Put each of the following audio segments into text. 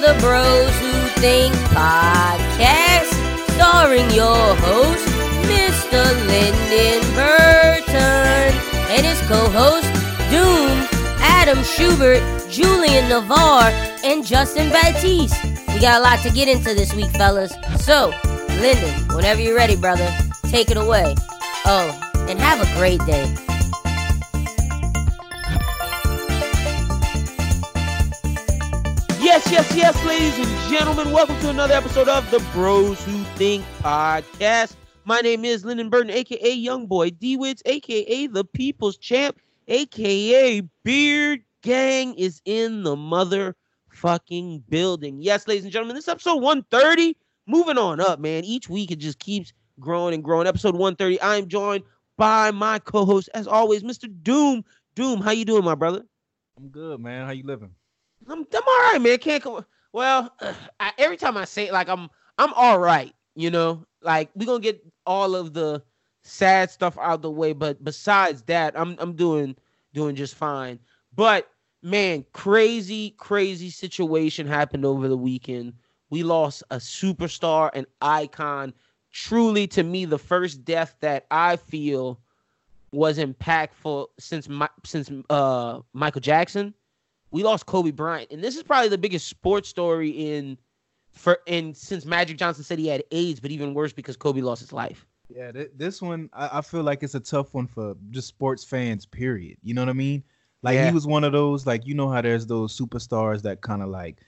the Bros Who Think podcast, starring your host, Mr. Lyndon Burton, and his co-host, Doom, Adam Schubert, Julian Navarre, and Justin Baptiste. We got a lot to get into this week, fellas. So, Lyndon, whenever you're ready, brother, take it away. Oh, and have a great day. Yes, yes, yes, ladies and gentlemen, welcome to another episode of the Bros Who Think podcast. My name is Lyndon Burton, aka Young Boy DeWitz, aka the People's Champ, aka Beard Gang is in the motherfucking building. Yes, ladies and gentlemen, this is episode 130. Moving on up, man. Each week it just keeps growing and growing. Episode 130. I am joined by my co-host, as always, Mr. Doom. Doom, how you doing, my brother? I'm good, man. How you living? I'm, I'm all right, man. Can't come. Well, I, every time I say it, like I'm, I'm all right. You know, like we gonna get all of the sad stuff out of the way, but besides that, I'm, I'm doing, doing just fine. But man, crazy, crazy situation happened over the weekend. We lost a superstar, an icon. Truly, to me, the first death that I feel was impactful since my, since uh Michael Jackson we lost Kobe Bryant, and this is probably the biggest sports story in for and since Magic Johnson said he had AIDS, but even worse because Kobe lost his life. Yeah, th- this one I-, I feel like it's a tough one for just sports fans. Period. You know what I mean? Like Yeah. he was one of those. Like you know how there's those superstars that kind of like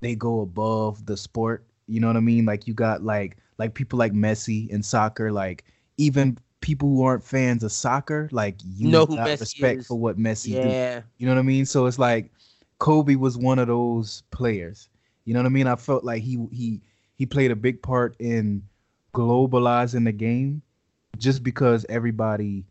they go above the sport. You know what I mean? Like you got like like people like Messi in soccer. Like even people who aren't fans of soccer, like you Know who Messi respect is. for what Messi do. Yeah, You know what I mean? So it's like Kobe was one of those players. You know what I mean? I felt like he he he played a big part in globalizing the game just because everybody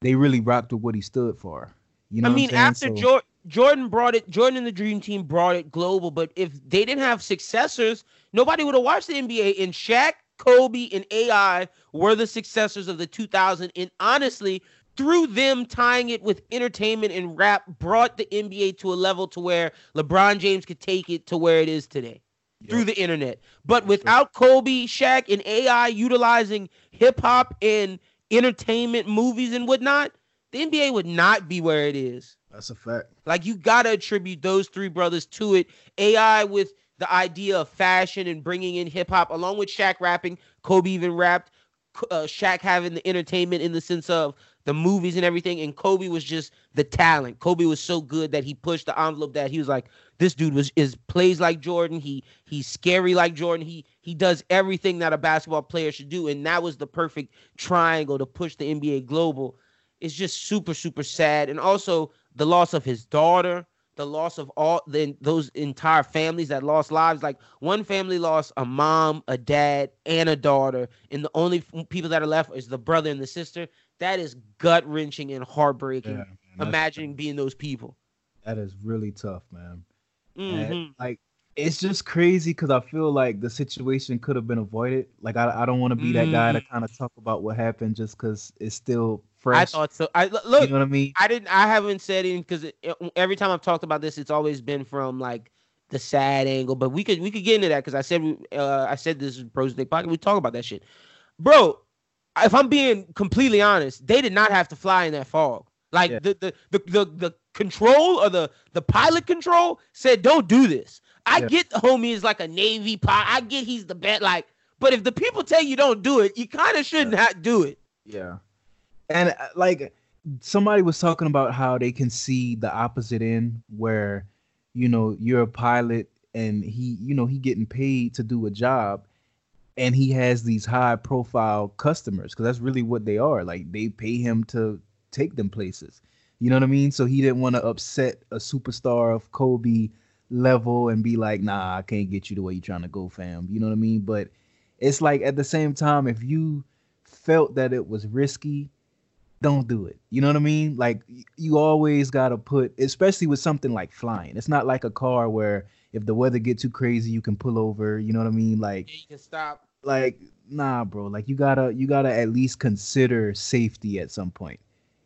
they really rocked with what he stood for. You know I mean after So- Jor- Jordan brought it, Jordan and the Dream Team brought it global. But if they didn't have successors, nobody would have watched the NBA. And Shaq, Kobe, and AI were the successors of the 2000. And honestly, through them tying it with entertainment and rap, brought the NBA to a level to where LeBron James could take it to where it is today. through the internet. But without Kobe, Shaq, and AI utilizing hip hop and entertainment, movies, and whatnot, the NBA would not be where it is. That's a fact. Like you gotta attribute those three brothers to it. AI with the idea of fashion and bringing in hip hop, along with Shaq rapping. Kobe even rapped. Uh, Shaq having the entertainment in the sense of the movies and everything, and Kobe was just the talent. Kobe was so good that he pushed the envelope. That he was like, this dude was is plays like Jordan. He he's scary like Jordan. He he does everything that a basketball player should do, and that was the perfect triangle to push the NBA global. It's just super super sad, and also the loss of his daughter, the loss of all the, those entire families that lost lives. Like one family lost a mom, a dad, and a daughter, and the only people that are left is the brother and the sister. That is gut wrenching and heartbreaking. Yeah, man, imagining being those people. that is really tough, man. Mhm. And, like it's just crazy because I feel like the situation could have been avoided. Like I, I don't want to be that guy to kind of talk about what happened just because it's still fresh. I thought so. I look. you know what I mean? I didn't. I haven't said anything because every time I've talked about this, it's always been from like the sad angle. But we could we could get into that because I said we- uh, I said this is pros Nick pocket. We talk about that shit, bro. If I'm being completely honest, they did not have to fly in that fog. Like Yeah. the, the the the the control or the the pilot control said, don't do this. I Yeah. get the homie is like a Navy pilot. I get he's the best. Like, but if the people tell you don't do it, you kind of shouldn't have do it. Yeah. And uh, like somebody was talking about how they can see the opposite end where you know you're a pilot and he you know he getting paid to do a job and he has these high profile customers because that's really what they are like they pay him to take them places you know what i mean so he didn't want to upset a superstar of kobe level and be like nah i can't get you the way you're trying to go fam. You know what i mean? But it's like at the same time if you felt that it was risky don't do it. You know what i mean? Like you always got to put especially with something like flying. It's not like a car where if the weather get too crazy you can pull over. You know what i mean? Like You can stop. like nah bro. Like you gotta you gotta at least consider safety at some point.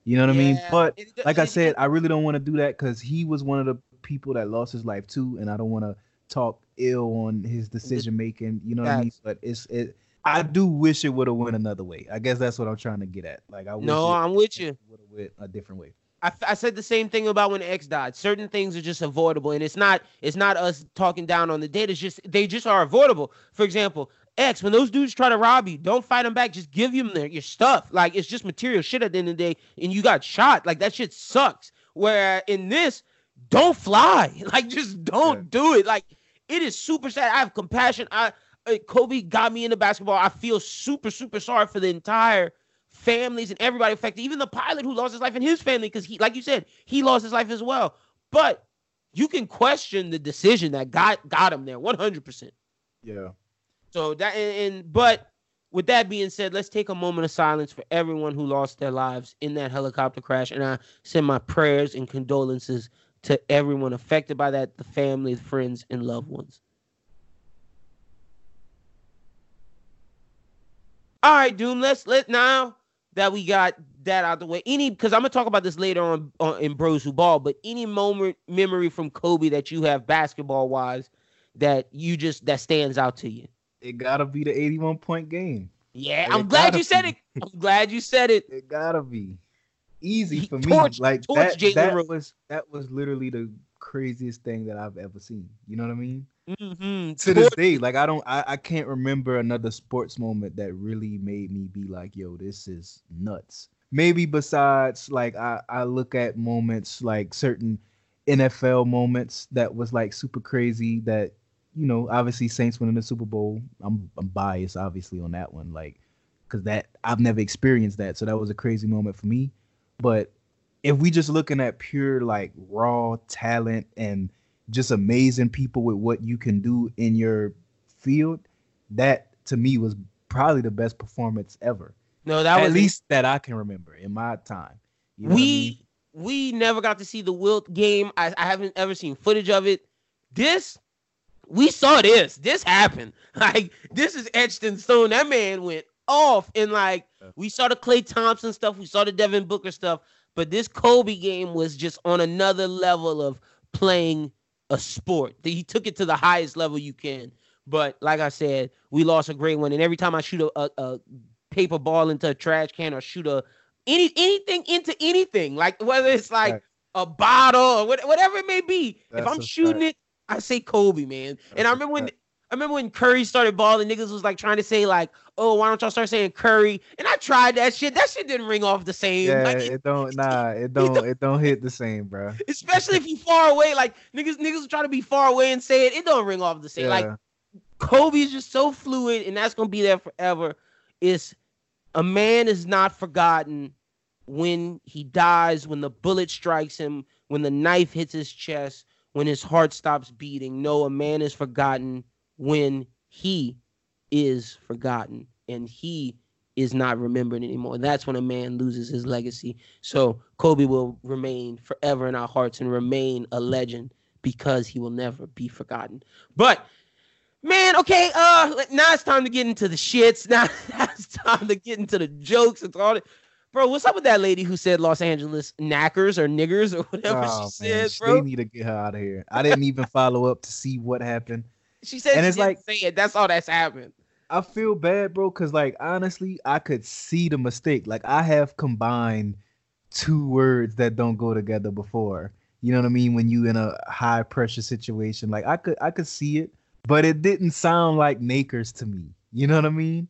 You know what i mean? But like i said i really don't want to do that because he was one of the people that lost his life too and i don't want to talk ill on his decision making. You know what I mean? But it's it. I do wish it would have went another way. I guess that's what I'm trying to get at. Like I no, I'm with you. Would have went a different way. I, I said the same thing about when X died. Certain things are just avoidable, and it's not it's not us talking down on the dead. It's just they just are avoidable. For example, X, when those dudes try to rob you, don't fight them back. Just give them their your stuff. Like it's just material shit at the end of the day, and you got shot. Like that shit sucks. Where in this, don't fly. Like just don't yeah. do it. Like it is super sad. I have compassion. I uh, Kobe got me into basketball. I feel super super sorry for the entire families and everybody affected, even the pilot who lost his life and his family, because he, like you said, he lost his life as well. But you can question the decision that got got him there, one hundred percent. Yeah. So that and, and but with that being said, let's take a moment of silence for everyone who lost their lives in that helicopter crash, and I send my prayers and condolences to everyone affected by that, the family, friends, and loved ones. All right, Doom. Let's let now that we got that out the way. Any because I'm gonna talk about this later on, on in Bros Who Ball, but any moment memory from Kobe that you have basketball wise that you just that stands out to you. It gotta be the 81 point game. Yeah, it I'm glad you said it. I'm glad you said it. It gotta be easy for torch, me. Like that, that was that was literally the craziest thing that I've ever seen. You know what I mean? Mm-hmm. To this day, like I don't, I, I can't remember another sports moment that really made me be like, "Yo, this is nuts." Maybe besides, like I, I look at moments like certain NFL moments that was like super crazy. That you know, obviously Saints winning the Super Bowl. I'm, I'm biased, obviously, on that one, like because that I've never experienced that, so that was a crazy moment for me. But if we just looking at pure like raw talent and just amazing people with what you can do in your field, that to me was probably the best performance ever. No, that at was least that I can remember in my time. You know we I mean? we never got to see the Wilt game. I, I haven't ever seen footage of it. This we saw this. This happened. Like this is etched in stone. That man went off, and like we saw the Klay Thompson stuff, we saw the Devin Booker stuff, but this Kobe game was just on another level of playing a sport. That he took it to the highest level you can. But like I said, we lost a great one. And every time I shoot a, a, a paper ball into a trash can or shoot a any anything into anything, like whether it's like right. a bottle or whatever it may be, That's if I'm shooting fact. it, I say Kobe, man. That's and I remember when I remember when Curry started balling, niggas was like trying to say like, "Oh, why don't y'all start saying Curry?" And I tried that shit. That shit didn't ring off the same. Yeah, like, it, it, don't. Nah, it don't. It, it don't hit the same, bro. Especially if you far away. Like niggas, niggas try to be far away and say it. It don't ring off the same. Yeah. Like Kobe is just so fluid, and that's gonna be there forever. Is a man is not forgotten when he dies, when the bullet strikes him, when the knife hits his chest, when his heart stops beating. No, a man is forgotten when he is forgotten and he is not remembered anymore. That's when a man loses his legacy. So Kobe will remain forever in our hearts and remain a legend because he will never be forgotten. But man, okay, uh now it's time to get into the shits. Now, now it's time to get into the jokes and all that. Bro, what's up with that lady who said Los Angeles knackers or niggers or whatever oh, she said, bro? They need to get her out of here. I didn't even follow up to see what happened. She said and it's like say it. That's all that's happened. I feel bad, bro, because like honestly, I could see the mistake. Like I have combined two words that don't go together before. You know what I mean? When you in a high pressure situation, like I could I could see it, but it didn't sound like Nakers to me. You know what I mean?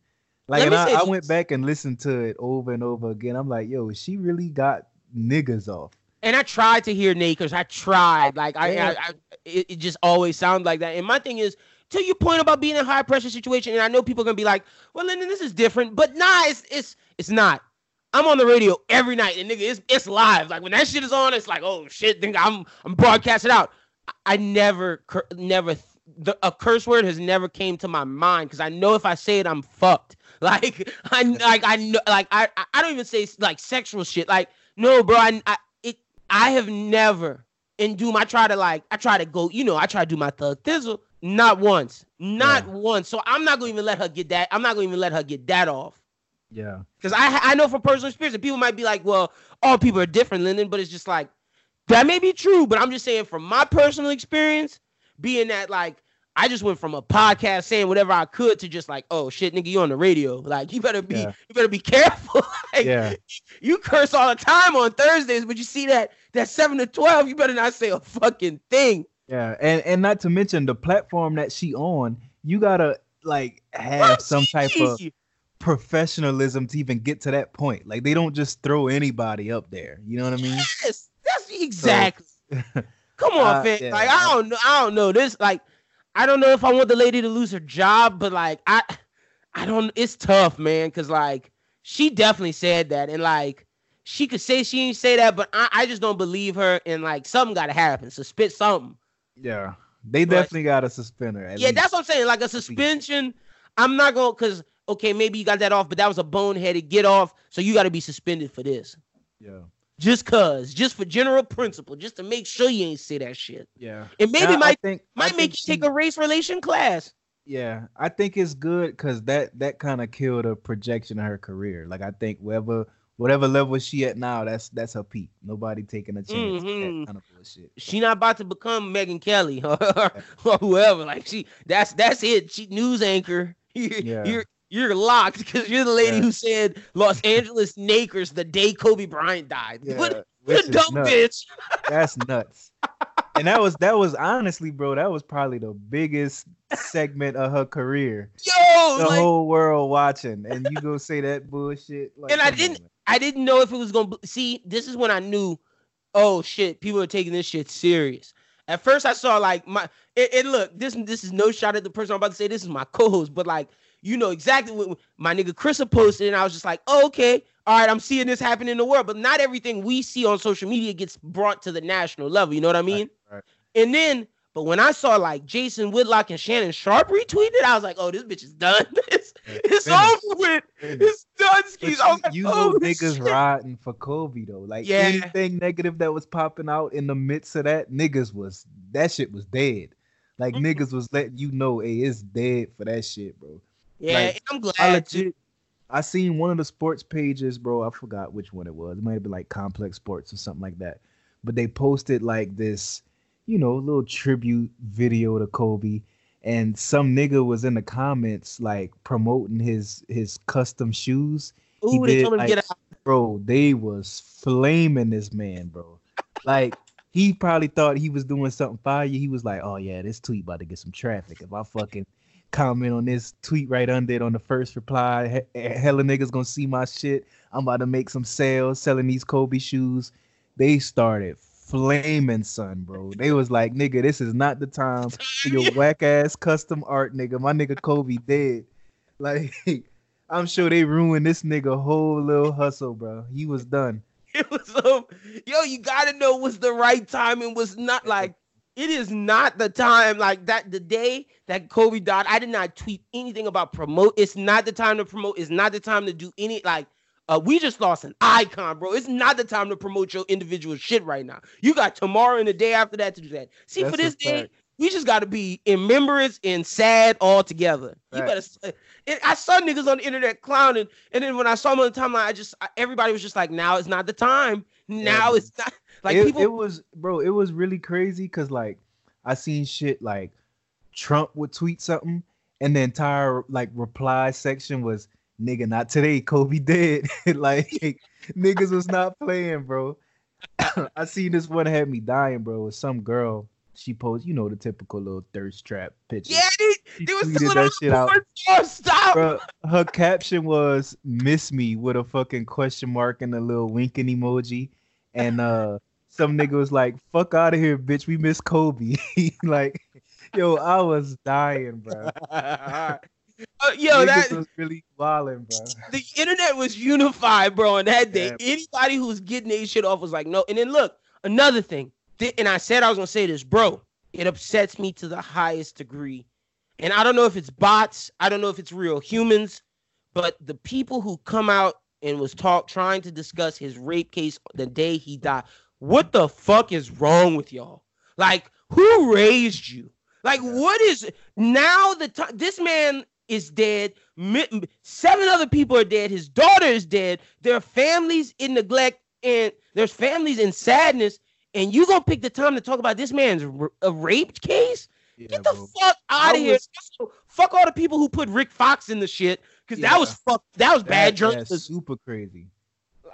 Like and I, I went back and listened to it over and over again. I'm like, yo, she really got niggas off. And I tried to hear Nakers. I tried. Like I, I, I it, it, just always sounded like that. And my thing is, to your point about being in a high pressure situation, and I know people are gonna be like, well, Lyndon, this is different, but nah, it's it's it's not. I'm on the radio every night, and nigga, it's it's live. Like when that shit is on, it's like, oh shit, nigga, I'm I'm broadcasting out. I never never the, a curse word has never came to my mind because I know if I say it, I'm fucked. Like I like I know like I I don't even say like sexual shit. Like no, bro, I, I I have never in Doom. I try to like I try to go. You know, I try to do my thug thizzle. Not once, not yeah. once. So I'm not gonna even let her get that. I'm not gonna even let her get that off. Yeah. Because I I know from personal experience, and people might be like, well, all people are different, Lyndon. But it's just like that may be true, but I'm just saying from my personal experience, being that like I just went from a podcast saying whatever I could to just like, oh shit, nigga, you on the radio. Like you better be Yeah. you better be careful. like, yeah, you curse all the time on Thursdays, but you see that that seven to twelve, you better not say a fucking thing. yeah, and and not to mention the platform that she on, you gotta like have some type of professionalism to even get to that point. Like they don't just throw anybody up there. You know what I mean? Yes, that's exactly. Come on, Uh, fam. yeah, like I I- don't know. I don't know. This like I don't know if I want the lady to lose her job, but like I I don't it's tough, man, cuz like she definitely said that and like she could say she didn't say that, but I, I just don't believe her and like something gotta happen. Suspend something. Yeah, they But- definitely got to suspend her. yeah, least. that's what I'm saying. Like a suspension. I'm not gonna cause okay, maybe you got that off, but that was a boneheaded get off, so you gotta be suspended for this. yeah, Just cause, just for general principle, just to make sure you ain't say that shit. yeah. And maybe Now, I might think I might think make you she- take a race relation class. Yeah, I think it's good because that that kind of killed a projection of her career. Like I think whatever whatever level she at now, that's that's her peak. Nobody taking a chance. Mhm. That kind of bullshit. She not about to become Megyn Kelly or, or whoever. Like she, that's that's it. She news anchor. You're Yeah. you're, you're locked because you're the lady Yeah. who said Los Angeles Lakers the day Kobe Bryant died. Yeah, what a dumb nuts. bitch. That's nuts. and that was that was honestly, bro, that was probably the biggest segment of her career. Yo, The like, whole world watching, and you go say that bullshit. Like, And I didn't- man. I didn't know if it was gonna. See, this is when I knew. Oh shit! People are taking this shit serious. At first, I saw like my. And look, this this is no shot at the person I'm about to say. This is my co-host, but like you know exactly what my nigga Chris had posted, and I was just like, oh, okay, all right, I'm seeing this happen in the world. But not everything we see on social media gets brought to the national level. You know what I mean? right. And then, but when I saw like Jason Whitlock and Shannon Sharpe retweeted, I was like, oh, this bitch is done. it's it's over with. Finished. It's done. Skis. I was like, you oh, know niggas shit. riding for Kobe though. Like Yeah. anything negative that was popping out in the midst of that, niggas was that shit was dead. Like Mhm. niggas was letting you know, hey, it's dead for that shit, bro. Yeah, Like, I'm I glad. too. legit I seen one of the sports pages, bro. I forgot which one it was. It might have been like Complex Sports or something like that. But they posted like this, you know, little tribute video to Kobe. And some nigga was in the comments like promoting his his custom shoes. he they did, told him to get out. bro, they was flaming this man, bro. Like he probably thought he was doing something fire. He was like, "Oh yeah, this tweet about to get some traffic. If I fucking comment on this tweet right under it on the first reply, he- hella niggas gonna see my shit. I'm about to make some sales selling these Kobe shoes." They started flaming, son, bro. They was like, "Nigga, this is not the time for your whack ass custom art, nigga. My nigga Kobe dead." Like. I'm sure they ruined this nigga whole little hustle, bro. He was done. It was yo, you gotta know was the right time and was not like it is not the time like that. The day that Kobe died, I did not tweet anything about promote. It's not the time to promote. It's not the time to do any like. Uh, we just lost an icon, bro. It's not the time to promote your individual shit right now. You got tomorrow and the day after that to do that. See, for this day, fact. we just got to be in remembrance and sad all together. You better. It, I saw niggas on the internet clowning, and then when I saw them on the timeline, I just I, everybody was just like, "Now is not the time. Now man. it's not." Like it, people, it was, bro. It was really crazy because like I seen shit like Trump would tweet something, and the entire like reply section was nigga, not today, Kobe dead. like niggas was not playing, bro. I seen this one had me dying, bro. With some girl, she posed, you know, the typical little thirst trap picture. yeah, She they was telling that shit out. star, stop. Bro, her caption was "miss me" with a fucking question mark and a little winking emoji, and uh, some nigga was like, "Fuck out of here, bitch. We miss Kobe." like, yo, I was dying, bro. Uh, yo, Niggas that was really wilding, bro. the internet was unified, bro, on that day. Yeah. Anybody who was getting their shit off was like, no. And then look, another thing, th- and I said I was gonna say this, bro. It upsets me to the highest degree. And I don't know if it's bots, I don't know if it's real humans, but the people who come out and was talk trying to discuss his rape case the day he died. What the fuck is wrong with y'all? Like, who raised you? Like, what is now the time? This man is dead. Seven other people are dead. His daughter is dead. There are families in neglect, and there's families in sadness. And you gonna pick the time to talk about this man's r- a rape case? Yeah, Get the bro. fuck out of here. was- fuck all the people who put Rick Fox in the shit because Yeah. that was fuck. That was bad That- journalism. That's super crazy.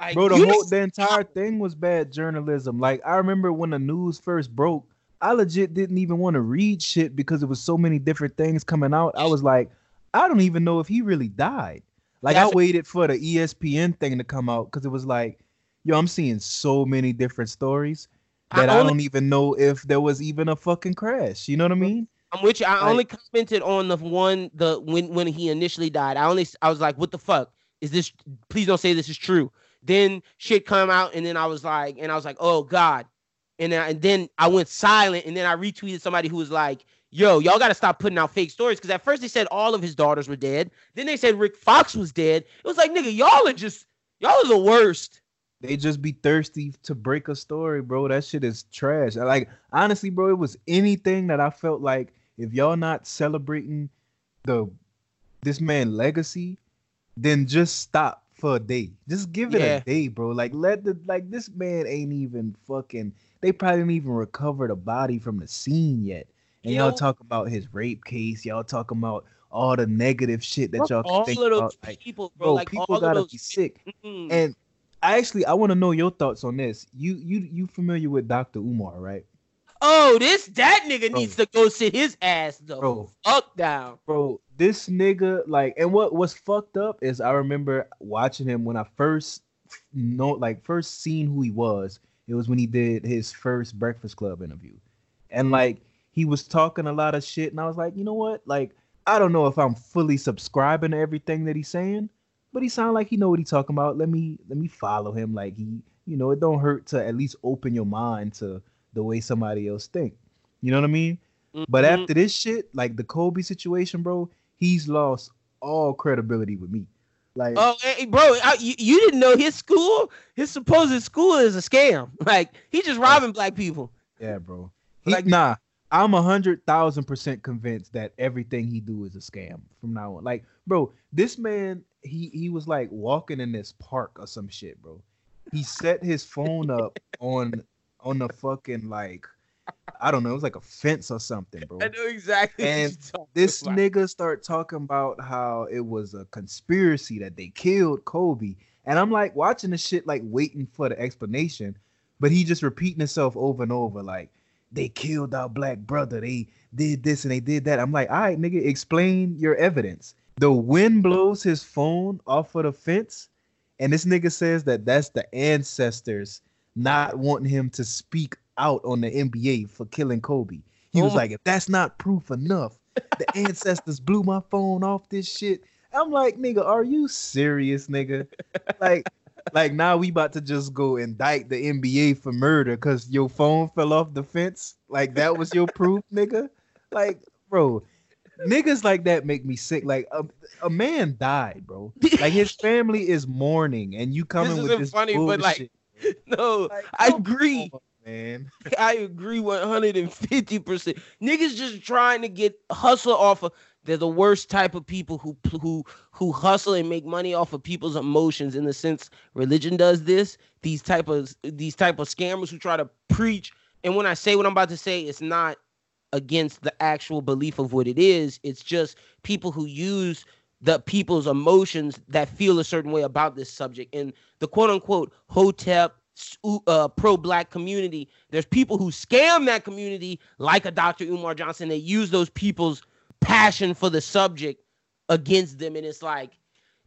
Like, Bro, the whole the entire thing was bad journalism. Like I remember when the news first broke, I legit didn't even want to read shit because there was so many different things coming out. I was like, I don't even know if he really died. Like That's- I waited for the ESPN thing to come out because it was like, yo, I'm seeing so many different stories that I, only- don't even know if there was even a fucking crash. You know what I mean? I'm with you. I Like- only commented on the one the when when he initially died. I only I was like, what the fuck is this? Please don't say this is true. Then shit come out, and then I was like, and I was like, oh god. And then, and then I went silent, and then I retweeted somebody who was like, "Yo, y'all got to stop putting out fake stories." Because at first they said all of his daughters were dead. Then they said Rick Fox was dead. It was like, nigga, y'all are just y'all are the worst. They just be thirsty to break a story, bro. That shit is trash. Like honestly, bro, it was anything that I felt like if y'all not celebrating the this man legacy, then just stop for a day. Just give it Yeah. a day, bro. Like let the like this man ain't even fucking they probably didn't even recover the body from the scene yet. And You y'all talk about his rape case, y'all talk about all the negative shit that y'all all think of those about. Like, people, bro. like people all gotta those be sick. Mm. And I actually I want to know your thoughts on this. You you you familiar with Dr. Umar, right? Oh, this that nigga Bro. needs to go sit his ass the Bro. fuck down. Bro, this nigga like and what was fucked up is I remember watching him when I first know like first seen who he was. It was when he did his first Breakfast Club interview. And like he was talking a lot of shit and I was like, "You know what? Like I don't know if I'm fully subscribing to everything that he's saying, but he sound like he know what he's talking about. Let me let me follow him like he, you know, it don't hurt to at least open your mind to the way somebody else think. You know what I mean? But Mhm. after this shit, like the Kobe situation, bro, he's lost all credibility with me. Like, Oh, hey, bro, I, you, you didn't know his school, his supposed school is a scam. Like he just robbing black people. yeah, bro. He, Like- nah, I'm a hundred thousand percent convinced that everything he do is a scam from now on. Like, bro, this man, he he was like walking in this park or some shit, bro. He set his phone up on on the fucking like, I don't know, it was like a fence or something, bro. I know exactly. And this about. nigga start talking about how it was a conspiracy that they killed Kobe. And I'm like watching the shit, like waiting for the explanation, but he just repeating himself over and over, like they killed our black brother, they did this and they did that. I'm like, all right, nigga, explain your evidence. The wind blows his phone off of the fence, and this nigga says that that's the ancestors not wanting him to speak out on the NBA for killing Kobe. He Oh was like, if that's not proof enough, the ancestors blew my phone off this shit. I'm like, nigga, are you serious, nigga? Like, like now we about to just go indict the NBA for murder because your phone fell off the fence. Like that was your proof, nigga. Like, bro, niggas like that make me sick. Like a, a man died, bro. Like his family is mourning, and you coming with this funny, but, like, bullshit. no, Like, I agree. on, man. I agree 150%. Niggas just trying to get hustle off of they're the worst type of people who who who hustle and make money off of people's emotions in the sense religion does this. These type of these type of scammers who try to preach and when I say what I'm about to say it's not against the actual belief of what it is. It's just people who use the people's emotions that feel a certain way about this subject. And the quote unquote hotep uh, pro black community there's people who scam that community like a dr umar johnson. They use those people's passion for the subject against them. And it's like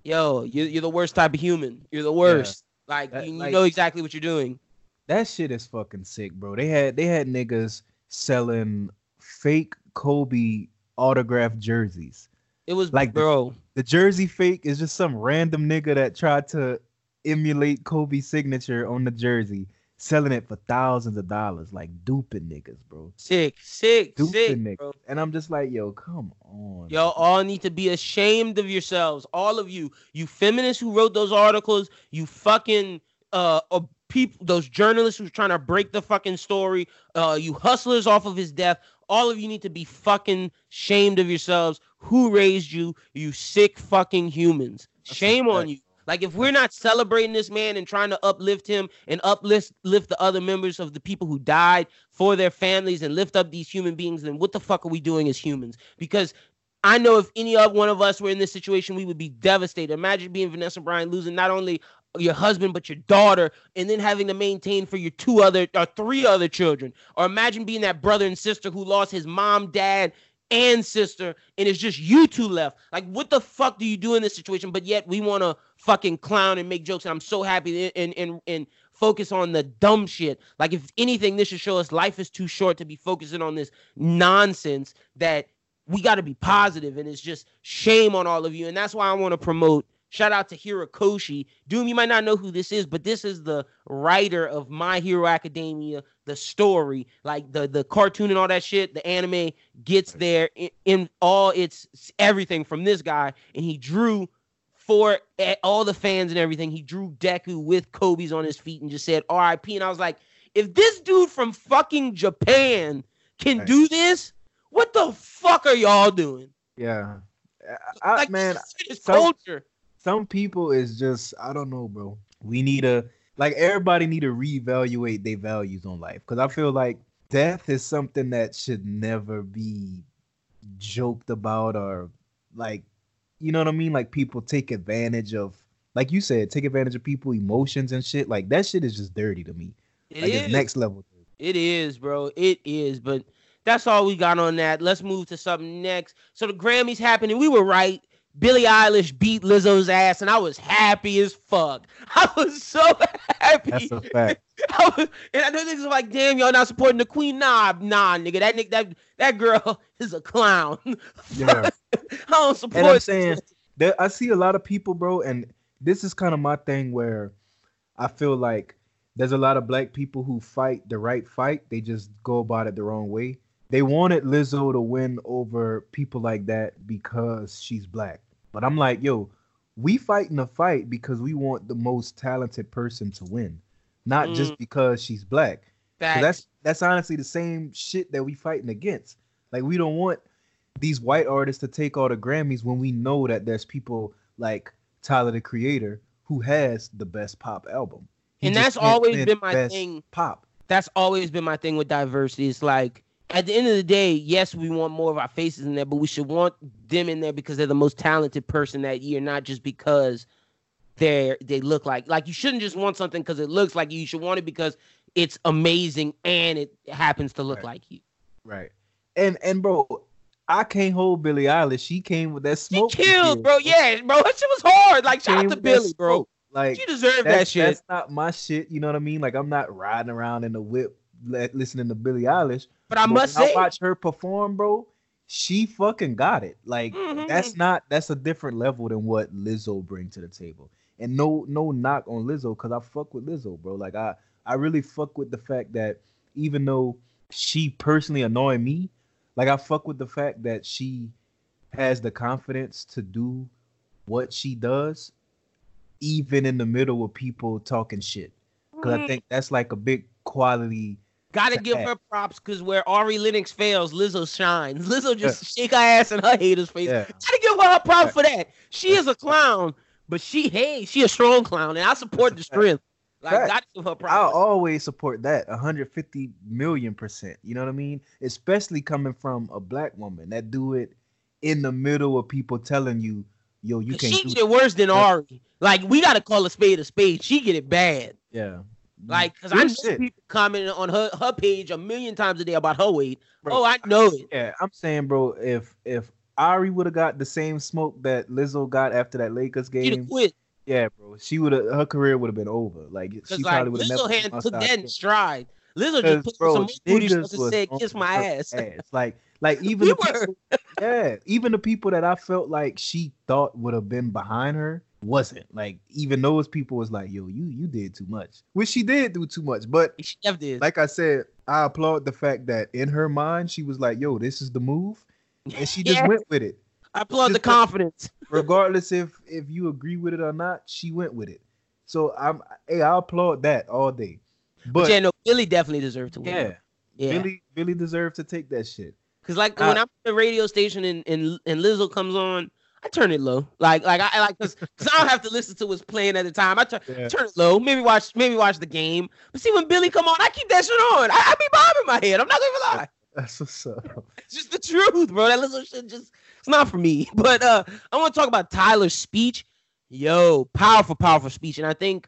yo you're, you're the worst type of human. You're the worst. Like That- you, you like- know exactly what you're doing. That shit is fucking sick, bro. They had they had niggas selling fake Kobe autographed jerseys. It was Like like the- bro The jersey fake is just some random nigga that tried to emulate Kobe's signature on the jersey, selling it for thousands of dollars, like duping niggas, bro. sick sick Duping sick niggas. bro. And I'm just like, yo, come on. Y'all all need to be ashamed of yourselves. All of you. You feminists who wrote those articles, you fucking uh, uh people those journalists who's trying to break the fucking story, uh you hustlers off of his death. All of you need to be fucking shamed of yourselves. Who raised you? You sick fucking humans. Shame on you. Like if we're not celebrating this man and trying to uplift him and uplift lift the other members of the people who died for their families and lift up these human beings, then what the fuck are we doing as humans? Because I know if any of one of us were in this situation, we would be devastated. Imagine being Vanessa Bryant losing not only your husband but your daughter, and then having to maintain for your two other or three other children. Or imagine being that brother and sister who lost his mom, dad, and sister, and it's just you two left. Like, what the fuck do you do in this situation? But yet we want to fucking clown and make jokes. And I'm so happy and and and focus on the dumb shit. Like, if anything, this should show us life is too short to be focusing on this nonsense that we got to be positive and it's just shame on all of you and that's why i want to promote shout out to horikoshi doom you might not know who this is but this is the writer of my hero academia the story like the the cartoon and all that shit the anime gets there in, in all its everything from this guy and he drew for all the fans and everything he drew deku with kobe's on his feet and just said rip and i was like if this dude from fucking japan can do this what the fuck are y'all doing? Yeah, I, like, man, some, culture. Some people is just I don't know, bro. We need to like everybody need to reevaluate their values on life because I feel like death is something that should never be joked about or like you know what I mean. Like people take advantage of, like you said, take advantage of people emotions and shit. Like that shit is just dirty to me. It like is. it's next level. It is, bro. It is, but that's all we got on that. Let's move to something next. So the Grammys happened, and we were right. Billie Eilish beat Lizzo's ass, and I was happy as fuck. I was so happy. That's a fact. I was, and I know niggas are like, damn, y'all not supporting the queen. Nah, nah, nigga. That nigga, that that girl is a clown. Yeah. I don't support. And I'm saying that I see a lot of people, bro, and this is kind of my thing where I feel like there's a lot of black people who fight the right fight. They just go about it the wrong way they wanted Lizzo to win over people like that because she's black. But I'm like, yo, we fighting the fight because we want the most talented person to win, not mm. just because she's black. That's that's honestly the same shit that we fighting against. Like we don't want these white artists to take all the Grammys when we know that there's people like Tyler the Creator who has the best pop album. He and that's always been my thing. Pop. That's always been my thing with diversity. It's like at the end of the day, yes, we want more of our faces in there, but we should want them in there because they're the most talented person that year, not just because they they look like like you shouldn't just want something because it looks like you. You should want it because it's amazing and it happens to look right. like you. Right. And and bro, I can't hold Billie Eilish. She came with that smoke. She killed, bro. Yeah, bro. That shit was hard. Like shout out to Billie, bro. Like she deserved that shit. That's not my shit. You know what I mean? Like I'm not riding around in the whip listening to Billie Eilish. But I must say, I watch her perform, bro. She fucking got it. Like mm-hmm. that's not that's a different level than what Lizzo bring to the table. And no no knock on Lizzo because I fuck with Lizzo, bro. Like I I really fuck with the fact that even though she personally annoy me, like I fuck with the fact that she has the confidence to do what she does, even in the middle of people talking shit. Because mm-hmm. I think that's like a big quality Gotta give her props because where Ari Lennox fails, Lizzo shines. Lizzo just yeah. shake her ass in her haters' face. Yeah. Gotta give her her props for that. She is a clown, but she hey, she a strong clown, and I support the strength. Like, right. gotta give her props. I'll always support that 150 million percent. You know what I mean? Especially coming from a black woman that do it in the middle of people telling you, yo, you can't. She get worse than Ari. Like we gotta call a spade a spade. She get it bad. Yeah. Like, because I know shit. people commenting on her her page a million times a day about her weight. Bro, oh, I know it. Yeah, I'm saying, bro, if if Ari would have got the same smoke that Lizzo got after that Lakers game, quit. Yeah, bro, she would have her career would have been over. Like she like, probably would have never had took that in stride. Lizzo just put bro, some booty and said, "Kiss my ass." ass. Like, like even the people, yeah, even the people that I felt like she thought would have been behind her wasn't. Like even those people was like yo you you did too much. Which she did do too much but she did. like i said i applaud the fact that in her mind she was like yo this is the move. And she just went with it. I applaud the confidence. regardless if if you agree with it or not she went with it. So i'm hey i applaud that all day. But, but yeah no billie definitely deserved to win yeah. yeah. Billy billie deserved to take that shit. Because like when i'm at the radio station and, and and lizzo comes on I turn it low. Like like I like because I don't have to listen to what's playing at the time. I turn Yeah. turn it low. Maybe watch maybe watch the game. But see when Billie come on, I keep that shit on. I, I be bobbing my head. I'm not gonna lie. That's what's up. It's just the truth, bro. That little shit just it's not for me. But uh I want to talk about Tyler's speech. Yo, powerful, powerful speech. And I think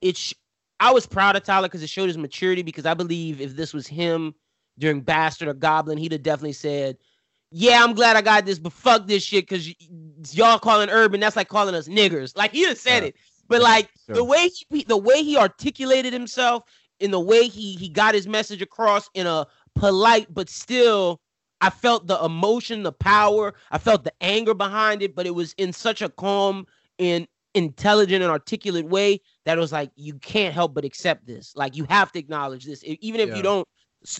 it's I was proud of Tyler because it showed his maturity. Because I believe if this was him during Bastard or Goblin, he'd have definitely said, Yeah, I'm glad I got this, but fuck this shit because y'all calling urban, that's like calling us niggers. Like he just said Yeah. it. But like Sure. the way he the way he articulated himself, in the way he he got his message across in a polite but still I felt the emotion, the power, I felt the anger behind it, but it was in such a calm and intelligent and articulate way that it was like you can't help but accept this. Like you have to acknowledge this, even if Yeah. you don't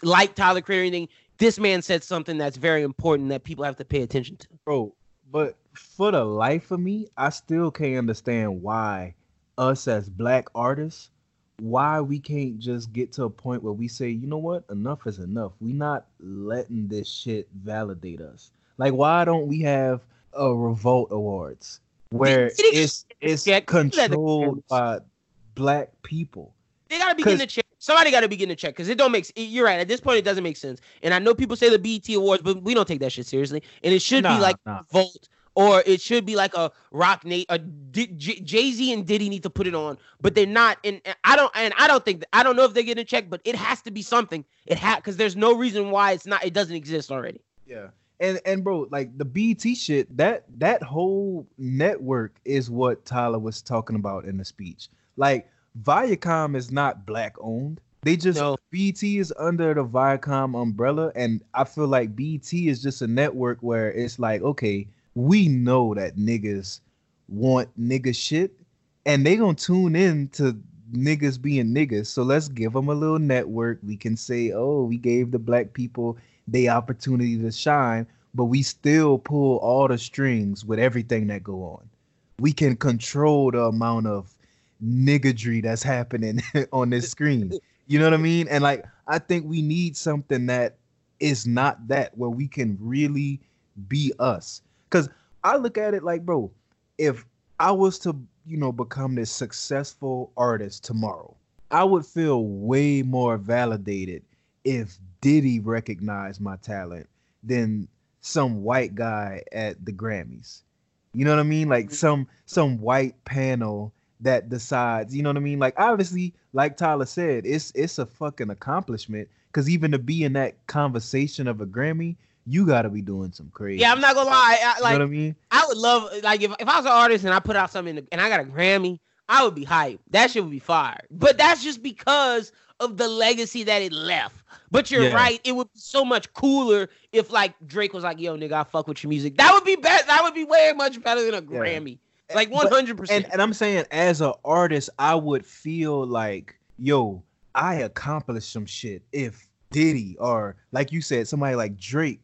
like Tyler Creator or anything. This man said something that's very important that people have to pay attention to. bro. But for the life of me, I still can't understand why us as black artists, why we can't just get to a point where we say, you know what, enough is enough. We not letting this shit validate us. Like, why don't we have a revolt awards where it's it's the controlled by black people? They gotta be getting 'Cause- a check. Somebody gotta be getting a check because it don't make. s- You're right. At this point, it doesn't make sense. And I know people say the BET Awards, but we don't take that shit seriously. And it should be like nah. Volt, or it should be like a Rock Nate. A Jay Z and Diddy need to put it on, but they're not. And, and I don't. And I don't think. I don't know if they're getting a check, but it has to be something. It ha because there's no reason why it's not. It doesn't exist already. Yeah. And and bro, like the BET shit, that that whole network is what Tyler was talking about in the speech. Like Viacom is not black owned. They just No. BET is under the Viacom umbrella, and I feel like BET is just a network where it's like, okay, we know that niggas want nigga shit, and they gonna tune in to niggas being niggas. So let's give them a little network. We can say, oh, we gave the black people the opportunity to shine, but we still pull all the strings with everything that go on. We can control the amount of niggadry that's happening on this screen. You know what I mean? And like I think we need something that is not that where we can really be us. Cuz I look at it like, bro, if I was to, you know, become this successful artist tomorrow, I would feel way more validated if Diddy recognized my talent than some white guy at the Grammys. You know what I mean? Like mm-hmm. some some white panel that decides, you know what I mean? Like obviously, like Tyler said, it's it's a fucking accomplishment cuz even to be in that conversation of a Grammy, you got to be doing some crazy. Yeah, I'm not gonna lie. I, you like know what I mean? I would love like if, if I was an artist and I put out something and I got a Grammy, I would be hyped. That shit would be fire. But that's just because of the legacy that it left. But you're Yeah. right, it would be so much cooler if like Drake was like, "Yo, nigga, I fuck with your music." That would be better. That would be way much better than a Yeah. Grammy. Like one hundred percent. and I'm saying as an artist, I would feel like, yo, I accomplished some shit if Diddy or like you said, somebody like Drake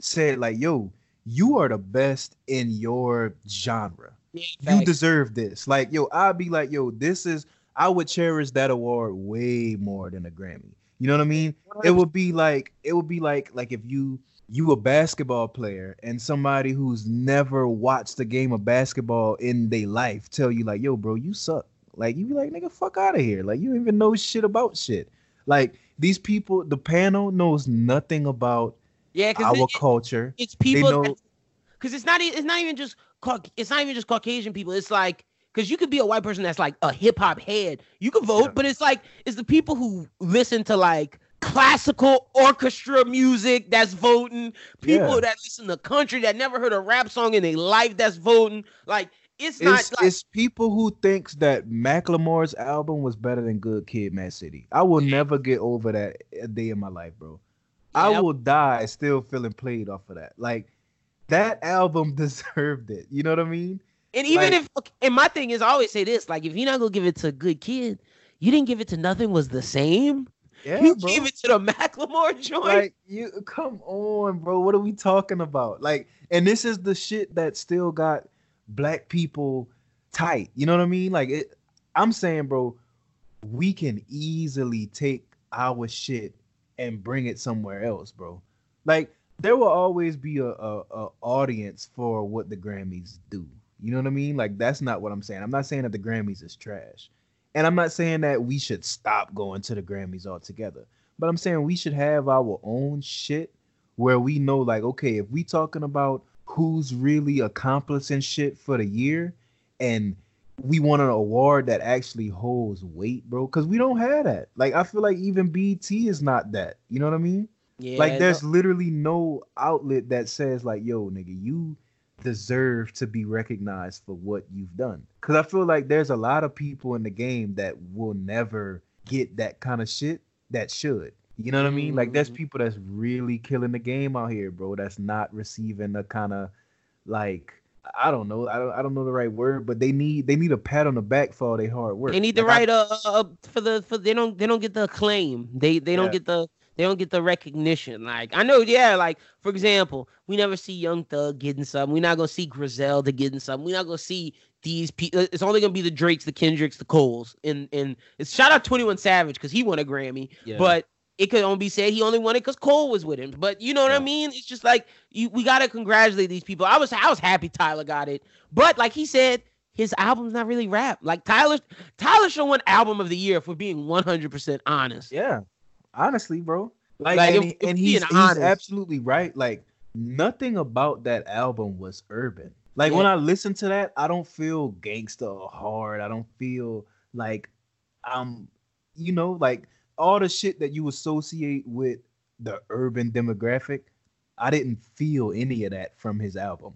said, like, yo, you are the best in your genre. Yeah, You deserve this. Like, yo, I'd be like, yo, this is I would cherish that award way more than a Grammy. You know what I mean? It would be like it would be like like if you you a basketball player and somebody who's never watched a game of basketball in their life tell you like, yo, bro, you suck. Like you be like, nigga, fuck out of here. Like you don't even know shit about shit. Like these people, the panel knows nothing about yeah, our culture. it's people because it's not it's not even just it's not even just Caucasian people. It's like because you could be a white person that's like a hip hop head, you could vote, Yeah. but it's like it's the people who listen to like classical orchestra music that's voting. People Yeah. that listen to country that never heard a rap song in their life that's voting. Like it's not It's, like it's people who thinks that Macklemore's album was better than Good Kid, Mad City. I will never get over that a day in my life, bro. I Yeah. will die still feeling played off of that. Like that album deserved it. You know what I mean? And even Like- if, and my thing is, I always say this: like, if you're not gonna give it to a good kid, you didn't give it to nothing was the same. Yeah, you bro. gave it to the Macklemore joint. like you come on, bro. What are we talking about? Like, and this is the shit that still got black people tight. You know what I mean? Like it I'm saying, bro, we can easily take our shit and bring it somewhere else, bro. Like there will always be a, a, a audience for what the Grammys do. You know what I mean? Like that's not what I'm saying. I'm not saying that the Grammys is trash. And I'm not saying that we should stop going to the Grammys altogether. But I'm saying we should have our own shit where we know like okay, if we talking about who's really accomplishing shit for the year and we want an award that actually holds weight, bro. Cause we don't have that. Like I feel like even BET is not that. You know what I mean? Yeah, like there's no- literally no outlet that says like, yo, nigga, you deserve to be recognized for what you've done. Cause I feel like there's a lot of people in the game that will never get that kind of shit that should. You know what I mean? Like there's Mhm. people that's really killing the game out here, bro. That's not receiving the kind of like I don't know. I don't I don't know the right word, but they need they need a pat on the back for all their hard work. They need the Like, I- right uh, uh for the for they don't they don't get the acclaim. They they don't get the they don't get the recognition. Like I know, yeah. Like for example, we never see Young Thug getting something. We're not gonna see Griselda getting something. We're not gonna see these people. Uh, it's only gonna be the Drakes, the Kendricks, the Coles, and and it's shout out Twenty One Savage because he won a Grammy. Yeah. But it could only be said he only won it because Cole was with him. But you know what I mean? It's just like you we gotta congratulate these people. I was I was happy Tyler got it, but like he said, his album's not really rap. Like Tyler Tyler should win album of the year if we're being one hundred percent honest. Yeah, honestly, bro. Like, Like, and, if- he- if and being he's, he's absolutely right. Like nothing about that album was urban. Like when I listen to that, I don't feel gangster or hard. I don't feel like I'm, you know, like all the shit that you associate with the urban demographic. I didn't feel any of that from his album.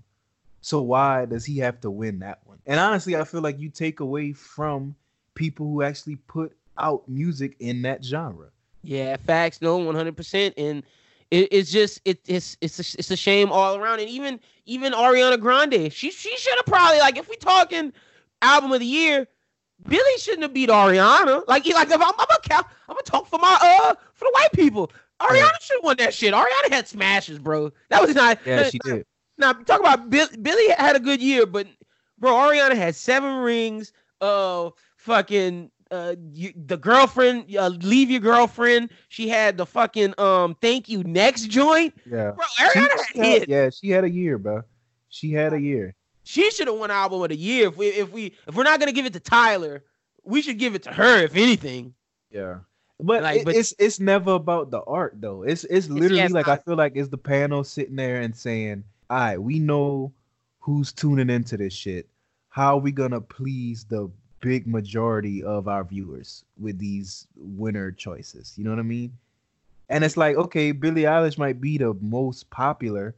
So why does he have to win that one? And honestly, I feel like you take away from people who actually put out music in that genre. Yeah, facts. No, one hundred percent. And it, it's just it, it's it's a, it's a shame all around. And even even Ariana Grande, she she should have probably like if we talking album of the year, Billie shouldn't have beat Ariana. Like like if I'm I'm gonna I'm gonna talk for my uh for the white people. Ariana Yeah. should have won that shit. Ariana had smashes, bro. That was not. Yeah, she did. Now talk about Bill, Billie had a good year, but bro, Ariana had seven rings. Uh, fucking uh, you, the girlfriend, uh, leave your girlfriend. She had the fucking um, thank you next joint, Yeah. bro. Ariana she had hit. yeah, she had a year, bro. She had a year. She should have won album of the year. If we if we if we're not gonna give it to Tyler, we should give it to her. If anything, Yeah. But, Like, it- but- it's it's never about the art though. It's it's literally it's like I not. feel like it's the panel sitting there and saying, "All right, we know who's tuning into this shit. How are we gonna please the big majority of our viewers with these winner choices?" You know what I mean? And it's like, okay, Billie Eilish might be the most popular,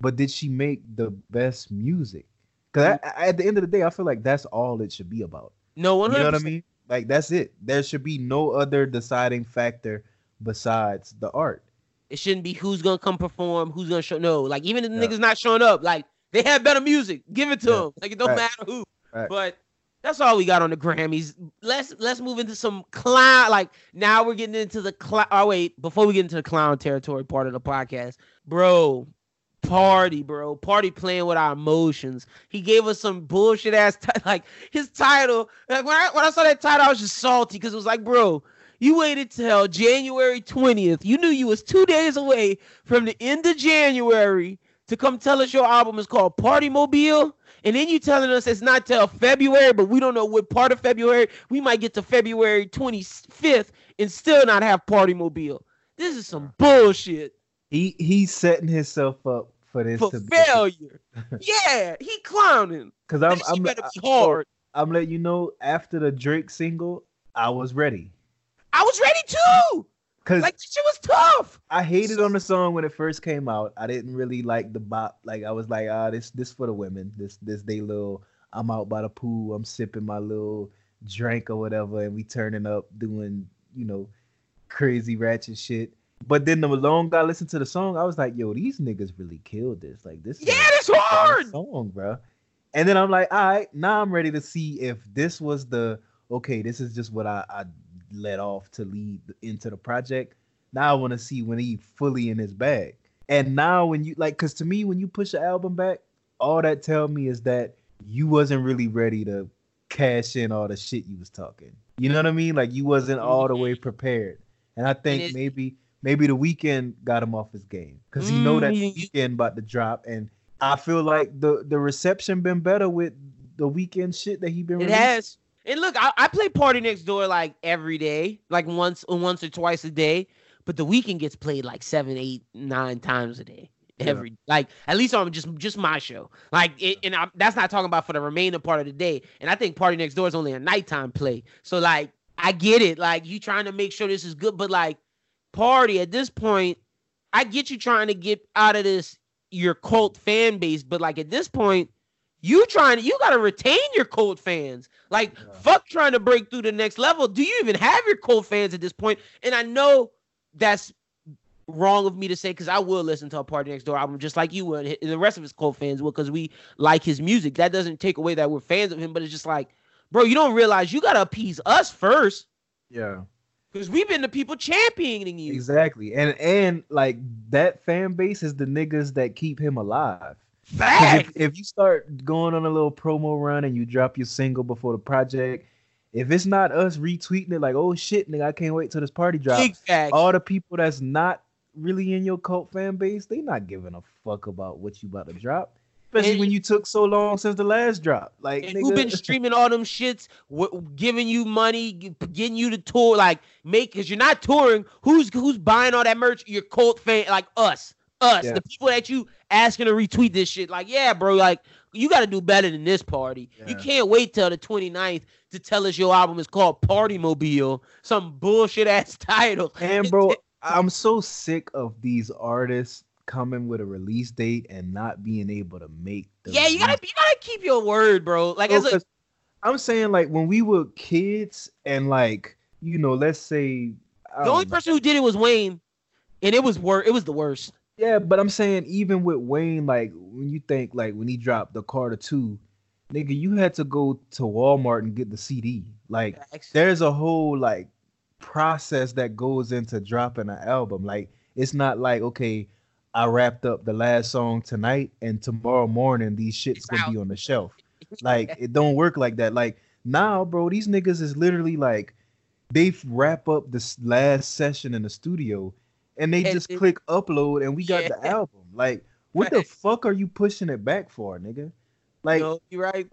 but did she make the best music? Because at the end of the day, I feel like that's all it should be about. no one You know what I mean? Like that's it. There should be no other deciding factor besides the art. It shouldn't be who's gonna come perform, who's gonna show. No, like even if the Yeah. niggas not showing up, like they have better music, give it to Yeah. them. Like it don't Right. matter who. Right. But that's all we got on the Grammys. Let's let's move into some clown. Like now we're getting into the clown. Oh wait, before we get into the clown territory part of the podcast, bro. Party, bro. Party playing with our emotions. He gave us some bullshit ass ti- like his title. Like when I when I saw that title, I was just salty because it was like, bro, you waited till January 20th. You knew you was two days away from the end of January to come tell us your album is called Party Mobile. And then you telling us it's not till February, but we don't know what part of February. We might get to February 25th and still not have Party Mobile. This is some bullshit He he's setting himself up for this for to be failure. yeah, he clowning. Because I'm I'm, better be hard. Oh, I'm letting you know after the Drake single, I was ready. I was ready too. Cause Like shit was tough. I hated on the song when it first came out. I didn't really like the bop. Like I was like, ah, this this for the women. This this they little. I'm out by the pool. I'm sipping my little drink or whatever, and we turning up doing you know crazy ratchet shit. But then the longer I listened to the song, I was like, yo, these niggas really killed this. Like this. Yeah, this hard. song, bro. And then I'm like, all right, now I'm ready to see if this was the okay. This is just what I, I let off to lead into the project. Now I want to see when he fully in his bag. And now when you like, cause to me, when you push an album back, all that tell me is that you wasn't really ready to cash in all the shit you was talking. You know what I mean? Like you wasn't all the way prepared. And I think maybe maybe the Weeknd got him off his game because he know that the Mm. Weeknd about to drop, and I feel like the the reception been better with the Weeknd shit that he been. It releasing. has. And look, I, I play Party Next Door like every day, like once once or twice a day. But the Weeknd gets played like seven, eight, nine times a day. Yeah. Every like at least on just just my show. Like it, and I, that's not talking about for the remainder part of the day. And I think Party Next Door is only a nighttime play. So like I get it. Like you trying to make sure this is good, but like Party at this point, I get you trying to get out of this your cult fan base, but like at this point, you trying to you gotta retain your cult fans. Like Yeah. fuck trying to break through the next level. Do you even have your cult fans at this point? And I know that's wrong of me to say because I will listen to a Party Next Door album just like you would, the rest of his cult fans will because we like his music. That doesn't take away that we're fans of him, but it's just like, bro, you don't realize you gotta appease us first Yeah, because we've been the people championing you. exactly. And and like that fan base is the niggas that keep him alive. 'Cause. If, if you start going on a little promo run and you drop your single before the project, if it's not us retweeting it like, oh shit, nigga, I can't wait till this party drop. Facts. All the people that's not really in your cult fan base, they not giving a fuck about what you about to drop. Especially And- when you took so long since the last drop. Like, and nigga, who been streaming all them shits, w- giving you money, g- getting you to tour, like make because you're not touring. Who's who's buying all that merch? Your cult fan, like us, us, Yeah. the people that you asking to retweet this shit. Like, yeah, bro, like you got to do better than this party. You can't wait till the 29th to tell us your album is called Party Mobile, some bullshit ass title. And bro, I'm so sick of these artists coming with a release date and not being able to make the yeah, you gotta you gotta keep your word, bro. Like Bro, as a I'm saying like when we were kids and like you know, let's say the only know. person who did it was Wayne, and it was wor- It was the worst. Yeah, but I'm saying even with Wayne, like when you think like when he dropped the Carter Two, nigga, you had to go to Walmart and get the CD. Like there's a whole like process that goes into dropping an album. Like it's not like okay, I wrapped up the last song tonight and tomorrow morning these shits It's gonna be on the shelf. Like it don't work like that. Like now, bro, these niggas is literally like they wrap up this last session in the studio and they And just it- click upload and we got the album. Like what the fuck are you pushing it back for, nigga? Like you know, you right.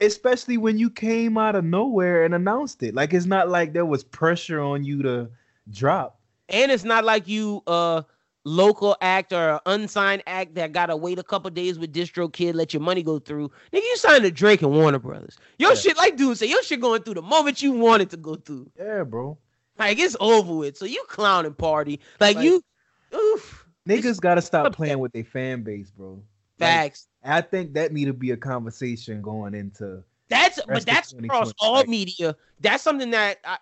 especially when you came out of nowhere and announced it. Like it's not like there was pressure on you to drop. And it's not like you uh local act or unsigned act that gotta wait a couple days with DistroKid, let your money go through. Nigga, you signed to Drake and Warner Brothers. Your Yeah. shit, like dude say, your shit going through the moment you want it to go through. Yeah, bro. Like it's over with. So you clowning party. Like, Like- you oof. Niggas gotta stop playing with their fan base, bro. Like, Facts. I think that need to be a conversation going into That's but that's across 2020, all media. That's something that I,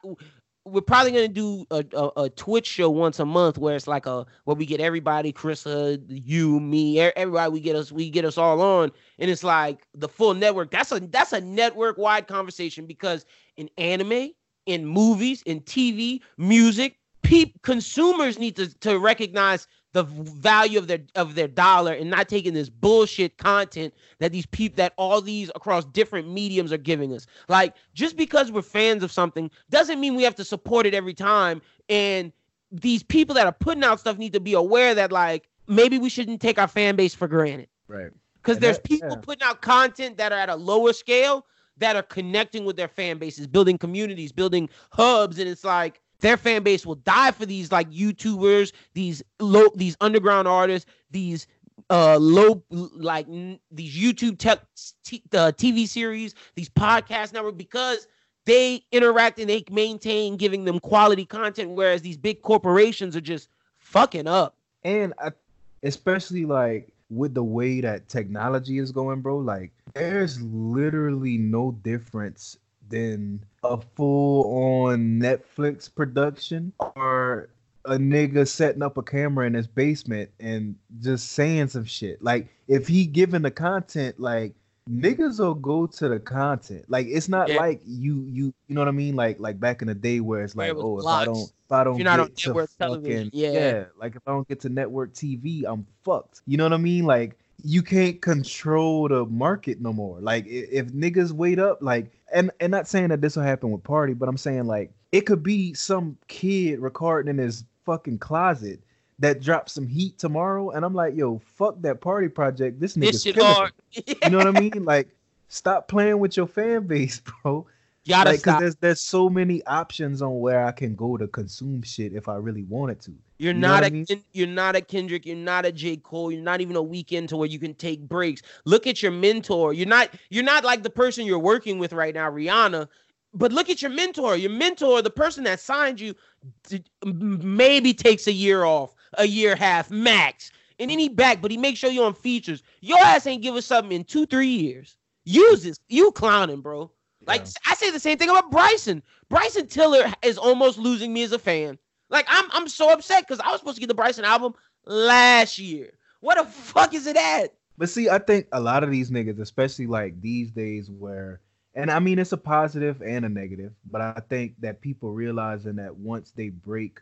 we're probably gonna do a, a, a Twitch show once a month where it's like a where we get everybody, Chris, Hood, you, me, everybody. We get us, we get us all on, and it's like the full network. That's a that's a network wide conversation because in anime, in movies, in TV, music, peop consumers need to to recognize the value of their of their dollar and not taking this bullshit content that these people that all these across different mediums are giving us. Like just because we're fans of something doesn't mean we have to support it every time. And these people that are putting out stuff need to be aware that like maybe we shouldn't take our fan base for granted. right. Because there's that- people yeah. putting out content that are at a lower scale that are connecting with their fan bases, building communities, building hubs, and it's like their fan base will die for these like YouTubers, these low, these underground artists, these uh low like n- these YouTube tech t- uh, TV series, these podcast network because they interact and they maintain giving them quality content, whereas these big corporations are just fucking up. And I, especially like with the way that technology is going, bro, like there's literally no difference than a full on Netflix production or a nigga setting up a camera in his basement and just saying some shit. Like if he giving the content, like niggas will go to the content. Like it's not Yeah. like you you you know what I mean? Like like back in the day where it's Where like, it was oh, if. I don't if I don't you're not get to network television, fucking- yeah. like if I don't get to network TV, I'm fucked. You know what I mean? Like you can't control the market no more. Like if niggas wait up, like and and not saying that this will happen with party, but I'm saying like it could be some kid recording in his fucking closet that drops some heat tomorrow, and I'm like, yo, fuck that party project. This nigga's This hard. You know what I mean? Like, stop playing with your fan base, bro. Gotta like, cause there's there's so many options on where I can go to consume shit if I really wanted to. You're You not a I mean? You're not a Kendrick. You're not a J Cole. You're not even a Weeknd to where you can take breaks. Look at your mentor. You're not you're not like the person you're working with right now, Rihanna. But look at your mentor. Your mentor, the person that signed you, maybe takes a year off, a year half max, and then he back. But he makes sure you on features. Your ass ain't give us something in two three years. Use this. You clowning, bro. Like Yeah. I say the same thing about Bryson. Bryson Tiller is almost losing me as a fan. Like I'm I'm so upset because I was supposed to get the Bryson album last year. What the fuck is it at? But see, I think a lot of these niggas, especially like these days where and I mean it's a positive and a negative, but I think that people realizing that once they break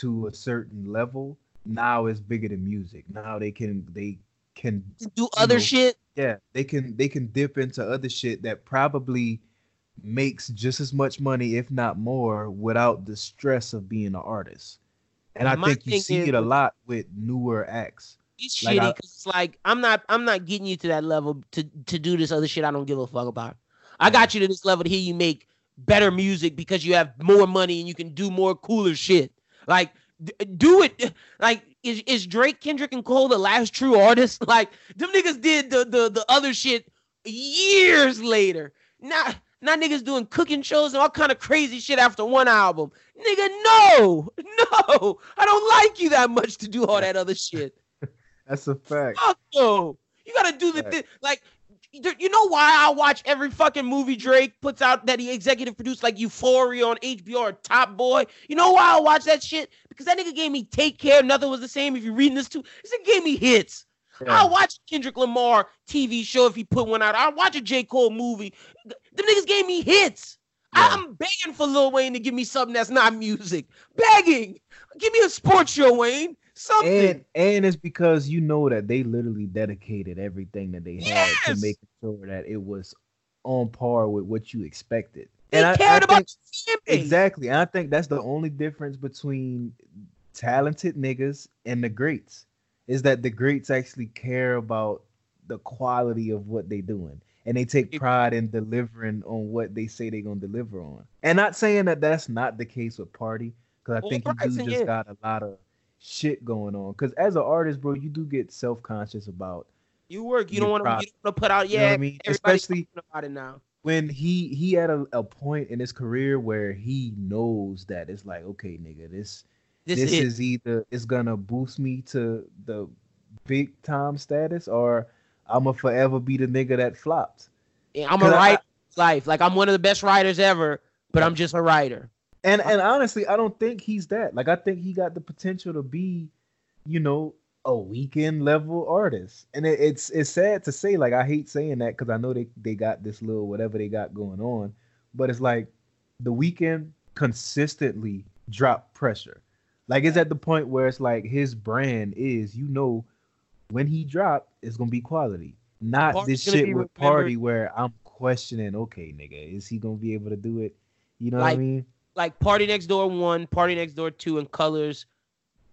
to a certain level, now it's bigger than music. Now they can they can Do other know, shit. yeah, they can they can dip into other shit that probably makes just as much money, if not more, without the stress of being an artist. And I think you see is it a lot with newer acts. It's Like, shitty because it's like I'm not I'm not getting you to that level to to do this other shit I don't give a fuck about. I got you to this level to hear you make better music because you have more money and you can do more cooler shit. Like do it. Like is is Drake, Kendrick, and Cole the last true artists? Like them niggas did the the the other shit years later. Now now niggas doing cooking shows and all kind of crazy shit after one album. Nigga, no, no, I don't like you that much to do all that other shit. That's a fact. Fuck no. You gotta do the Right. thi- like. You know why I watch every fucking movie Drake puts out that he executive produced like Euphoria on HBO or Top Boy? You know why I watch that shit? Because that nigga gave me Take Care, Nothing Was the Same. If you're reading this too, this nigga gave me hits. Yeah. I'll watch Kendrick Lamar TV show if he put one out. I'll watch a J. Cole movie. Th- Them niggas gave me hits. Yeah. I'm begging for Lil Wayne to give me something that's not music. Begging. Give me a sports show, Wayne. Something. and and it's because you know that they literally dedicated everything that they had to Yes. making sure that it was on par with what you expected. they and I- I cared about think- the fan base. Exactly. And I think that's the only difference between talented niggas and the greats is that the greats actually care about the quality of what they're doing and they take pride in delivering on what they say they're going to deliver on. And not saying that that's not the case with Party cuz I Well, think you do just yeah. got a lot of shit going on cuz as an artist, bro, you do get self-conscious about You work. You don't want to. prop. You don't want to put out. You know Yeah, I mean? Especially- about it now. when he he had a, a point in his career where he knows that it's like okay nigga this This, this, is, either it's gonna boost me to the big time status or I'm gonna forever be the nigga that flopped. I'm a I- writer. Life like I'm one of the best writers ever, but I'm just a writer. And and honestly, I don't think he's that. Like I think he got the potential to be, you know, a Weeknd level artist. And it, it's it's sad to say. Like I hate saying that because I know they they got this little whatever they got going on, but it's like the Weeknd consistently drop pressure. Like it's at the point where it's like his brand is, you know, when he drop, it's gonna be quality. Not Party's this shit with remembered- party where I'm questioning, okay, nigga, is he gonna be able to do it? You know what I mean? Like Party Next Door one, Party Next Door two, and Colors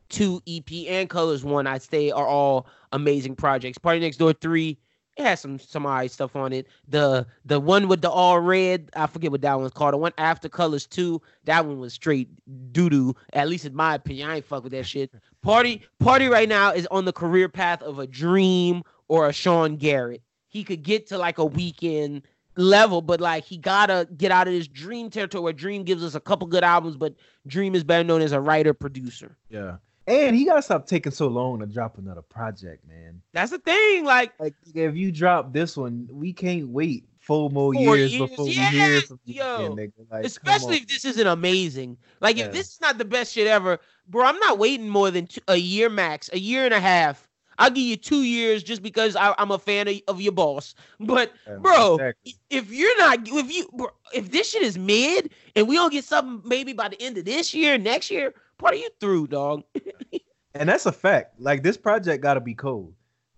two EP and Colors one, I'd say are all amazing projects. Party Next Door three, it has some some alright stuff on it. The the one with the all red, I forget what that one's called. The one after Colors two, that one was straight doo doo. At least in my opinion, I ain't fuck with that shit. Party Party right now is on the career path of a Dream or a Sean Garrett. He could get to like a Weeknd level, but like he gotta get out of this Dream territory where Dream gives us a couple good albums, but Dream is better known as a writer producer. Yeah. And he gotta stop taking so long to drop another project, man. That's the thing. Like Like if you drop this one, we can't wait four more Four years, years, before yeah, we hear from you yo. again, nigga. Like, especially if this isn't amazing. Like Yeah. if this is not the best shit ever, bro, I'm not waiting more than two, a year max, a year and a half. I'll give you two years just because I, I'm a fan of, of your boss. But Yeah, bro, exactly. if you're not, if you, bro, if this shit is mid and we don't get something maybe by the end of this year, next year, part of you through, dog. and that's a fact. Like this project gotta be cold.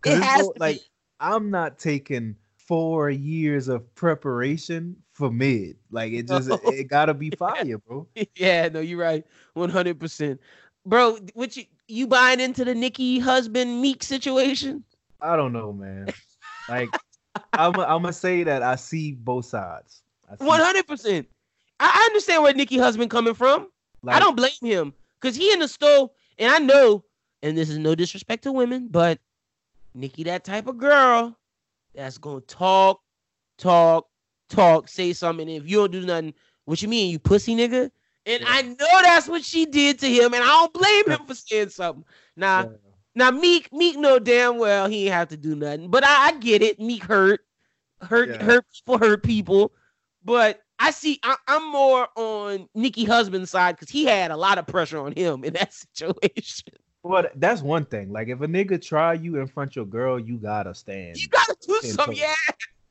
It has no- to like be. I'm not taking four years of preparation for mid. Like it just No. it gotta be fire, bro. yeah, no, you're right, one hundred percent. Bro, what you you buying into the Nicki husband Meek situation? I don't know, man. Like, I'm I'm gonna say that I see both sides. One hundred percent. I understand where Nicki husband coming from. I don't blame him because he in the store, and I know, and this is no disrespect to women, but Nicki, that type of girl that's gonna talk, talk, talk, say something. And if you don't do nothing, what you mean, you pussy nigga? And Yeah. I know that's what she did to him, and I don't blame him for saying something. Now, yeah. now Meek, Meek know damn well he ain't have to do nothing, but I, I get it. Meek hurt, hurt, Yeah. hurt people, hurt people. But I see, I, I'm more on Nicki husband's side because he had a lot of pressure on him in that situation. Well, that's one thing. Like, if a nigga try you in front of your girl, you gotta stand. You gotta do something, yeah.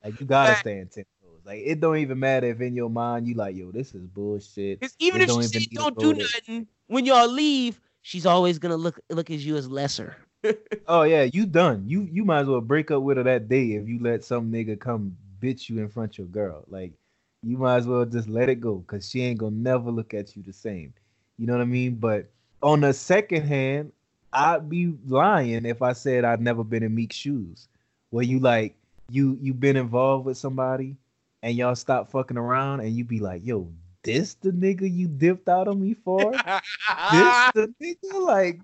Like, you gotta Fact. stand ten. Like, it don't even matter if in your mind you like, yo, this is bullshit. Because even It if she even say need don't do nothing when y'all leave, she's always gonna look look at you as lesser. Oh yeah, you done. You you might as well break up with her that day if you let some nigga come bitch you in front of your girl. Like you might as well just let it go because she ain't gonna never look at you the same. You know what I mean? But on the second hand, I'd be lying if I said I'd never been in Meek's shoes. Where you like you you been involved with somebody and y'all stop fucking around and you be like, yo, this the nigga you dipped out on me for? this the nigga? Like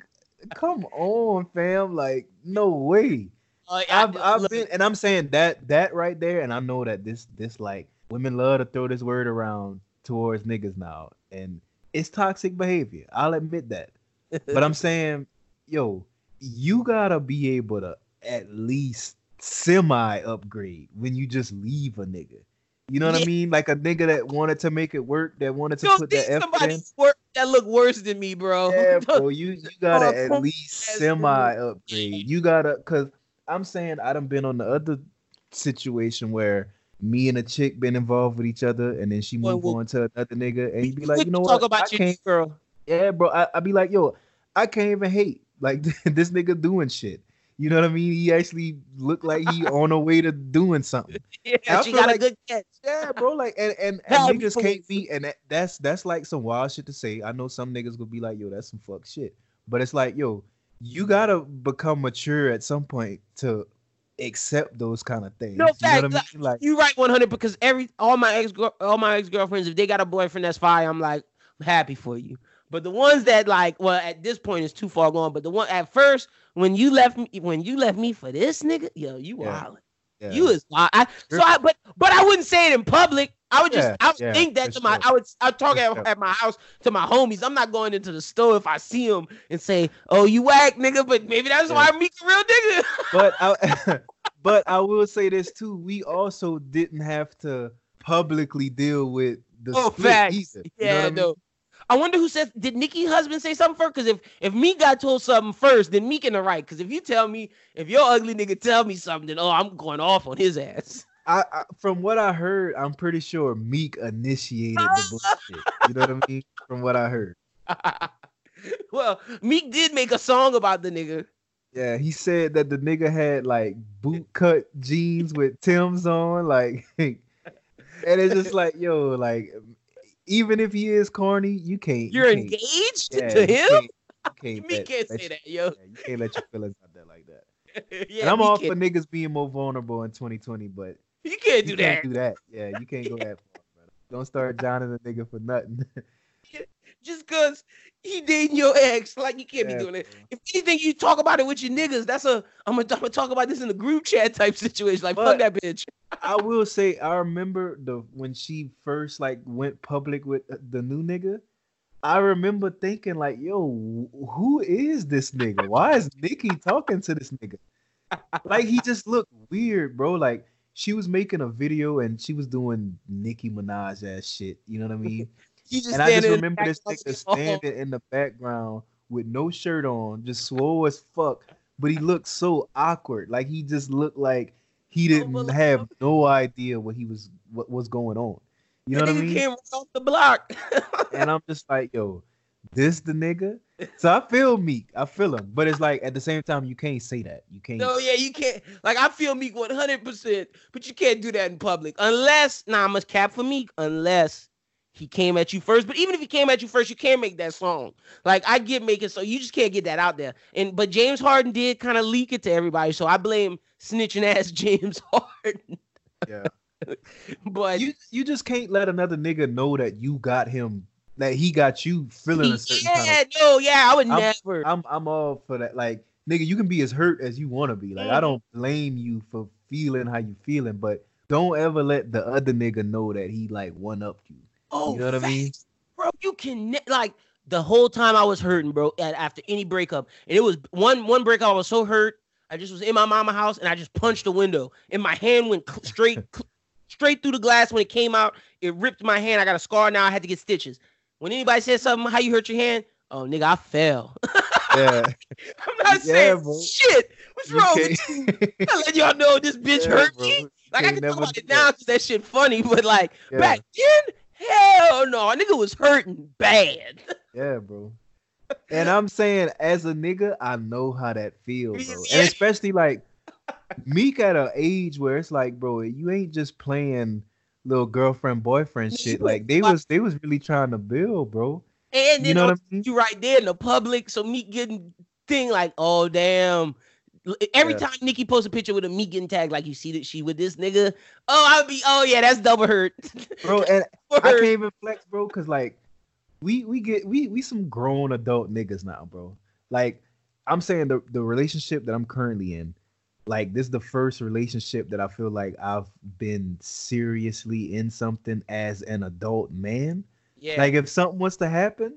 come on fam. Like no way. I- I've, I've been and i'm saying that that right there and i know that this this like women love to throw this word around towards niggas now and it's toxic behavior. I'll admit that. But i'm saying yo you gotta be able to at least semi upgrade when you just leave a nigga you know what Yeah. i mean like a nigga that wanted to make it work that wanted to Don't put effort somebody in wor- that look worse than me, bro. yeah, bro, you you gotta Oh, at least semi upgrade. You gotta, cause I'm saying I done been on the other situation where me and a chick been involved with each other, and then she Well, move well, on to another nigga, and you be like, you know talk what? about I your girl. Yeah, bro. I I be like, yo, I can't even hate like this nigga doing shit. You know what I mean? He actually looked like he on the way to doing something. Yeah, I she got like- a good catch. Yeah, bro. Like, and and, and niggas can't be, and that, that's that's like some wild shit to say. I know some niggas gonna be like, yo, that's some fuck shit. But it's like, yo, you mm. gotta become mature at some point to accept those kind of things. No, you know fact, what I mean? Like, You right, one hundred. Because every all my ex all my ex girlfriends, if they got a boyfriend that's fine, I'm like, I'm happy for you. But the ones that like, well, at this point it's too far gone. But the one at first, when you left me, when you left me for this nigga, yo, you Yeah. wild. yeah. You is wild. I, so I, but but I wouldn't say it in public. I would just Yeah, I would yeah, think that to my. I would I talk at, sure. at my house to my homies. I'm not going into the store if I see them and say, "Oh, you whack nigga," but maybe that's why I meet a real nigga. but I, but I will say this too. We also didn't have to publicly deal with the Oh, split facts. either. You know Yeah, what I mean? I wonder who said did Nicki husband say something first? Because if if Meek got told something first, then Meek in the right. Because if you tell me, if your ugly nigga tell me something, then oh, I'm going off on his ass. I, I from what I heard, I'm pretty sure Meek initiated the bullshit. You know what I mean? From what I heard. well, Meek did make a song about the nigga. Yeah, he said that the nigga had like boot cut jeans with Tim's on, like, and it's just like, yo, like, even if he is corny, you can't. You're you engaged yeah, to him. can't- you can't Meek let- can't let say you- that, yo. yeah, you can't let your feelings out there like that. yeah, and I'm all can't- for niggas being more vulnerable in 2020, but You can't do you that. can't do that. Yeah, you can't go that far, brother. Don't start drowning a nigga for nothing. Just cause he dating your ex, like you can't Yeah, be doing it. If anything, you talk about it with your niggas. That's a I'm gonna, I'm gonna talk about this in a group chat type situation. Like fuck that bitch. I will say I remember the when she first like went public with uh, the new nigga. I remember thinking like, "Yo, who is this nigga? Why is Nicki talking to this nigga?" Like he just looked weird, bro. Like she was making a video and she was doing Nicki Minaj ass shit. You know what I mean? He just and I just standing in the remember this nigga standing in the background with no shirt on, just swole as fuck. But he looked so awkward. Like he just looked like he didn't have no idea what he was what was going on. You know what I mean? came off the block. And I'm just like, yo, this the nigga. So I feel Meek. I feel him. But it's like at the same time, you can't say that. You can't. no, yeah, you can't. Like I feel Meek 100, percent but you can't do that in public unless. Nah, I must cap for Meek unless he came at you first. But even if he came at you first, you can't make that song. Like I get making so you just can't get that out there. And but James Harden did kind of leak it to everybody, so I blame snitching ass James Harden. Yeah. but you you just can't let another nigga know that you got him that he got you feeling a certain yeah, kind of no, yeah, I would I'm- never. I'm I'm all for that. Like, nigga, you can be as hurt as you want to be. Like, I don't blame you for feeling how you feeling, but don't ever let the other nigga know that he like one up you. Oh, you know what I mean? bro? You can like the whole time I was hurting, bro. At, after any breakup, and it was one one breakup, I was so hurt. I just was in my mama house, and I just punched the window, and my hand went cl- straight cl- straight through the glass when it came out. It ripped my hand. I got a scar now. I had to get stitches. When anybody says something, how you hurt your hand? Oh, nigga, I fell. Yeah, I'm not Yeah, saying bro. shit. What's You wrong with you? I let y'all know this bitch Yeah, hurt bro. me. Like I can talk about it now because that shit funny, but like Yeah. back then, hell no, a nigga was hurting bad. Yeah, bro. And I'm saying, as a nigga, I know how that feels, bro. And especially like Meek at an age where it's like, bro, you ain't just playing little girlfriend boyfriend shit. Like they was they was really trying to build, bro. And then You know what I mean? you right there in the public, so me getting thing like, oh damn. Every Yeah. time Nicki posts a picture with a me getting tagged, like you see that she with this nigga. Oh, I'll be. Oh yeah, that's double hurt. Bro, and I can't even flex, bro, cause like we we get we we some grown adult niggas now, bro. Like I'm saying the the relationship that I'm currently in, like this is the first relationship that I feel like I've been seriously in something as an adult man. yeah. Like if something was to happen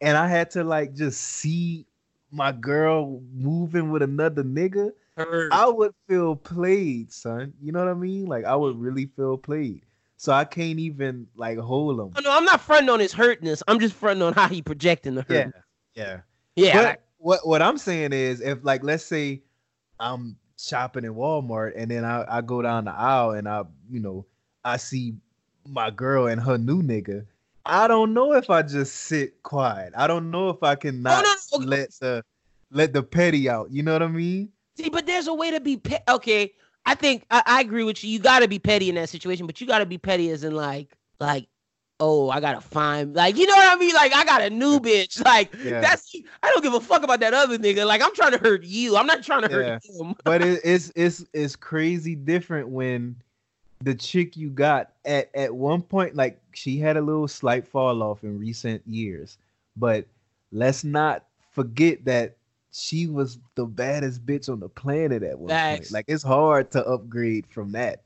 and I had to like just see my girl moving with another nigga. I would feel played, son. You know what I mean? Like I would really feel played. So I can't even like hold him. Oh, no, I'm not fronting on his hurtness. I'm just fronting on how he projecting the Yeah, hurt. yeah. Yeah. but like- what what I'm saying is, if like let's say I'm shopping in Walmart and then I, I go down the aisle and I you know I see my girl and her new nigga, I don't know if I just sit quiet. I don't know if I can not oh, no, no, let the let the petty out. You know what I mean? See, but there's a way to be pe- okay. I think I, I agree with you. You got to be petty in that situation, but you got to be petty as in like, like, oh, I gotta find, like, you know what I mean? Like, I got a new bitch. Like, Yeah. that's I don't give a fuck about that other nigga. Like, I'm trying to hurt you. I'm not trying to hurt him. But it, it's it's it's crazy different when the chick you got at at one point like she had a little slight fall off in recent years, but let's not forget that she was the baddest bitch on the planet at one Facts. point. Like it's hard to upgrade from that.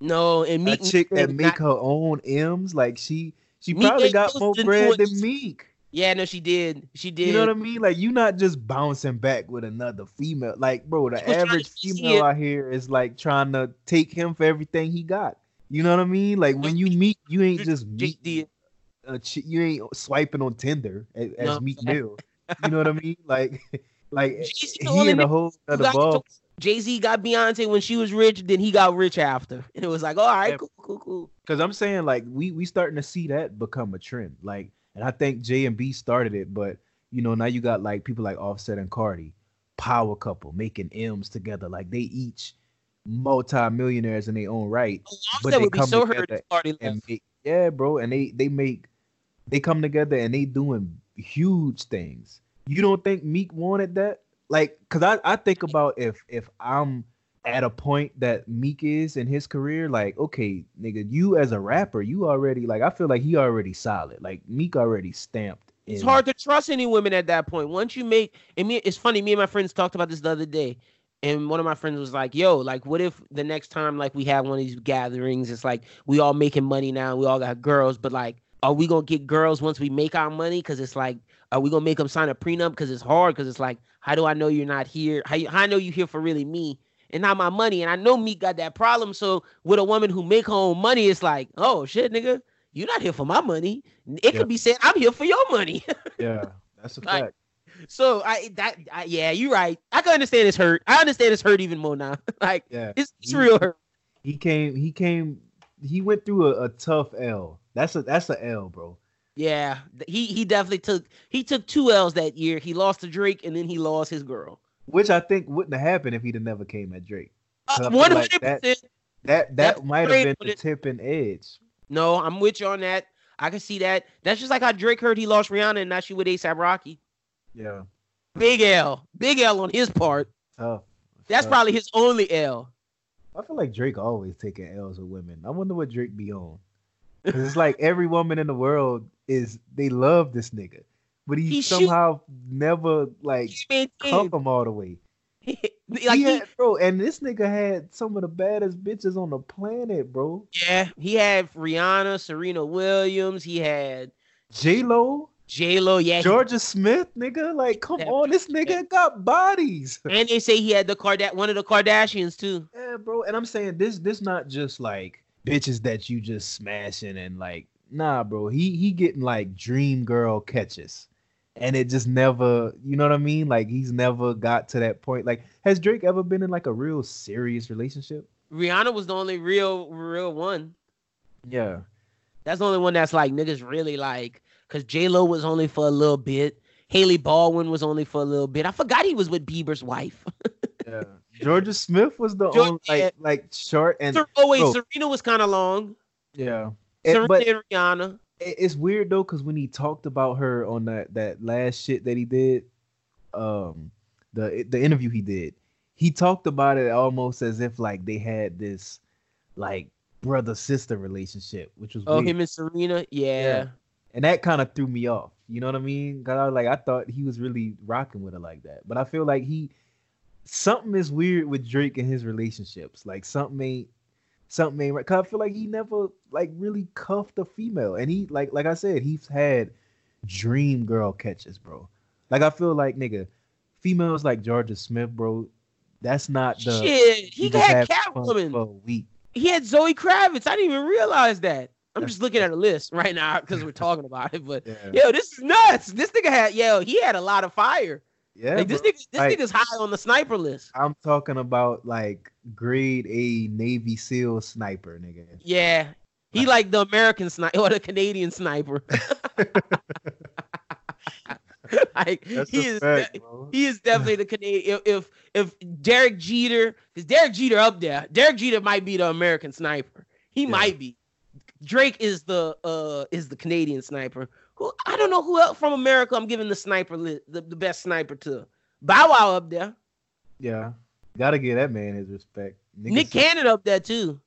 No, and A Meek chick Mill that make not- her own M's, like she she Meek probably got more bread than Meek. Yeah, no, she did. She did. You know what I mean? Like you not just bouncing back with another female. Like, bro, the She was trying average female out here is like trying to take him for everything he got. You know what I mean? Like when you meet, you ain't just meet JD. you ain't swiping on Tinder as, as No. Meek Mill. You know what I mean? Like, like he in a whole other ball. Jay Z got Beyonce when she was rich, then he got rich after, and it was like, all right, Yeah. cool, cool, cool. Because I'm saying like we we starting to see that become a trend. Like, and I think J and B started it, but you know now you got like people like Offset and Cardi, power couple making M's together. Like they each multi-millionaires in their own right. But Offset they would be come so hurt together if Cardi and make, yeah, bro, and they they make they come together and they doing huge things. You don't think Meek wanted that? Like, cause I I think about if if I'm at a point that Meek is in his career, like, okay, nigga, you as a rapper, you already like I feel like he already solid. Like Meek already stamped. It's hard to trust any women at that point. Once you make, and me, it's funny. Me and my friends talked about this the other day, and one of my friends was like, "Yo, like, what if the next time like we have one of these gatherings, it's like we all making money now, we all got girls, but like, are we gonna get girls once we make our money? Because it's like, are we gonna make them sign a prenup? Because it's hard. Because it's like, how do I know you're not here? How, you, how I know you here for really me?" And not my money, and I know me got that problem. So with a woman who make her own money, it's like, oh shit, nigga, you're not here for my money. It Yeah. could be said, I'm here for your money. Yeah, that's a Like, fact. So I that I, yeah, you're right. I can understand it's hurt. I understand it's hurt even more now. like Yeah, it's, it's You- real hurt. he came. He came. He went through a, a tough L. That's a that's a L, bro. Yeah, he he definitely took he took two L's that year. He lost to Drake and then he lost his girl. Which I think wouldn't have happened if he'd have never came at Drake. Uh, One hundred that- percent. That that might have been the it- tip and edge. No, I'm with you on that. I can see that. That's just like how Drake heard he lost Rihanna and now she with ASAP Rocky. Yeah. Big L. Big L on his part. Tough. That's Tough. probably his only L. I feel like Drake always taking L's with women. I wonder what Drake be on. it's like every woman in the world is they love this nigga, but he, He shoot- somehow never like He maintained. them all the way. like he he, bro, and this nigga had some of the baddest bitches on the planet, bro. yeah, he had Rihanna, Serena Williams. He had J Lo, J Lo. Yeah, he- Jorja Smith, nigga. Like, come That- on, this nigga got bodies. and they say he had the Card one of the Kardashians too. Yeah, bro. And I'm saying this this not just like bitches that you just smashing and like nah, bro. He he getting like dream girl catches. And it just never, you know what I mean? Like he's never got to that point. Like, has Drake ever been in like a real serious relationship? Rihanna was the only real, real one. Yeah. That's the only one that's like niggas really like. Cause J Lo was only for a little bit. Hailey Baldwin was only for a little bit. I forgot he was with Bieber's wife. Yeah. Jorja Smith was the Jorja- only like like short and oh wait, bro. Serena was kind of long. yeah. Serena but and Rihanna. It- it's weird though because when he talked about her on that that last shit that he did um the the interview he did he talked about it almost as if like they had this like brother sister relationship which was Oh, weird. him and Serena. Yeah. Yeah. and that kind of threw me off you know what i mean because i was like i thought he was really rocking with her like that but i feel like he something is weird with drake and his relationships like something ain't something ain't right. Cause I feel like he never like really cuffed a female, and he like like I said, he's had dream girl catches, bro. Like I feel like nigga, females like Jorja Smith, bro. That's not the Shit, he had Catwoman. for a week. He had Zoe Kravitz. I didn't even realize that. I'm That's- just looking at a list right now because we're talking about it. But Yeah, yo, this is nuts. This nigga had yo, he had a lot of fire. Yeah. like this bro. nigga, this Like- nigga's high on the sniper list. I'm talking about like grade A Navy SEAL sniper, nigga. Yeah. He like the American sniper or the Canadian sniper. like That's he is fact, de- he is definitely the Canadian. If if, if Derek Jeter, because Derek Jeter up there, Derek Jeter might be the American sniper. He Yeah. might be. Drake is the uh is the Canadian sniper. Who I don't know who else from America I'm giving the sniper list, the, the best sniper to. Bow Wow up there. Yeah, gotta give that man his respect. Nick Cannon up there too.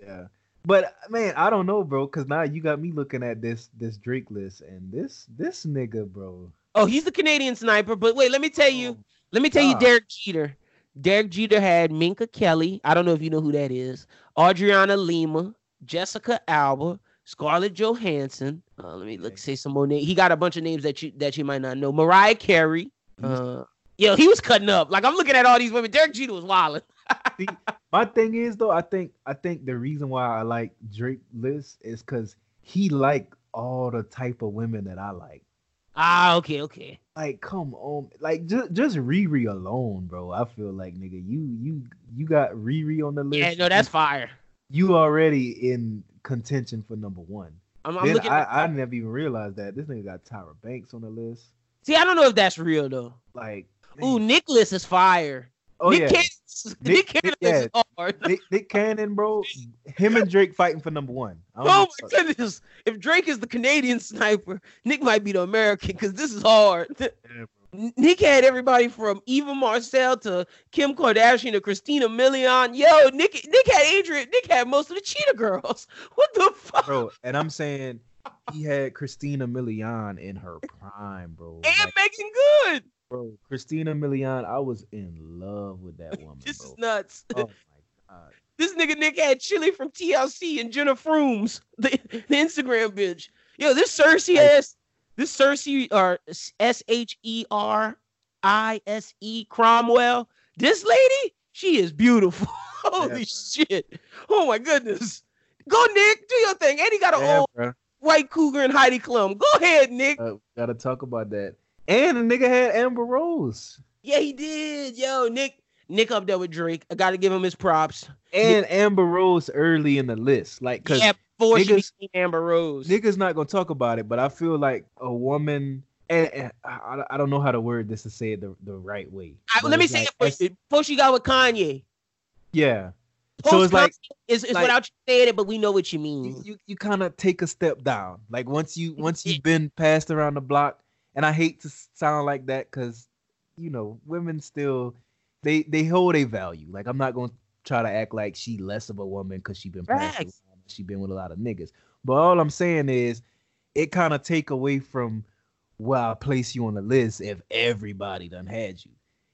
Yeah. But man, I don't know, bro, because now you got me looking at this this Drake list and this this nigga, bro. Oh, he's the Canadian sniper. But wait, let me tell you. Oh, Let me tell you, Derek Jeter. Derek Jeter had Minka Kelly. I don't know if you know who that is. Adriana Lima, Jessica Alba, Scarlett Johansson. Uh, let me look say some more names. He got a bunch of names that you that you might not know. Mariah Carey. Uh, yo, he was cutting up. Like I'm looking at all these women. Derek Jeter was wilding. See, my thing is though, I think I think the reason why I like Drake list is because he like all the type of women that I like. Ah, okay, okay. Like, come on, like just just Riri alone, bro. I feel like nigga, you you you got Riri on the list. Yeah, no, that's fire. you already in contention for number one. I'm, I'm looking. I, at, I never even realized that this nigga got Tyra Banks on the list. see, I don't know if that's real though. Like, Ooh, man. Nicholas is fire. oh Nick yeah, Nick, Nick- Cannon yeah. is hard. Nick, Nick Cannon, bro. Him and Drake fighting for number one. Oh my goodness! If Drake is the Canadian sniper, Nick might be the American because this is hard. Yeah, Nick had everybody from Eva Marcille to Kim Kardashian to Christina Milian. Yo, Nick Nick had Adrienne. Nick had most of the Cheetah Girls. What the fuck? bro. And I'm saying he had Christina Milian in her prime, bro. and Like, Meagan Good. bro, Christina Milian, I was in love with that woman. This bro. is nuts. Oh my god. This nigga Nick had Chili from TLC and Jena Frumes, the, the Instagram bitch. Yo, this Cersei Like- ass, this Cersei or S H E R I S E Cromwell. This lady, she is beautiful. Holy bro. shit. Oh my goodness. Go Nick, do your thing. And he got an Yeah, old bro. white cougar and Heidi Klum. Go ahead, Nick. Uh, gotta talk about that. And the nigga had Amber Rose. Yeah, he did. Yo, Nick, Nick up there with Drake. I gotta give him his props. And Amber Rose early in the list. Like, cause Yeah, before she niggas- became Amber Rose. niggas not gonna talk about it, but I feel like a woman. And, and I, I don't know how to word this to say it the, the right way. I- let me say like it first. Before she got with Kanye. Yeah. So it's like it's, it's like- without you saying it, but we know what you mean. you, you, you kind of take a step down. Like once you once you've been passed around the block, and I hate to sound like that because you know women still they they hold a value. Like I'm not gonna try to act like she less of a woman because she been passed. She been with a lot of niggas. But all I'm saying is, it kind of take away from where I place you on the list if everybody done had you.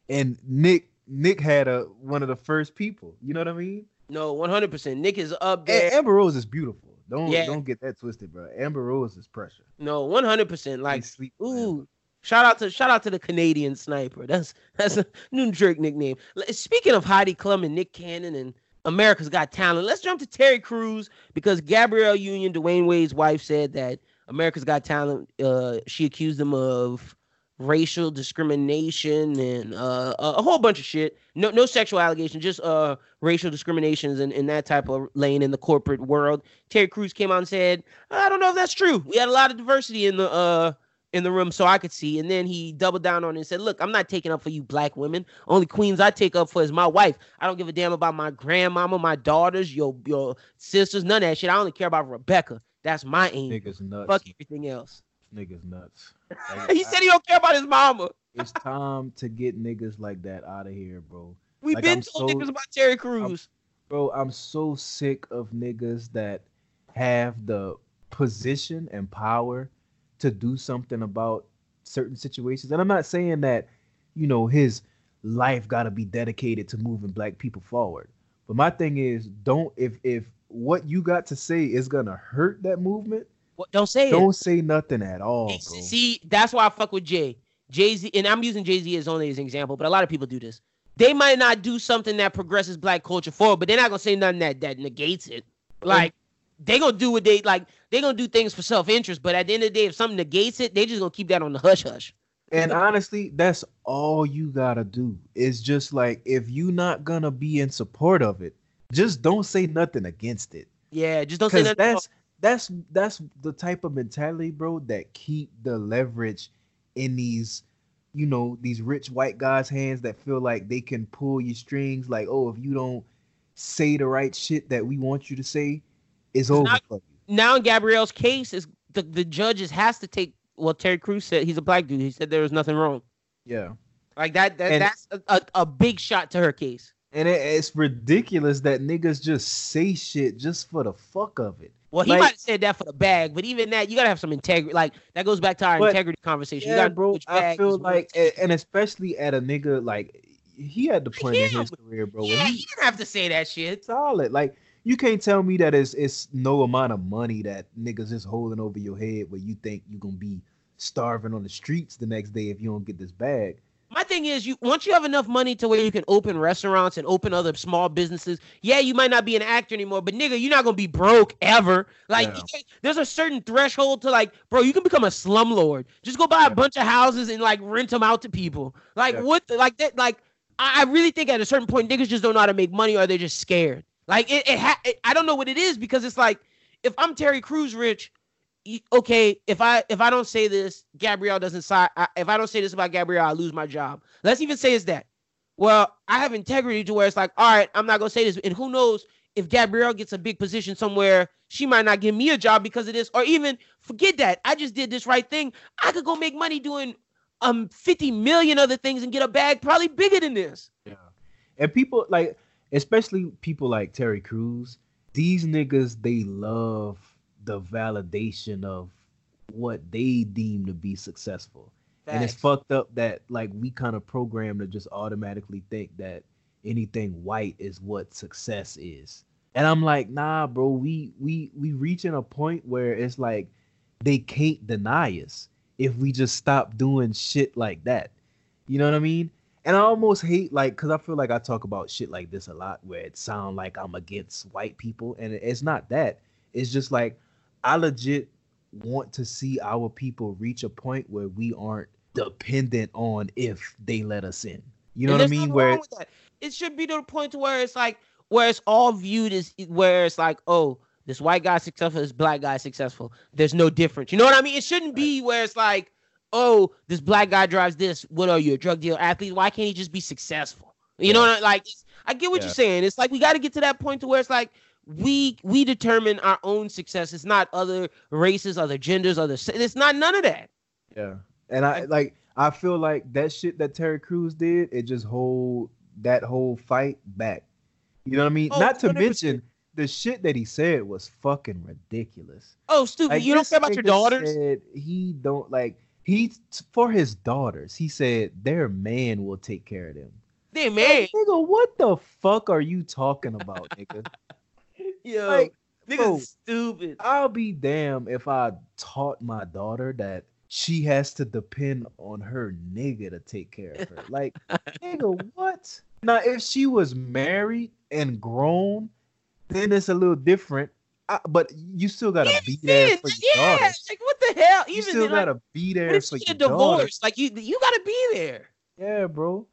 And Nick Nick had a one of the first people. You know what I mean? No, one hundred percent. Nick is up there. Amber Rose is beautiful. Don't Yeah. don't get that twisted, bro. Amber Rose is pressure. No, one hundred percent. Like Like, sleep. ooh, shout out to shout out to the Canadian sniper. That's that's a new Drake nickname. Speaking of Heidi Klum and Nick Cannon and America's Got Talent, let's jump to Terry Crews because Gabrielle Union, Dwyane Wade's wife, said that America's Got Talent. Uh, she accused them of racial discrimination and uh, a a whole bunch of shit. No, no sexual allegations, just uh, racial discriminations and, and that type of lane in the corporate world. Terry Crews came out and said, "I don't know if that's true. We had a lot of diversity in the uh in the room, so I could see." And then he doubled down on it and said, "Look, I'm not taking up for you black women. Only queens I take up for is my wife. I don't give a damn about my grandmama, my daughters, your your sisters, none of that shit. I only care about Rebecca. That's my aim. Niggas nuts. Fuck everything else." Niggas nuts. he said he don't care about his mama. it's time to get niggas like that out of here, bro. We've Like, been I'm told so- niggas about Terry Crews. Bro, I'm so sick of niggas that have the position and power to do something about certain situations. And I'm not saying that, you know, his life got to be dedicated to moving black people forward. But my thing is, don't if if what you got to say is gonna hurt that movement, What, don't say don't say nothing at all, bro. See, that's why I fuck with Jay. Jay Z, and I'm using Jay Z as only as an example, but a lot of people do this. They might not do something that progresses black culture forward, but they're not gonna say nothing that that negates it. Like they gonna do what they like. They gonna do things for self interest, but at the end of the day, if something negates it, they just gonna keep that on the hush hush. And honestly, that's all you gotta do. Is just like if you not gonna be in support of it, just don't say nothing against it. Yeah, just don't say nothing. that's that's that's the type of mentality, bro, that keep the leverage in these, you know, these rich white guys' hands that feel like they can pull your strings. Like, oh, if you don't say the right shit that we want you to say, it's over not- for you. now in Gabrielle's case, is the the judges has to take. Well, Terry Crews said he's a black dude. He said there was nothing wrong. Yeah. Like that. that And- that's a, a, big shot to her case. And it, it's ridiculous that niggas just say shit just for the fuck of it. Well, he Like- might have said that for the bag, but even that, you gotta have some integrity. Like that goes back to our But- integrity conversation. you Yeah, bro. I feel like, worth- and especially at a nigga like he had the point in his career, bro. yeah, he he didn't have to say that shit. solid. Like you can't tell me that it's it's no amount of money that niggas is holding over your head where you think you're gonna be starving on the streets the next day if you don't get this bag. My thing is, you once you have enough money to where you can open restaurants and open other small businesses. Yeah, you might not be an actor anymore, but nigga, you're not gonna be broke ever. Like, Yeah. there's a certain threshold to like, bro, you can become a slumlord. Just go buy Yeah. a bunch of houses and like rent them out to people. Like, Yeah. what? Like that? Like, I, I really think at a certain point, niggas just don't know how to make money, or they're just scared. Like, it, it, ha- it I don't know what it is because it's like, if I'm Terry Crews rich, okay, if I if I don't say this, Gabrielle doesn't sign. If I don't say this about Gabrielle, I lose my job. Let's even say it's that. Well, I have integrity to where it's like, all right, I'm not gonna say this, and who knows if Gabrielle gets a big position somewhere, she might not give me a job because of this, or even forget that. I just did this right thing. I could go make money doing um 50 million other things and get a bag probably bigger than this. Yeah. And people like, especially people like Terry Crews, these niggas, they love the validation of what they deem to be successful. And it's fucked up that like we kind of program to just automatically think that anything white is what success is. And I'm like, nah, bro, we we we reaching a point where it's like they can't deny us if we just stop doing shit like that. You know what I mean? And I almost hate like because I feel like I talk about shit like this a lot where it sound like I'm against white people, and it's not that. It's just like I legit want to see our people reach a point where we aren't dependent on if they let us in. You know what I mean? Where it should be to the point where it's like where it's all viewed as where it's like, oh, this white guy successful, this black guy successful. There's no difference. You know what I mean? It shouldn't be where it's like, oh, this black guy drives this. What are you, a drug dealer, athlete? Why can't he just be successful? You know, Yeah. what I- like I get what Yeah. you're saying. It's like we got to get to that point to where it's like we we determine our own success. It's not other races, other genders, other. It's not none of that. Yeah. And I like I feel like that shit that Terry Crews did, it just hold that whole fight back. You know what I mean? Oh, Not to 100%. mention the shit that he said was fucking ridiculous. Oh, stupid! Like, you don't care about your daughters. He don't like he for his daughters. He said their man will take care of them. They man, Like, nigga, what the fuck are you talking about, nigga? yo, like, niggas bro, stupid. I'll be damned if I taught my daughter that she has to depend on her nigga to take care of her. Like, nigga, what? Now, if she was married and grown, then it's a little different. I, but you still gotta be there for your yeah, daughter. like what the hell? You still then, gotta be there for your get daughter. Like you, you gotta be there. Yeah, bro.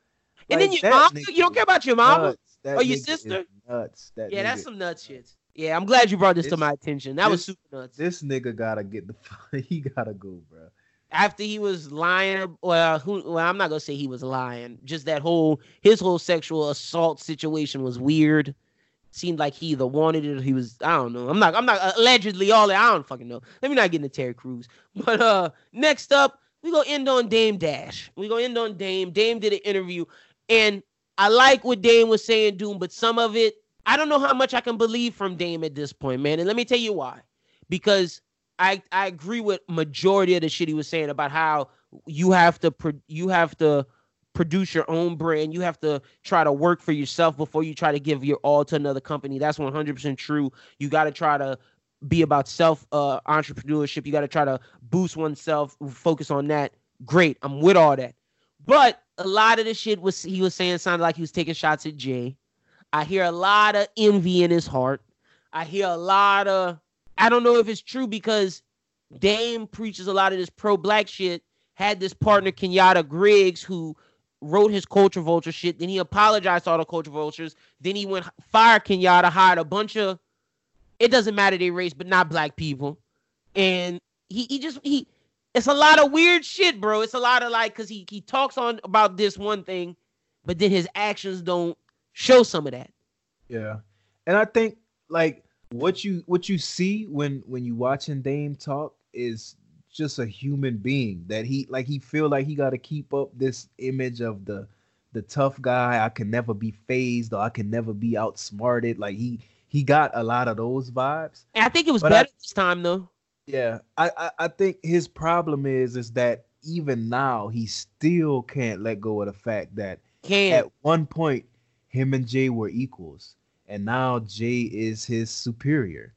And then your mom, you don't care about your. That or your sister? Nuts. That Yeah, that's some nut shit. Yeah, I'm glad you brought this, to my attention. That was this- super nuts. This nigga gotta get the. He gotta go, bro. After he was lying, well, who? Well, I'm not gonna say he was lying. Just that whole his whole sexual assault situation was weird. Seemed like he either wanted it or he was. I don't know. I'm not. I'm not allegedly all that. I don't fucking know. Let me not get into Terry Crews. But uh, next up, we gonna end on Dame Dash. We gonna end on Dame. Dame did an interview, and I like what Dame was saying, Doom. But some of it, I don't know how much I can believe from Dame at this point, man. And let me tell you why. Because I I agree with majority of the shit he was saying about how you have to you have to produce your own brand. You have to try to work for yourself before you try to give your all to another company. That's 100% true. You got to try to be about self uh, entrepreneurship. You got to try to boost oneself, focus on that. Great. I'm with all that. But a lot of the shit was he was saying sounded like he was taking shots at Jay. I hear a lot of envy in his heart. I hear a lot of I don't know if it's true because Dame preaches a lot of this pro black shit. Had this partner Kenyatta Griggs who wrote his culture vulture shit. Then he apologized to all the culture vultures. Then he went fired Kenyatta, hired a bunch of it doesn't matter their race, but not black people. And he he just he it's a lot of weird shit, bro. It's a lot of like because he he talks on about this one thing, but then his actions don't show some of that. Yeah, and I think like what you what you see when when you watching Dame talk is just a human being that he like he feel like he got to keep up this image of the the tough guy. I can never be phased or I can never be outsmarted. Like he he got a lot of those vibes. And I think it was But I- better this time though. Yeah, I, I I think his problem is is that even now he still can't let go of the fact that Can at one point him and Jay were equals, and now Jay is his superior.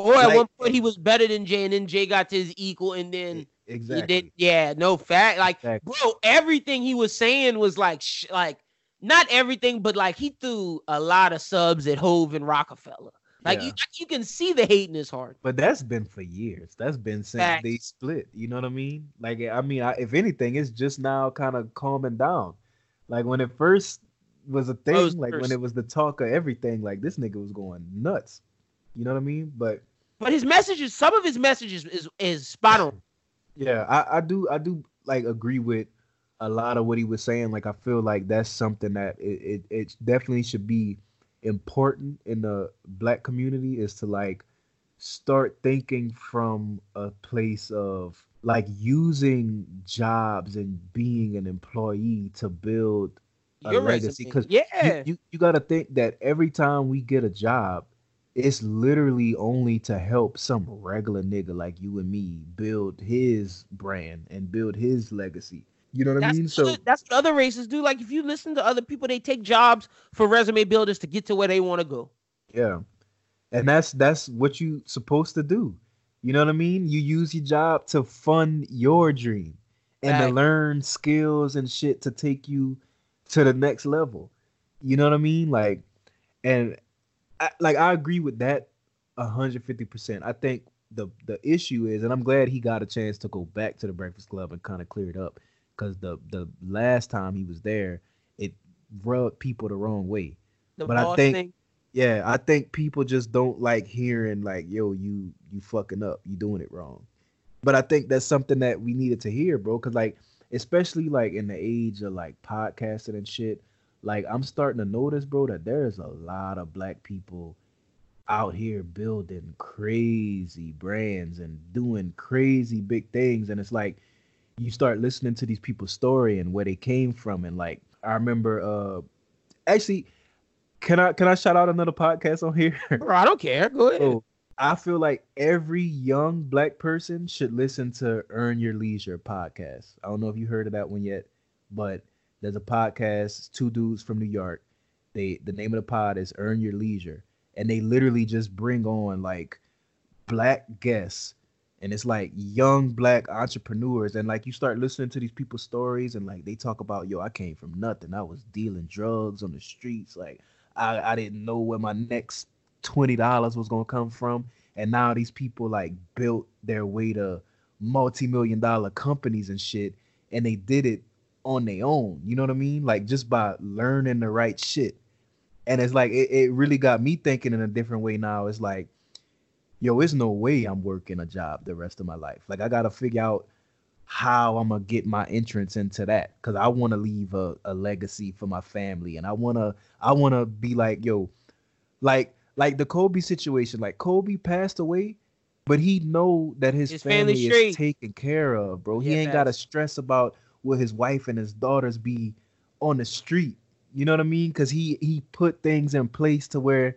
Or at like- one point he was better than Jay, and then Jay got to his equal, and then Exactly. did. Yeah, no fact. Like, Exactly. bro, everything he was saying was like, sh- like not everything, but like he threw a lot of subs at Hove and Roc-A-Fella. Like Yeah. you, you can see the hate in his heart. But that's been for years. That's been since Facts. they split. You know what I mean? Like, I mean, I, if anything, it's just now kind of calming down. Like when it first was a thing, was like first. when it was the talk of everything, like this nigga was going nuts. You know what I mean? But But his messages, some of his messages is is spot on. yeah, I, I do, I do like agree with a lot of what he was saying. Like I feel like that's something that it, it, it definitely should be important in the black community is to like start thinking from a place of like using jobs and being an employee to build a Your legacy because yeah, you, you, you got to think that every time we get a job it's literally only to help some regular nigga like you and me build his brand and build his legacy you know what i mean what so that's what other races do. Like if you listen to other people, they take jobs for resume builders to get to where they want to go. Yeah. And that's that's what you supposed to do. You know what I mean? You use your job to fund your dream and to learn skills and shit to take you to the next level. You know what I mean? Like and I, like I agree with that 150%. I think the the issue is and I'm glad he got a chance to go back to the Breakfast Club and kind of clear it up cuz the the last time he was there it rubbed people the wrong way. The But I think- thing. Yeah, I think people just don't like hearing like, "Yo, you you fucking up, you doing it wrong." But I think that's something that we needed to hear, bro. Cause like, especially like in the age of like podcasting and shit, like I'm starting to notice, bro, that there's a lot of black people out here building crazy brands and doing crazy big things. And it's like you start listening to these people's story and where they came from. And like I remember uh actually can I can I shout out another podcast on here? Bro, I don't care. Go ahead. Oh, I feel like every young black person should listen to Earn Your Leisure podcast. I don't know if you heard of that one yet, but there's a podcast, two dudes from New York. They the name of the pod is Earn Your Leisure. And they literally just bring on like black guests. And it's like young black entrepreneurs. And like you start listening to these people's stories and like they talk about yo i came from nothing. I was dealing drugs on the streets. Like i, I didn't know where my next $20 was going to come from. And now these people like built their way to multi-million dollar companies and shit. And they did it on their own you know what i mean like just by learning the right shit and it's like it, it really got me thinking in a different way now. It's like, yo, it's no way I'm working a job the rest of my life. Like I gotta figure out how I'm gonna get my entrance into that because I want to leave a, a legacy for my family, and I wanna I wanna be like, yo, like like the Kobe situation. Like Kobe passed away, but he know that his, His family, family is taken care of, bro. He Yeah, ain't gotta stress about will his wife and his daughters be on the street. You know what I mean? Because he he put things in place to where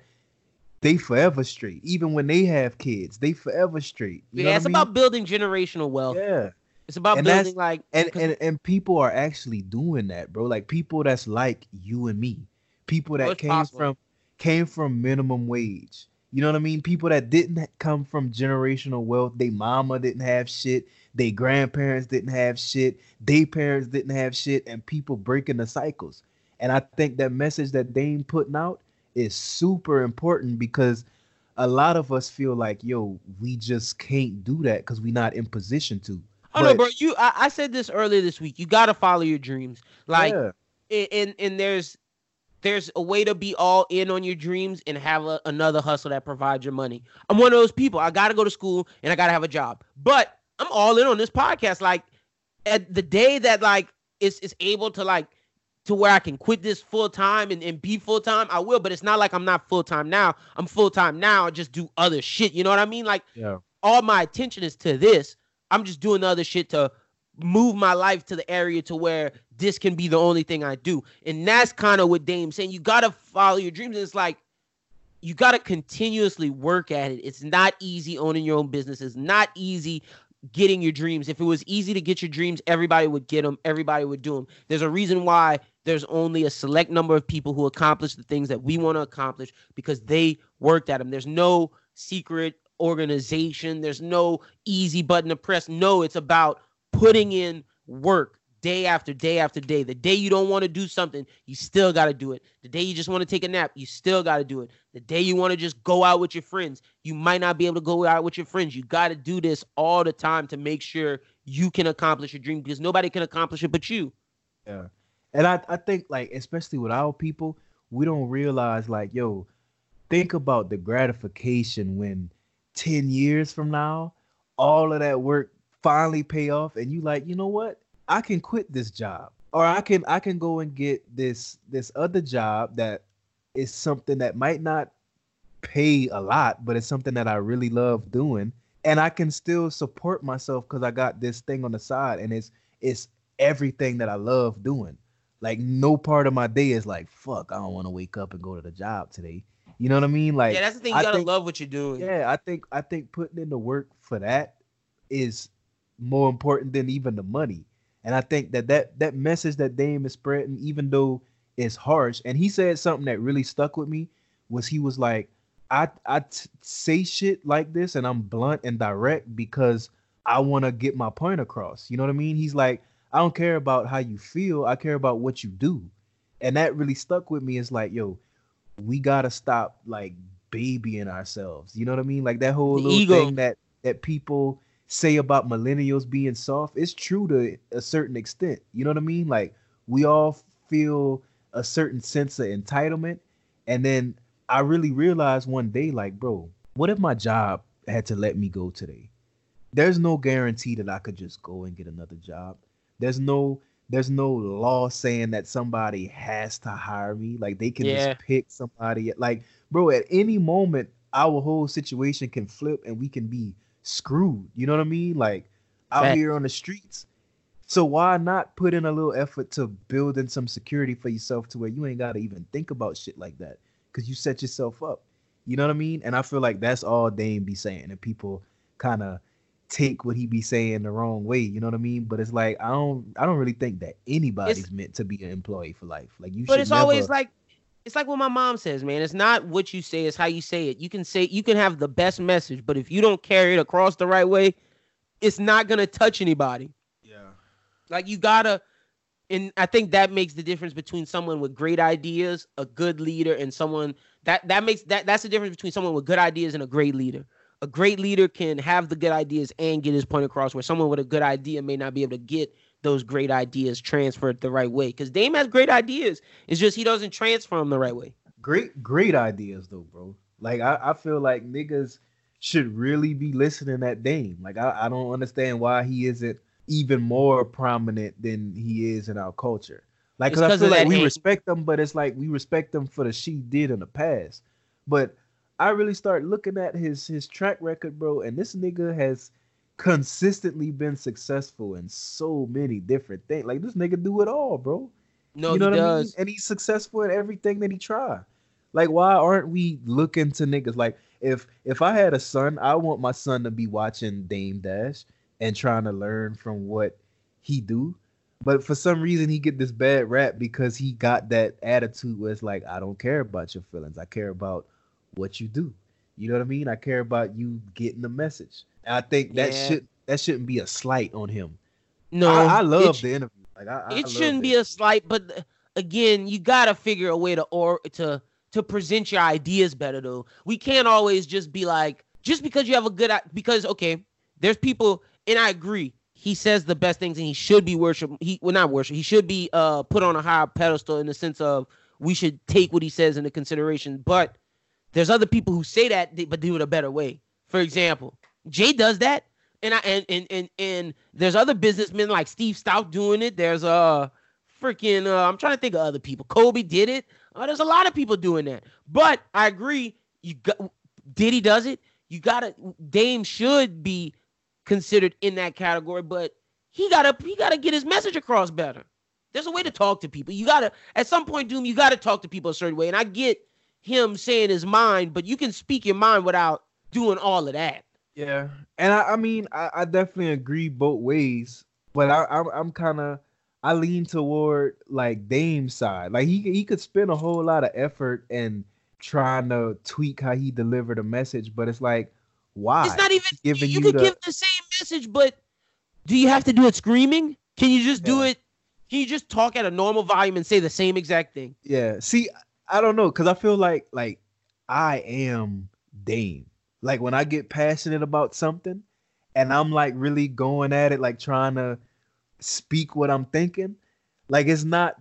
they forever straight. Even when they have kids, they forever straight. You yeah, it's I mean? about building generational wealth. yeah. It's about And building like And, and and people are actually doing that, bro. Like people that's like you and me. People Oh, that came possible. from came from minimum wage. You know what I mean? People that didn't come from generational wealth. They mama didn't have shit. They grandparents didn't have shit. They parents didn't have shit. And people breaking the cycles. And I think that message that Dame putting out is super important because a lot of us feel like, yo, we just can't do that because we're not in position to. Oh no, bro. You, I, I said this earlier this week. You got to follow your dreams. Like, Yeah. and and there's there's a way to be all in on your dreams and have a, another hustle that provides your money. I'm one of those people. I got to go to school and I got to have a job, but I'm all in on this podcast. Like, at the day that like is is able to like to where I can quit this full time and, and be full time, I will. But it's not like I'm not full time now. I'm full time now. I just do other shit. You know what I mean? Like Yeah. all my attention is to this. I'm just doing other shit to move my life to the area to where this can be the only thing I do. And that's kind of what Dame's saying. You gotta follow your dreams. And it's like you gotta continuously work at it. It's not easy owning your own business. It's not easy getting your dreams. If it was easy to get your dreams, everybody would get them. Everybody would do them. There's a reason why there's only a select number of people who accomplish the things that we want to accomplish because they worked at them. There's no secret organization. There's no easy button to press. No, it's about putting in work day after day after day. The day you don't want to do something, you still got to do it. The day you just want to take a nap, you still got to do it. The day you want to just go out with your friends, you might not be able to go out with your friends. You got to do this all the time to make sure you can accomplish your dream because nobody can accomplish it but you. Yeah. And I, I think like especially with our people, we don't realize like, yo, think about the gratification when 10 years from now, all of that work finally pay off and you like, you know what? I can quit this job. Or I can I can go and get this this other job that is something that might not pay a lot, but it's something that I really love doing. And I can still support myself because I got this thing on the side and it's it's everything that I love doing. Like no part of my day is like, fuck, I don't want to wake up and go to the job today. You know what I mean? Like yeah, that's the thing. You I got to think- love what you're doing. yeah, I think I think putting in the work for that is more important than even the money. And I think that that that message that Dame is spreading, even though it's harsh, and he said something that really stuck with me was he was like, I I t- say shit like this and I'm blunt and direct because I want to get my point across. You know what I mean? He's like, I don't care about how you feel, I care about what you do. And that really stuck with me. It's like, yo, we gotta stop like babying ourselves. You know what I mean? Like that whole The little ego. thing that that people say about millennials being soft. It's true to a certain extent. You know what I mean? Like we all feel a certain sense of entitlement, and then I really realized one day, like, bro, what if my job had to let me go today? There's no guarantee that I could just go and get another job. There's no there's no law saying that somebody has to hire me. Like they can Yeah. just pick somebody. Like, bro, at any moment, our whole situation can flip and we can be screwed. You know what I mean? Like out Facts. here on the streets. So why not put in a little effort to build in some security for yourself to where you ain't gotta even think about shit like that because you set yourself up. You know what I mean? And I feel like that's all Dame be saying, and people kind of take what he be saying the wrong way. You know what I mean? But it's like I don't, I don't really think that anybody's meant to be an employee for life. Like you, But it's always like it's like what my mom says, man. It's not what you say, it's how you say it. You can say you can have the best message, but if you don't carry it across the right way, it's not gonna touch anybody. yeah, Like you gotta, and I think that makes the difference between someone with great ideas, a good leader, and someone that that makes that that's the difference between someone with good ideas and a great leader. A great leader can have the good ideas and get his point across, where someone with a good idea may not be able to get those great ideas transferred the right way. Because Dame has great ideas. It's just he doesn't transfer them the right way. great, great ideas though, bro. Like I, I feel like niggas should really be listening at Dame. Like I, I don't understand why he isn't even more prominent than he is in our culture. Like, It's cause I feel like we respect them, but it's like we respect them for the she did in the past. But I really start looking at his his track record, bro, and this nigga has consistently been successful in so many different things. Like this nigga do it all, bro No, you know he what I mean? does. And he's successful in everything that he try. Like, why aren't we looking to niggas? Like, if if I had a son, I want my son to be watching Dame Dash and trying to learn from what he do. But for some reason, he get this bad rap because he got that attitude where it's like, I don't care about your feelings. I care about what you do. You know what I mean? I care about you getting the message. I think that Yeah. should that shouldn't be a slight on him. No, I, I love the interview. Like, I, I it shouldn't be a slight, but again, you gotta figure a way to or to to present your ideas better. Though we can't always just be like, just because you have a good because okay, there's people, and I agree. He says the best things, and he should be worshiped. He well, not worship. He should be uh put on a higher pedestal in the sense of we should take what he says into consideration. But there's other people who say that, but do it a better way. For example, Jay does that, and I and and and, and there's other businessmen like Steve Stoute doing it. There's uh freaking uh, I'm trying to think of other people. Kobe did it. Uh, there's a lot of people doing that. But I agree. You got Diddy does it. You gotta Dame should be considered in that category, but he gotta he gotta get his message across better. There's a way to talk to people. You gotta at some point, Doom, you gotta talk to people a certain way. And I get him saying his mind, but you can speak your mind without doing all of that. Yeah, and I, I mean, I, I definitely agree both ways, but I, I'm, I'm kind of, I lean toward like Dame's side. Like he, he could spend a whole lot of effort and trying to tweak how he delivered a message, but it's like, why? It's not even giving you, you could the- give the same message, but do you have to do it screaming? Can you just do it? Can you just talk at a normal volume and say the same exact thing? Yeah. See, I don't know, cause I feel like like I am Dame. Like when I get passionate about something, and I'm like really going at it, like trying to speak what I'm thinking. Like it's not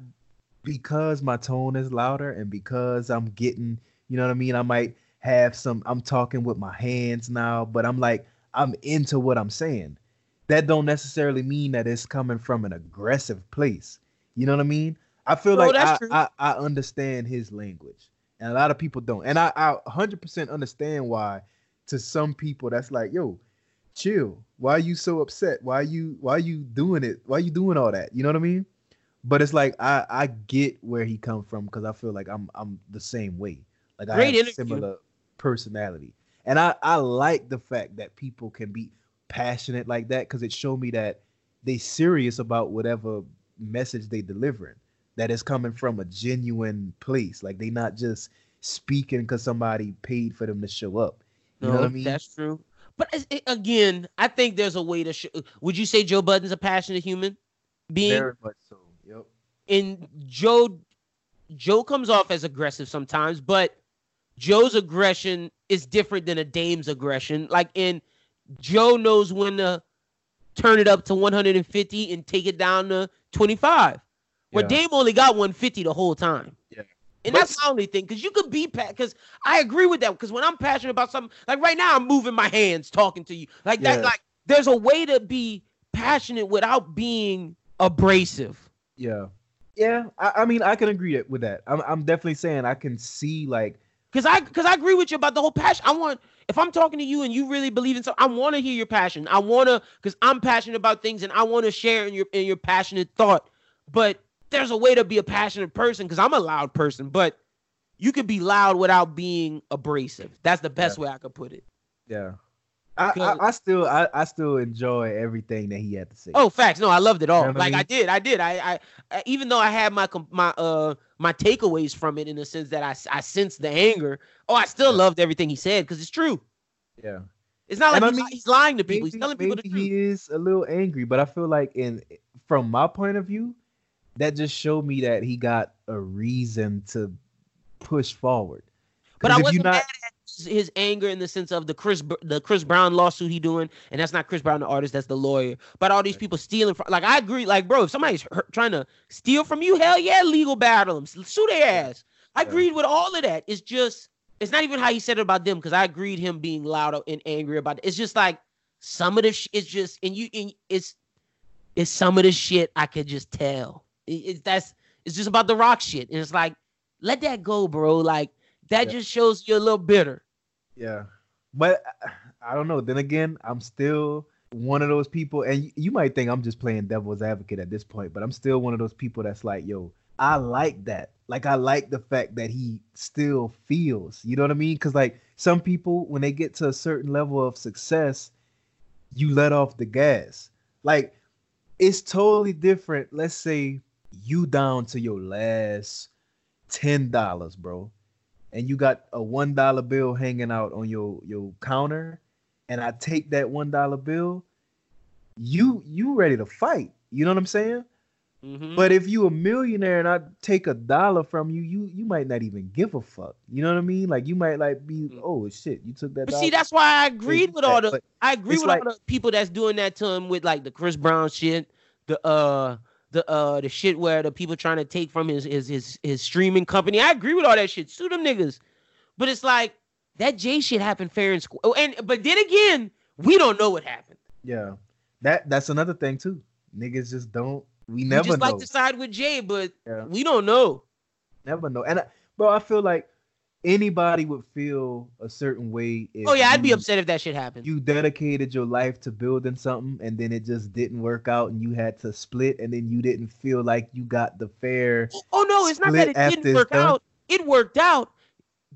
because my tone is louder and because I'm getting, you know what I mean. I might have some. I'm talking with my hands now, but I'm like I'm into what I'm saying. That don't necessarily mean that it's coming from an aggressive place. You know what I mean? I feel No, like I. I, I understand his language, and a lot of people don't. And I, I 100% understand why. To some people, that's like, yo, chill. Why are you so upset? Why are you why are you doing it? Why are you doing all that? You know what I mean? But it's like I I get where he come from because I feel like I'm I'm the same way. Like I Great have interview. similar personality, and I I like the fact that people can be passionate like that because it showed me that they serious about whatever message they delivering. That is coming from a genuine place. Like they not just speaking because somebody paid for them to show up. You know I mean? That's true. But it- again, I think there's a way to. Sh- Would you say Joe Budden's a passionate human being? Very much so. Yep. and Joe Joe comes off as aggressive sometimes, but Joe's aggression is different than a Dame's aggression. Like in Joe knows when to turn it up to 150 and take it down to 25. Where Yeah. Dame only got 150 the whole time. Yeah. And But- that's my only thing, because you could be pat. because I agree with that. Because when I'm passionate about something, like right now, I'm moving my hands talking to you. Like that, Yeah. like there's a way to be passionate without being abrasive. Yeah, yeah. I, I mean, I can agree with that. I'm, I'm definitely saying I can see like Cause I, cause I agree with you about the whole passion. I want, if I'm talking to you and you really believe in something, I want to hear your passion. I want to, cause I'm passionate about things and I want to share in your in your passionate thought. But there's a way to be a passionate person, cause I'm a loud person. But you could be loud without being abrasive. That's the best way I could put it. yeah. I, I, I still I, I still enjoy everything that he had to say. Oh, facts. No, I loved it all. You know what I like I, did, I did. I, I, I, even though I had my my uh my takeaways from it in the sense that I I sensed the anger. Oh, I still Yeah. loved everything he said because it's true. yeah. It's not like he's, mean, he's lying to people. maybe, he's telling people the truth. he is a little angry, but I feel like in from my point of view, that just showed me that he got a reason to push forward. But I wasn't not, mad at his- anger in the sense of the Chris the Chris Brown lawsuit he doing, and that's not Chris Brown the artist, that's the lawyer. But all these people stealing from, like I agree, like bro, if somebody's hurt, trying to steal from you, hell yeah, legal battle them, sue their ass. I agreed with all of that. It's just, it's not even how he said it about them because I agreed him being loud and angry about it. It's just like some of the, sh- it's just, and you, and it's, it's some of the shit I could just tell. It, it's that's, it's just about the rock shit, and it's like, let that go, bro. Like that Yeah. just shows you're a little bitter. yeah, but I don't know. Then again, I'm still one of those people, and you, you might think I'm just playing devil's advocate at this point, but I'm still one of those people that's like, yo, I like that. Like I like the fact that he still feels. You know what I mean? Because like some people, when they get to a certain level of success, you let off the gas. Like it's totally different. Let's say you down to your last ten dollars, bro, and you got a one dollar bill hanging out on your your counter, and I take that one dollar bill, you you ready to fight. You know what I'm saying? Mhm. But if you a millionaire and I take a dollar from you, you you might not even give a fuck. You know what I mean? Like you might like be, Mm. oh shit, you took that. See, that's why I agreed with all the I agree with like- all the people that's doing that to him with like the Chris Brown shit, the uh the uh the shit where the people trying to take from his his his his streaming company. I agree with all that shit. Sue them niggas. But it's like that Jay shit happened fair and square. Oh, and but then again, we don't know what happened. yeah, that that's another thing too. Niggas just don't. We We never just know. like to side with Jay, but Yeah. we don't know. never know. And I, bro, I feel like anybody would feel a certain way. If oh yeah, I'd be upset if that shit happened. You dedicated your life to building something, and then it just didn't work out, and you had to split, and then you didn't feel like you got the fair. oh no, it's not that it didn't work done. out. It worked out.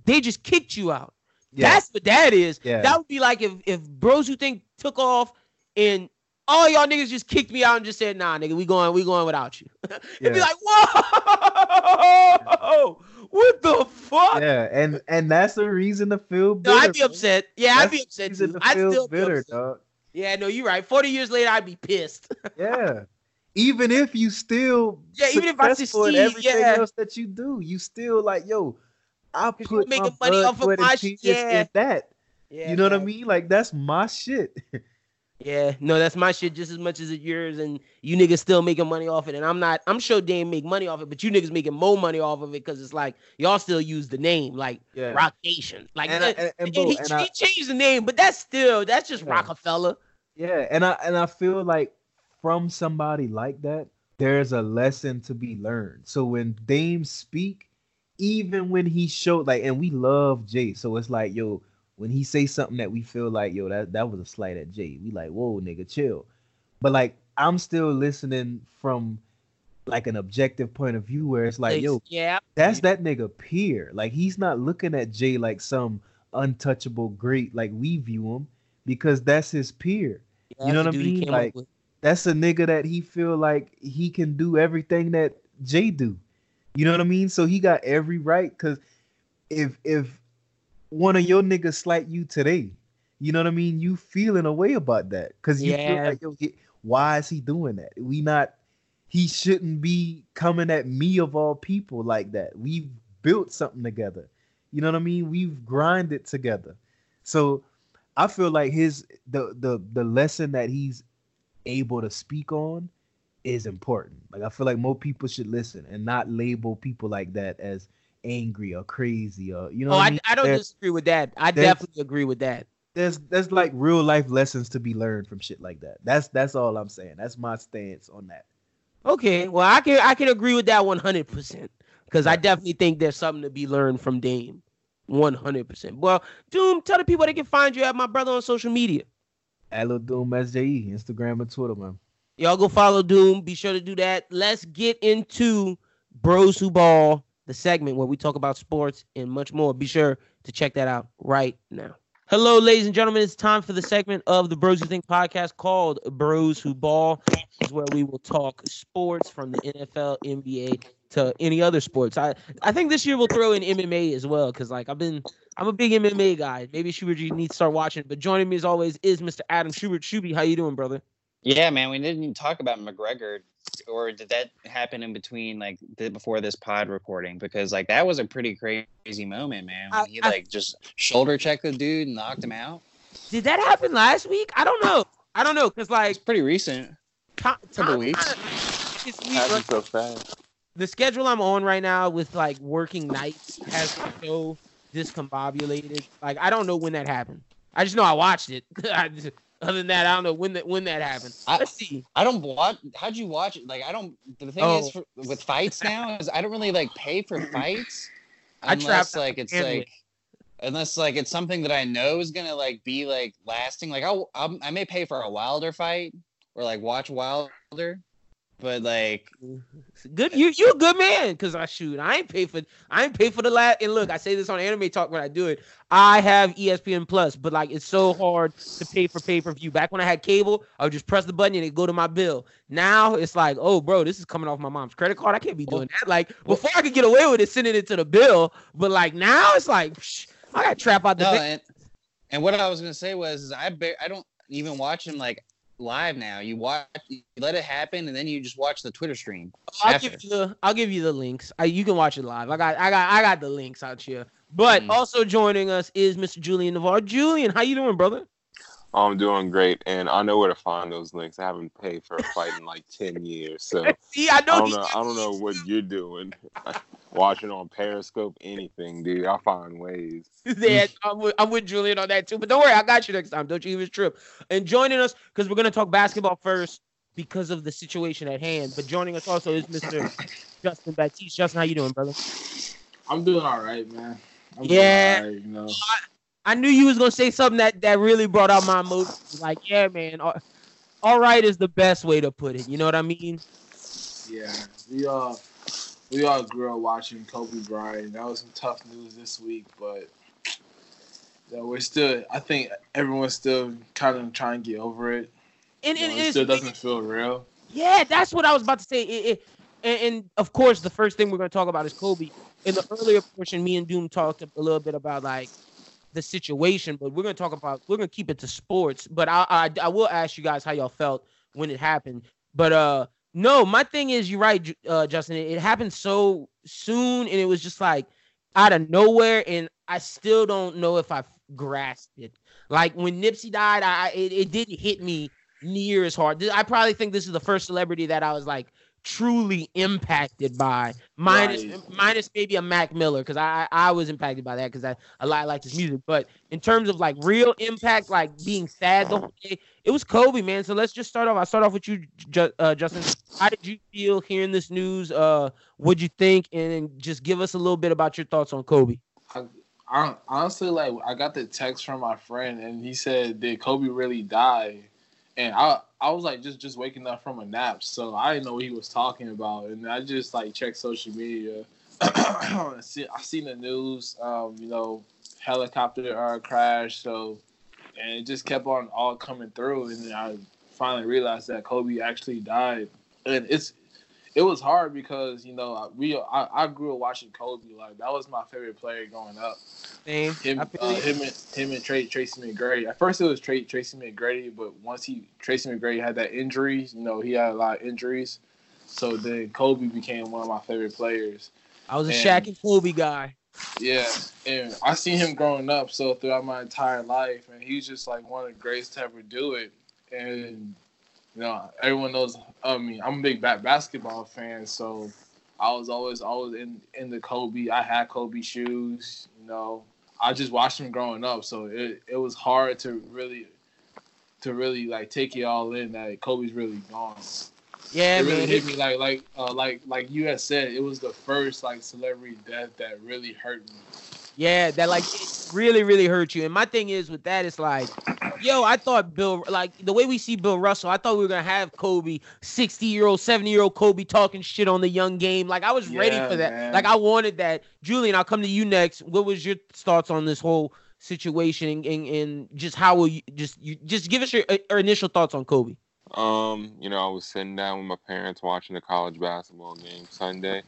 They just kicked you out. Yeah, That's what that is. Yeah. That would be like if if bros who think took off and all y'all niggas just kicked me out and just said, nah, nigga, we going, we going without you. It'd be like, whoa, what the fuck? yeah, and and that's the reason to feel No. I'd be upset. Yeah, I'd be upset too. to I'd still be upset. dog. Yeah, no, you're right. Forty years later, I'd be pissed. Yeah. Even if you still Yeah, even if I succeed, everything yeah. else that you do, you still like, yo, I put my making money blood, off of my shit. yeah. that. Yeah, you know what I mean? Like that's my shit. Yeah, no, that's my shit just as much as it's yours, and you niggas still making money off it. And I'm not. I'm sure Dame make money off it, but you niggas making more money off of it because it's like y'all still use the name like Yeah. Roc Nation. Like And I- that- and- and and bro, he, and he I- changed the name, but that's still that's just Yeah. Roc-A-Fella. Yeah, and I and I feel like from somebody like that, there's a lesson to be learned. So when Dame speak, even when he showed like, and we love Jay, so it's like, yo, when he say something that we feel like, yo, that that was a slight at Jay, we like, whoa, nigga, chill. But like, I'm still listening from like an objective point of view where it's like, yo, yeah, that's that nigga peer. Like he's not looking at Jay like some untouchable great like we view him because that's his peer. that's you know what I mean? Like- That's a nigga that he feel like he can do everything that Jay do. You know what I mean? So he got every right cuz if if one of your niggas slight you today, you know what I mean? You feeling a way about that cuz you feel Yeah. like yo, he- why is he doing that? We not he shouldn't be coming at me of all people like that. We've built something together. You know what I mean? We've grinded together. So I feel like his the the the lesson that he's able to speak on is important. Like I feel like more people should listen and not label people like that as angry or crazy or you know. Oh, what I, I, mean? I don't There- disagree with that. I definitely agree with that. there's there's like real life lessons to be learned from shit like that. That's that's all I'm saying. That's my stance on that. Okay, well I can I can agree with that one hundred percent because I definitely think there's something to be learned from Dame, one hundred percent. Well, Doom, tell the people they can find you at my brother on social media. At Lil Doom SJE, Instagram and Twitter, man. Y'all go follow Doom. Be sure to do that. Let's get into Bros Who Ball, the segment where we talk about sports and much more. Be sure to check that out right now. Hello, ladies and gentlemen. It's time for the segment of the Bros Who Think podcast called Bros Who Ball. This is where we will talk sports from the NFL, NBA to any other sports. I I think this year we'll throw in MMA as well because like I've been I'm a big MMA guy. Maybe Schubert you need to start watching. But joining me as always is Mr. Adam Schubert. Shuby, how you doing, brother? Yeah, man, we didn't even talk about McGregor, or did that happen in between, like the, before this pod recording? Because like that was a pretty crazy moment, man. When I- he I- like just shoulder checked the dude and knocked him out. Did that happen last week? I don't know. I don't know because like It's pretty recent. time, Couple time weeks. kinda- week, so fast. the schedule I'm on right now with like working nights has so discombobulated. Like I don't know when that happened. I just know I watched it. I just- other than that, I don't know when that when that happened. I- Let's see. I don't watch. How'd you watch it? Like I don't. The thing Oh. is, for, with fights now, is I don't really like pay for fights I unless like it's Android. like unless like it's something that I know is gonna like be like lasting. Like I'll, I'm, I may pay for a Wilder fight or like watch Wilder, but like Good, you you a good man. Cause I shoot, I ain't pay for I ain't pay for the last. And look, I say this on Anime Talk when I do it. I have ESPN Plus, but like it's so hard to pay for pay per view. Back when I had cable, I would just press the button and it go to my bill. Now it's like, oh, bro, this is coming off my mom's credit card. I can't be doing that. Like before, I could get away with it sending it to the bill, but like now it's like, psh, I got trap out the. no. And, and what I was gonna say was, is I ba- I don't even watch him like live now. You watch, you let it happen, and then you just watch the Twitter stream. I'll after. give you the I'll give you the links. I, you can watch it live. I got I got I got the links out here. But Mm. also joining us is Mr. Julian Navarre. Julian, how you doing, brother? I'm doing great, and I know where to find those links. I haven't paid for a fight in like ten years, so See, I I don't know. I don't know what you're doing. Watching on Periscope, anything, dude. I find ways. Yeah, I'm with, I'm with Julian on that too. But don't worry, I got you next time. Don't you even trip. And joining us because we're gonna talk basketball first because of the situation at hand. But joining us also is Mr. Justin Baptiste. Justin, how you doing, brother? I'm doing all right, man. I'm Yeah. doing all right, you know. I knew you was gonna say something that that really brought out my emotions. Like, yeah, man. All, all right is the best way to put it. You know what I mean? Yeah, we all we all grew up watching Kobe Bryant. That was some tough news this week, but you know, we're still. I think everyone's still kind of trying to get over it. And, You and it still doesn't feel real. Yeah, that's what I was about to say. It, it, and, and of course, the first thing we're going to talk about is Kobe. In the earlier portion, me and Doom talked a little bit about like the situation, but we're going to talk about we're going to keep it to sports. But I, I I will ask you guys how y'all felt when it happened. But uh, no, my thing is you're right, uh, Justin. It, happened so soon, and it was just like out of nowhere, and I still don't know if I grasped it. Like when Nipsey died, I- it, it didn't hit me near as hard. I probably think this is the first celebrity that I was like truly impacted by, minus Right. minus maybe a Mac Miller because I I was impacted by that because I a lot liked his music. But in terms of like real impact, like being sad the whole day, it was Kobe, man. So let's just start off. I'll start off with you, uh, Justin. How did you feel hearing this news? Uh, what'd you think? And then just give us a little bit about your thoughts on Kobe. I, honestly, like I got the text from my friend, and he said, "Did Kobe really die?" And I, I was like, just just waking up from a nap, so I didn't know what he was talking about, and I just like checked social media. I see, I seen the news, um, you know, helicopter uh, crash, so, and it just kept on all coming through, and I finally realized that Kobe actually died, and it's it was hard because you know we I, I grew up watching Kobe like that was my favorite player growing up. Same. Him, uh, him, and, him and Tra- Tracy McGrady. At first, it was Tra- Tracy McGrady, but once he Tracy McGrady had that injury, you know, he had a lot of injuries. So then Kobe became one of my favorite players. I was a and- Shaq and Kobe guy. Yeah, and I seen him growing up. So throughout my entire life, and he's just like one of the greatest to ever do it. And you know, everyone knows. I mean, I'm a big basketball fan, so I was always always in in the Kobe. I had Kobe shoes. You know, I just watched him growing up, so it it was hard to really to really like take it all in that Kobe's really gone. Yeah, it really hit me like like uh, like like you had said. It was the first like celebrity death that really hurt me. Yeah, that like really, really hurt you. And my thing is with that, it's like, yo, I thought Bill, like the way we see Bill Russell, I thought we were gonna have Kobe, sixty year old, seventy year old Kobe talking shit on the young game. Like I was ready for that. man. Like I wanted that. Julian, I'll come to you next. What was your thoughts on this whole situation and, and, and just how will you just you just give us your, uh, your initial thoughts on Kobe? Um, you know, I was sitting down with my parents watching the college basketball game Sunday.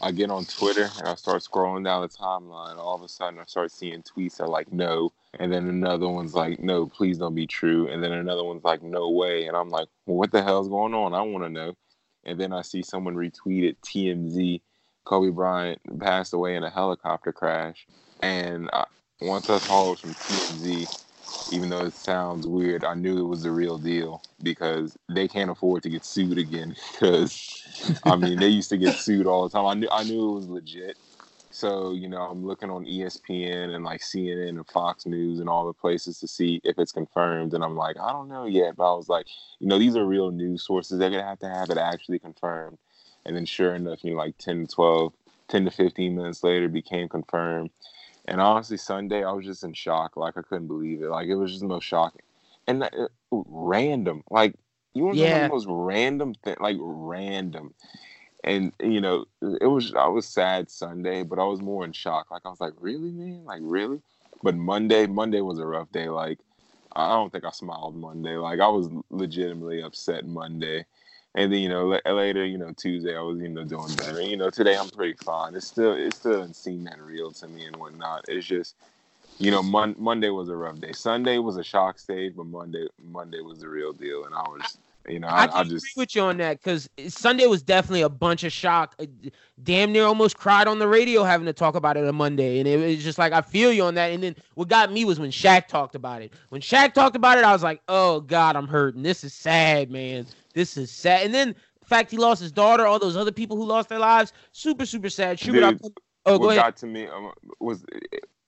I get on Twitter and I start scrolling down the timeline. All of a sudden, I start seeing tweets that are like, no. And then another one's like, no, please don't be true. And then another one's like, no way. And I'm like, well, what the hell's going on? I want to know. And then I see someone retweeted TMZ Kobe Bryant passed away in a helicopter crash. And I, once I saw it from TMZ, even though it sounds weird, I knew it was the real deal because they can't afford to get sued again. Because I mean, they used to get sued all the time. I knew I knew it was legit. So you know, I'm looking on ESPN and like CNN and Fox News and all the places to see if it's confirmed. And I'm like, I don't know yet, but I was like, you know, these are real news sources. They're gonna have to have it actually confirmed. And then sure enough, you know, like 10 to 12, 10 to 15 minutes later, became confirmed. And honestly, Sunday, I was just in shock. Like, I couldn't believe it. Like, it was just the most shocking. And uh, random. Like, you want Yeah. the most random thing? Like, random. And, you know, it was, I was sad Sunday, but I was more in shock. Like, I was like, really, man? Like, really? But Monday, Monday was a rough day. Like, I don't think I smiled Monday. Like, I was legitimately upset Monday. And then you know later, you know Tuesday, I was you know doing better. You know today I'm pretty fine. It's still it still doesn't seem that real to me and whatnot. It's just you know Mon- Monday was a rough day. Sunday was a shock stage, but Monday Monday was the real deal. And I was you know I, I, I agree just with you on that because Sunday was definitely a bunch of shock. Uh, Damn near almost cried on the radio having to talk about it on Monday, and it was just like I feel you on that. And then what got me was when Shaq talked about it. When Shaq talked about it, I was like, "Oh God, I'm hurting. This is sad, man. This is sad." And then the fact he lost his daughter, all those other people who lost their lives, super super sad. Schubert, Dude, come- oh, go what ahead. got to me um, was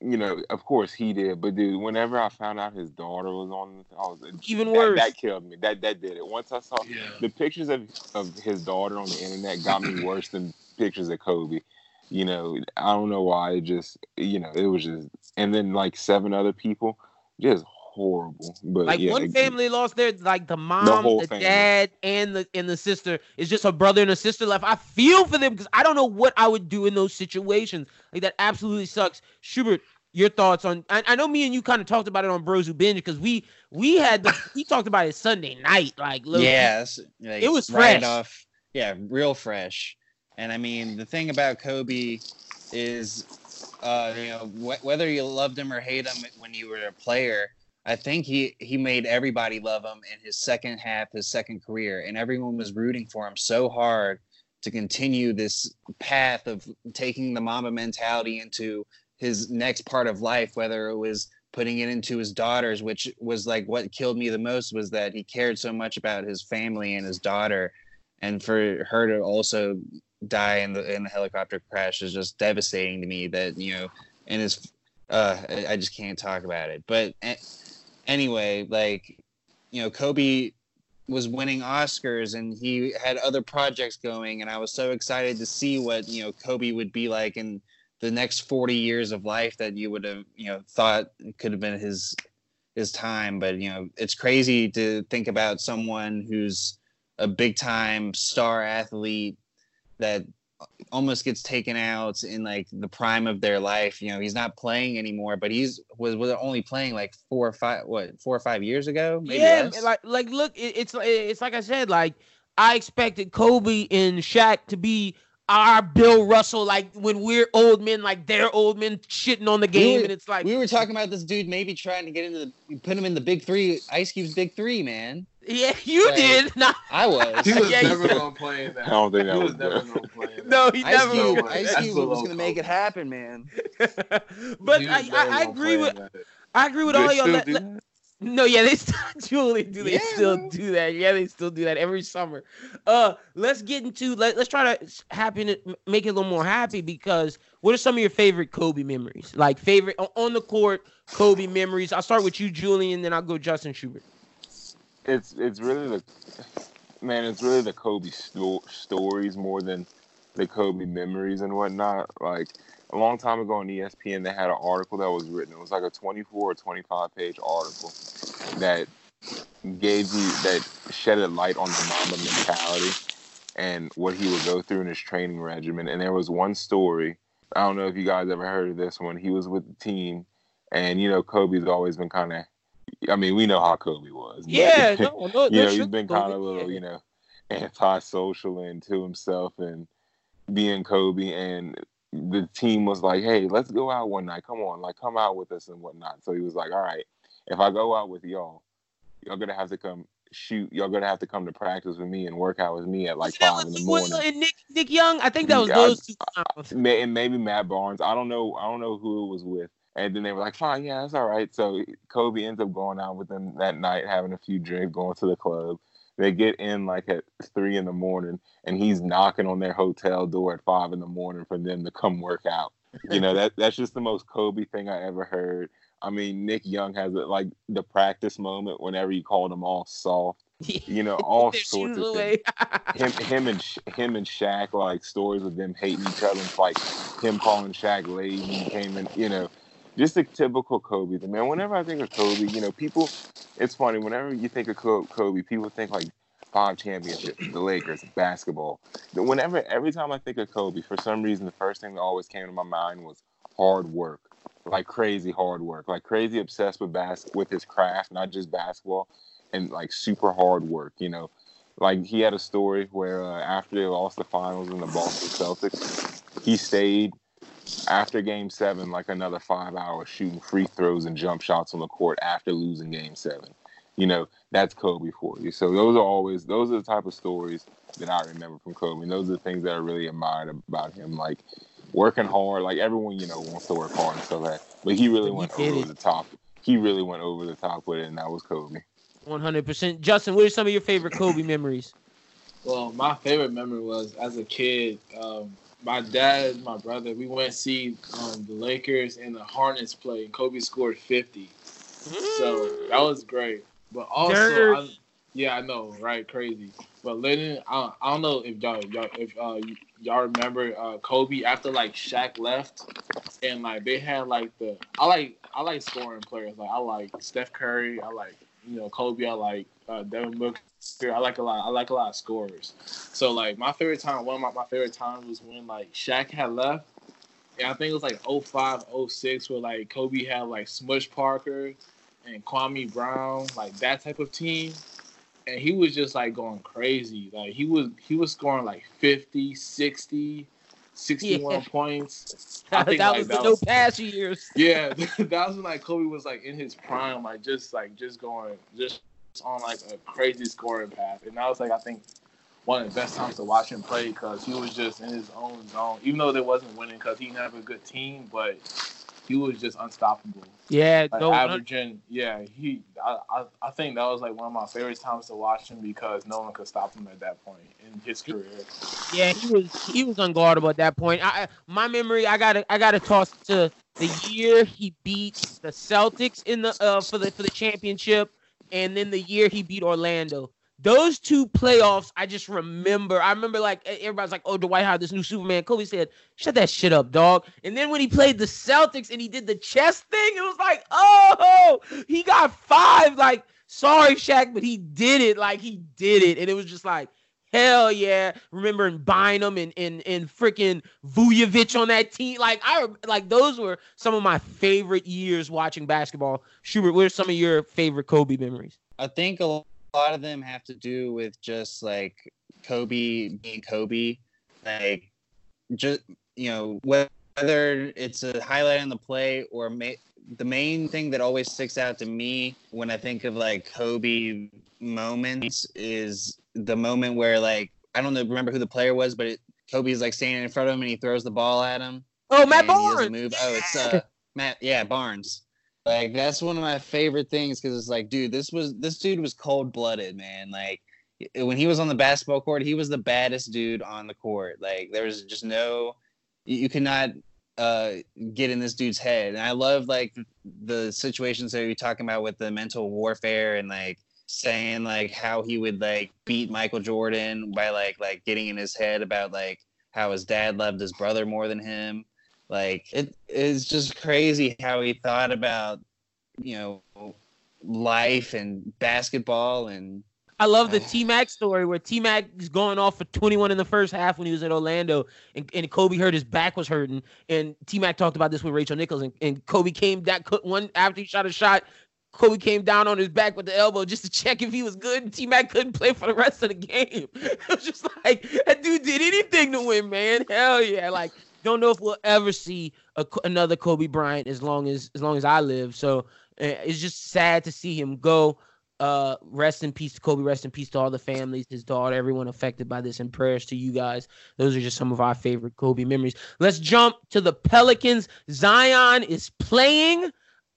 you know of course he did, but dude, whenever I found out his daughter was on, I was Even that, worse. That killed me. That that did it. Once I saw Yeah. the pictures of, of his daughter on the internet got me worse than pictures of Kobe. You know, I don't know why. It just, you know, it was just, and then like seven other people, just horrible. But Like yeah, one it- family lost their like the mom, whole the, dad, and the and the sister. It's just a brother and a sister left. I feel for them because I don't know what I would do in those situations. Like that absolutely sucks. Schubert, your thoughts on? I, I know me and you kind of talked about it on Bros Who Binge because we we had the we talked about it Sunday night. Like low-key. Yes, like, It was right fresh. off. Yeah, real fresh. And I mean, the thing about Kobe is, uh, you know, wh- whether you loved him or hate him when you were a player, I think he he made everybody love him in his second half, his second career, and everyone was rooting for him so hard to continue this path of taking the Mamba mentality into his next part of life, whether it was putting it into his daughters, which was like what killed me the most was that he cared so much about his family and his daughter, and for her to also die in the in the helicopter crash is just devastating to me. That you know, and his, uh, I just can't talk about it. But a- anyway, like you know, Kobe was winning Oscars and he had other projects going, and I was so excited to see what you know Kobe would be like in the next 40 years of life that you would have you know thought could have been his his time. But you know it's crazy to think about someone who's a big time star athlete that almost gets taken out in like the prime of their life you know he's not playing anymore but he's was was only playing like four or five what four or five years ago maybe yeah, less? like like look, it, it's it's like I said, like I expected Kobe and Shaq to be our Bill Russell, like when we're old men, like they're old men shitting on the game, were- and it's like, we were talking about this dude maybe trying to get into the put him in the big three ice cube's big three man yeah, you Right. did. No, i was He was Yeah, never gonna play in that. I don't think that he was was never gonna play in that. no, he Ice never. Cube- Cube. Ice Cube was gonna make it happen, man. but He I, was never I, I agree with. I agree with all y'all. still Let- do let- that? No, yeah, they still Julie do. They Yeah, still man. do that. Yeah, they still do that every summer. Uh, let's get into let, let's try to s- happen make it a little more happy because what are some of your favorite Kobe memories? Like favorite on- on the court Kobe memories. I'll start with you, Julian, then I'll go Justin Schubert. it's it's really the man, it's really the Kobe sto- stories more than the Kobe memories and whatnot. Like a long time ago on ESPN, they had an article that was written. It was like a 24 or 25 page article that gave you that shed a light on the Mamba mentality and what he would go through in his training regimen. And there was one story. I don't know if you guys ever heard of this one. He was with the team, and you know Kobe's always been kind of. I mean, we know how Kobe was. but- Yeah, no, no, you know, no he's been kind of a little, yeah. you know, antisocial and to himself and being Kobe. And the team was like, hey, let's go out one night. Come on, like, come out with us and whatnot. So he was like, all right, if I go out with y'all, y'all gonna have to come shoot. Y'all gonna have to come to practice with me and work out with me at like five in the morning. and Nick Nick Young? I think that was Yeah, those two. clowns. May- and maybe Matt Barnes. I don't know. I don't know who it was with. And then they were like, "Fine, yeah, that's all right." So Kobe ends up going out with them that night, having a few drinks, going to the club. They get in like at three in the morning, and he's knocking on their hotel door at five in the morning for them to come work out. You know that that's just the most Kobe thing I ever heard. I mean, Nick Young has it like the practice moment whenever he called them all soft. You know, all sorts of things him him and him and Shaq like stories of them hating each other. It's like him calling Shaq lady came in, you know, just a typical Kobe. The Man, whenever I think of Kobe, you know, people. It's funny whenever you think of Kobe, people think like five championships, the Lakers, basketball. Whenever every time I think of Kobe, for some reason, the first thing that always came to my mind was hard work, like crazy hard work, like crazy obsessed with bas- with his craft, not just basketball, and like super hard work. You know, like he had a story where uh, after they lost the finals in the Boston Celtics, he stayed after game seven like another five hours shooting free throws and jump shots on the court after losing game seven. You know, that's Kobe for you. So those are always those are the type of stories that I remember from Kobe. And those are the things that I really admired about him. Like working hard, like everyone, you know, wants to work hard and stuff like that. But he really But he went over it. the top. He really went over the top with it, and that was Kobe. One hundred percent. Justin, what are some of your favorite Kobe memories? Well, my favorite memory was as a kid. Um, my dad, my brother, we went to see um, the Lakers and the Hornets play, and Kobe scored fifty. So that was great. But also, I, yeah, I know, right? Crazy. But Lennon, I, I don't know if y'all, y'all if uh, y'all remember uh, Kobe after like Shaq left, and like they had like the I like I like scoring players. Like I like Steph Curry. I like you know Kobe. I like uh, Devin Booker. I like a lot. I like a lot of scorers. So like my favorite time, one of my, my favorite times was when like Shaq had left. And I think it was like 05, 06 where like Kobe had like Smush Parker and Kwame Brown, like that type of team. And he was just like going crazy. Like he was he was scoring like 50, 60, 61 Yeah. points. I That, think, that like, was that the no was- pass years. Yeah, that was when like Kobe was like in his prime, like just like just going just on like a crazy scoring path. And that was like I think one of the best times to watch him play because he was just in his own zone. Even though they wasn't winning because he didn't have a good team, but he was just unstoppable. Yeah, Like no, averaging, yeah. He, I, I, I think that was like one of my favorite times to watch him because no one could stop him at that point in his career. Yeah, he was he was unguardable at that point. I, my memory, I gotta I gotta toss to the year he beat the Celtics in the uh for the for the championship, and then the year he beat Orlando. Those two playoffs, I just remember. I remember like everybody's like, "Oh, Dwight Howard, this new Superman." Kobe said, "Shut that shit up, dog." And then when he played the Celtics and he did the chest thing, it was like, "Oh, he got five. Like, sorry, Shaq, but he did it. Like, he did it, and it was just like, Hell yeah! Remembering Bynum and and and freaking Vujacic on that team. Like I like those were some of my favorite years watching basketball. Schubert, what are some of your favorite Kobe memories? I think a lot of them have to do with just like Kobe being Kobe, like just you know whether it's a highlight on the play or ma- the main thing that always sticks out to me when I think of like Kobe moments is the moment where like I don't know remember who the player was, but it, Kobe's like standing in front of him and he throws the ball at him. Oh, Matt and he doesn't Barnes. Move. Oh, it's uh Matt. Yeah, Barnes. Like that's one of my favorite things because it's like, dude, this was this dude was cold blooded, man. Like when he was on the basketball court, he was the baddest dude on the court. Like there was just no, you, you could not uh get in this dude's head. And I love like the situations that you're talking about with the mental warfare and like saying like how he would like beat Michael Jordan by like like getting in his head about like how his dad loved his brother more than him. Like it is just crazy how he thought about you know life and basketball and I love the T Mac story where T Mac is going off for 21 in the first half when he was at Orlando, and, and Kobe heard his back was hurting, and T Mac talked about this with Rachel Nichols, and, and Kobe came that one after he shot a shot. Kobe came down on his back with the elbow just to check if he was good. T Mac couldn't play for the rest of the game. It was just like that dude did anything to win, man. Hell yeah! Like don't know if we'll ever see a, another Kobe Bryant as long as as long as I live. So uh, it's just sad to see him go. Uh, rest in peace to Kobe. Rest in peace to all the families, his daughter, everyone affected by this, and prayers to you guys. Those are just some of our favorite Kobe memories. Let's jump to the Pelicans. Zion is playing.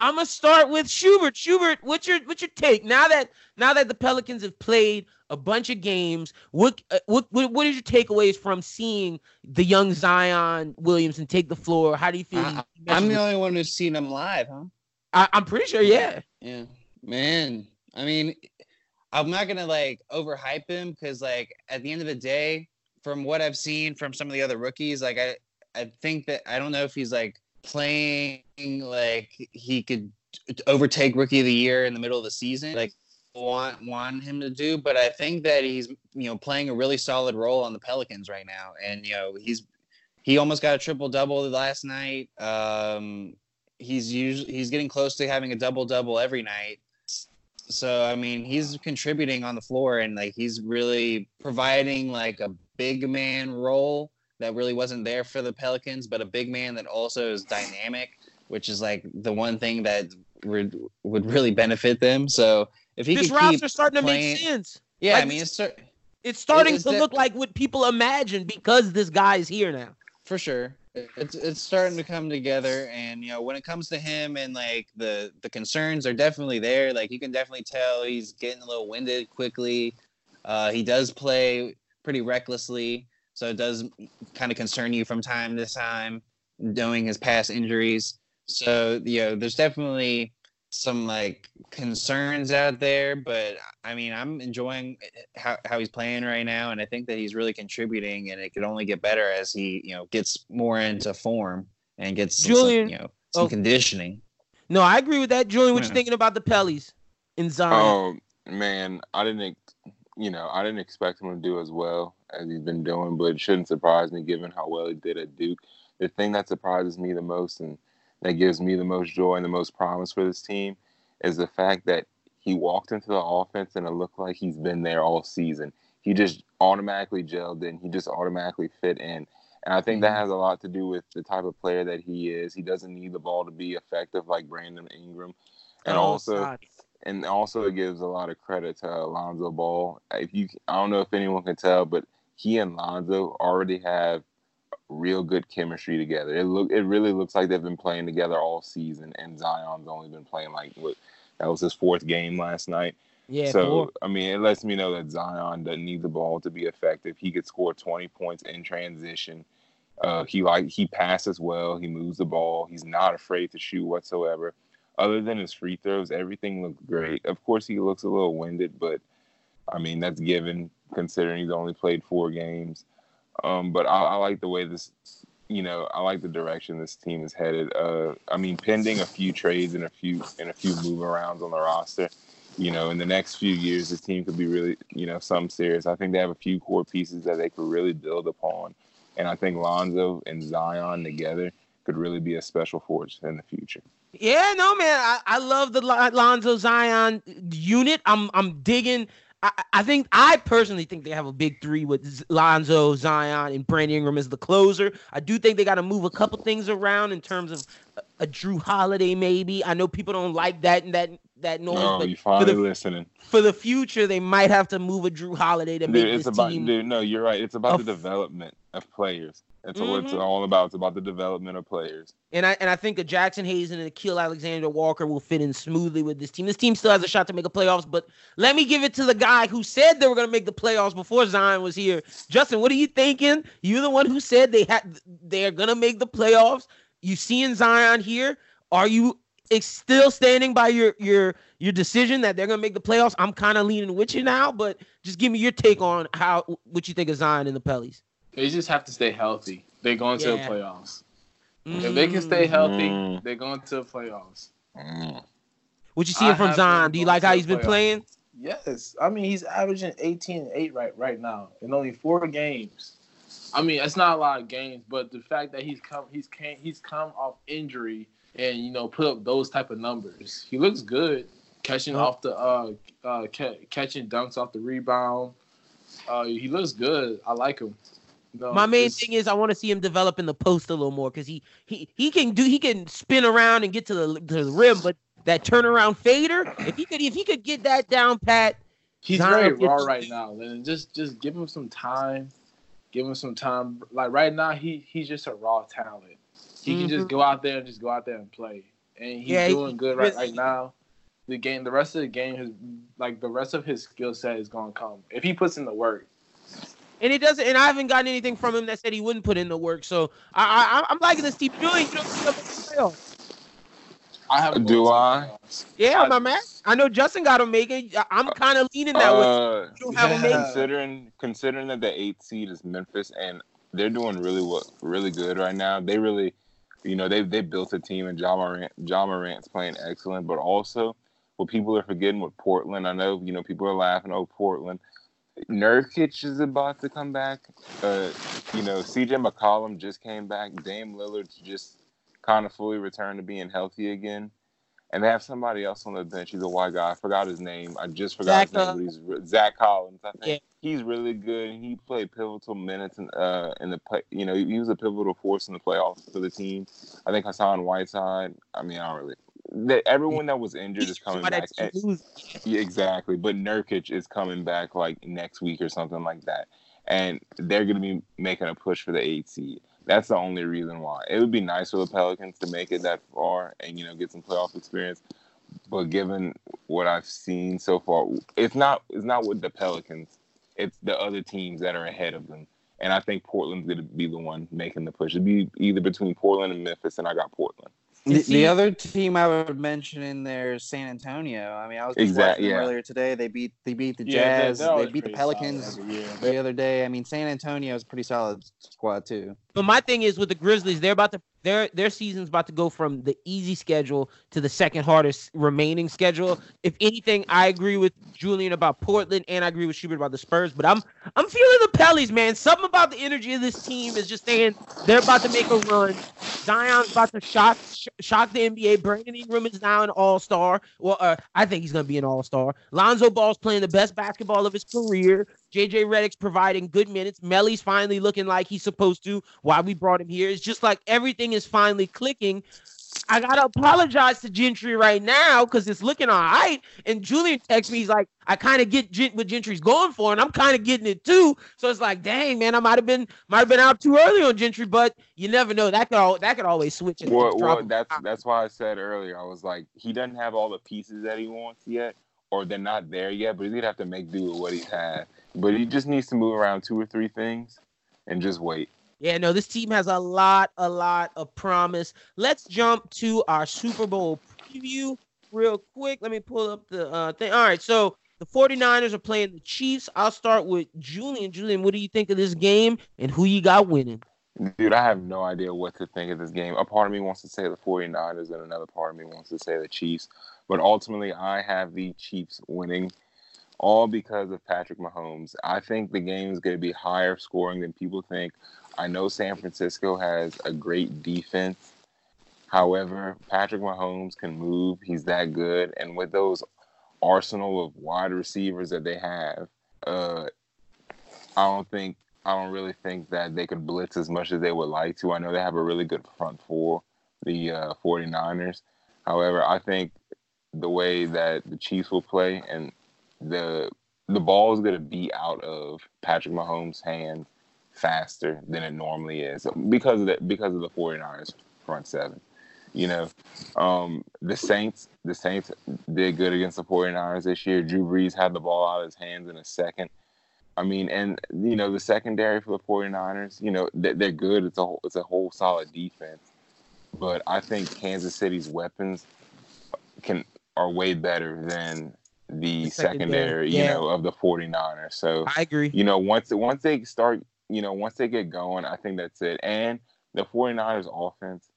I'm gonna start with Schubert. Schubert, what's your what's your take now that now that the Pelicans have played a bunch of games? What uh, what what, what is your takeaways from seeing the young Zion Williamson take the floor? How do you feel? I, I'm the only one who's seen him live, huh? I, I'm pretty sure, yeah. Yeah, man. I mean, I'm not gonna like overhype him because like at the end of the day, from what I've seen from some of the other rookies, like I I think that I don't know if he's like playing like he could overtake rookie of the year in the middle of the season. Like want want him to do, but I think that he's you know playing a really solid role on the Pelicans right now, and you know he's he almost got a triple double last night. Um, he's usually he's getting close to having a double double every night. So I mean, he's contributing on the floor and like he's really providing like a big man role that really wasn't there for the Pelicans, but a big man that also is dynamic, which is like the one thing that would would really benefit them. So if he this could roster keep starting to make sense. yeah, Like, I mean it's It's starting it's to look like what people imagine because this guy's here now. for sure it's it's starting to come together and you know when it comes to him and like the the concerns are definitely there like you can definitely tell he's getting a little winded quickly uh he does play pretty recklessly so it does kind of concern you from time to time knowing his past injuries so you know there's definitely some like concerns out there but i mean i'm enjoying how, how he's playing right now and i think that he's really contributing and it could only get better as he you know gets more into form and gets some- Julian- you know oh. some oh. conditioning No, I agree with that. Julian, what you Yeah. thinking about the Pellies in Zion? Oh man, I didn't, you know, I didn't expect him to do as well as he's been doing, but it shouldn't surprise me given how well he did at Duke. The thing that surprises me the most and that gives me the most joy and the most promise for this team is the fact that he walked into the offense and it looked like he's been there all season. He just automatically gelled in. He just automatically fit in. And I think that mm-hmm. has a lot to do with the type of player that he is. He doesn't need the ball to be effective like Brandon Ingram. And Oh, also God. and also it gives a lot of credit to Alonzo Ball. If you, I don't know if anyone can tell, but he and Lonzo already have real good chemistry together. It look, it really looks like they've been playing together all season, and Zion's only been playing like what that was his fourth game last night. Yeah, so. I mean, it lets me know that Zion doesn't need the ball to be effective. He could score 20 points in transition. Uh, he like he passes well. He moves the ball. He's not afraid to shoot whatsoever. Other than his free throws, everything looks great. Of course, he looks a little winded, but I mean that's given considering he's only played four games. Um, but I, I like the way this, you know, I like the direction this team is headed. Uh, I mean, pending a few trades and a few and a few move arounds on the roster, you know, in the next few years, this team could be really, you know, some serious. I think they have a few core pieces that they could really build upon, and I think Lonzo and Zion together could really be a special force in the future. Yeah, no, man. I, I love the Lonzo Zion unit. I'm I'm digging. I, I think I personally think they have a big three with Lonzo, Zion, and Brandon Ingram as the closer. I do think they got to move a couple things around in terms of a, a Jrue Holiday, maybe. I know people don't like that and that that noise, Oh, but you for finally the listening? for the future, they might have to move a Jrue Holiday to make it's this about team. dude, no, you're right. It's about of- the development of players. That's what it's Mhm. all about. It's about the development of players. And I and I think a Jaxson Hayes and a Nickeil Alexander Walker will fit in smoothly with this team. This team still has a shot to make a playoffs, but let me give it to the guy who said they were going to make the playoffs before Zion was here. Justin, what are you thinking? You're the one who said they had they're going to make the playoffs. You seeing Zion here? Are you it's still standing by your your your decision that they're gonna make the playoffs. I'm kind of leaning with you now, but just give me your take on how what you think of Zion and the Pellies. They just have to stay healthy. They're going to the Yeah. playoffs. If they can stay healthy, Mm. they're going to the playoffs. Mm. what you seeing from Zion? Do you like how he's been playoffs. playing? Yes, I mean he's averaging 18 and 8 right right now in only four games. I mean it's not a lot of games, but the fact that he's come he's came he's come off injury and you know put up those type of numbers. He looks good catching Oh. off the uh uh ca- catching dunks off the rebound. Uh, he looks good. I like him. No, My main it's- thing is I want to see him develop in the post a little more because he he he can do he can spin around and get to the to the rim, but that turnaround fader, if he could if he could get that down pat, He's very raw right now, and just just give him some time. Give him some time. Like right now, he he's just a raw talent. He can just Mhm. go out there and just go out there and play, and he's Yeah, he- doing good right right now. The game, the rest of the game, is like the rest of his skill set is gonna come if he puts in the work. And it doesn't. And I haven't gotten anything from him that said he wouldn't put in the work. So I, I I'm liking this team doing. You don't see him in the playoffs. I have. him Do going to the I? Yeah, I- my man. I know Justin got him making. I'm kind of leaning that way. Uh, You don't have yeah. considering considering that the eighth seed is Memphis and they're doing really well, really good right now. They really, you know, they they built a team and Ja Morant Ja Morant's playing excellent, but also what people are forgetting with Portland. I know you know people are laughing. Oh, Portland. Nurkic is about to come back. Uh, you know, CJ McCollum just came back. Dame Lillard just kind of fully returned to being healthy again. And they have somebody else on the bench. He's a white guy. I forgot his name. I just forgot Zach, his name. He's Zach Collins. I think Yeah. he's really good. He played pivotal minutes in uh in the play. You know, he was a pivotal force in the playoffs for the team. I think Hassan Whiteside. I mean, I don't really. They, everyone that was injured is coming back. that lose. yeah, exactly. But Nurkic is coming back like next week or something like that. And they're going to be making a push for the eight seed. That's the only reason why. It would be nice for the Pelicans to make it that far and, you know, get some playoff experience. But given what I've seen so far, it's not it's not with the Pelicans. It's the other teams that are ahead of them. And I think Portland's going to be the one making the push. It'd be either between Portland and Memphis, and I got Portland. The, the other team I would mention in there is San Antonio. I mean, I was just Exact- watching them yeah. earlier today. They beat they beat the Yeah, Jazz. they're they beat the pretty solid Pelicans the other day. I mean, San Antonio is a pretty solid squad too. But my thing is with the Grizzlies, they're about to their their season's about to go from the easy schedule to the second hardest remaining schedule. If anything, I agree with Julian about Portland, and I agree with Schubert about the Spurs. But I'm I'm feeling the Pellies, man. Something about the energy of this team is just saying they're about to make a run. Zion's about to shock sh- shock the NBA. Brandon Ingram is now an All Star. Well, uh, I think he's gonna be an All Star. Lonzo Ball's playing the best basketball of his career. JJ Redick's providing good minutes. Melli's finally looking like he's supposed to. Why we brought him here? It's just like everything is finally clicking. I gotta apologize to Gentry right now because it's looking all right. And Julian texts me, he's like, I kind of get Gent- what Gentry's going for, and I'm kind of getting it too. So it's like, dang, man, I might have been might have been out too early on Gentry, but you never know. That could all that could always switch. Well, well, that's that's why I said earlier. I was like, he doesn't have all the pieces that he wants yet, or they're not there yet. But gonna have to make do with what he's had. But he just needs to move around two or three things, and just wait. Yeah, no, this team has a lot, a lot of promise. Let's jump to our Super Bowl preview real quick. Let me pull up the uh, thing. All right, so the 49ers are playing the Chiefs. I'll start with Julian. Julian, what do you think of this game and who you got winning? Dude, I have no idea what to think of this game. A part of me wants to say the 49ers, and another part of me wants to say the Chiefs. But ultimately, I have the Chiefs winning, all because of Patrick Mahomes. I think the game is going to be higher scoring than people think. I know San Francisco has a great defense. However, Patrick Mahomes can move. He's that good. And with those arsenal of wide receivers that they have, uh, I don't think I don't really think that they could blitz as much as they would like to. I know they have a really good front four, the uh, 49ers. However, I think the way that the Chiefs will play and the the ball is going to be out of Patrick Mahomes' hands faster than it normally is because of the because of the 49ers front seven. You know, um, the Saints the Saints did good against the 49ers this year. Drew Brees had the ball out of his hands in a second. I mean, and you know the secondary for the 49ers, you know, they- they're good. It's a whole, it's a whole solid defense. But I think Kansas City's weapons can are way better than the, The secondary, secondary, you know, of the 49ers. So I agree. you know, once once they start, you know, once they get going, I think that's it. And the 49ers offense,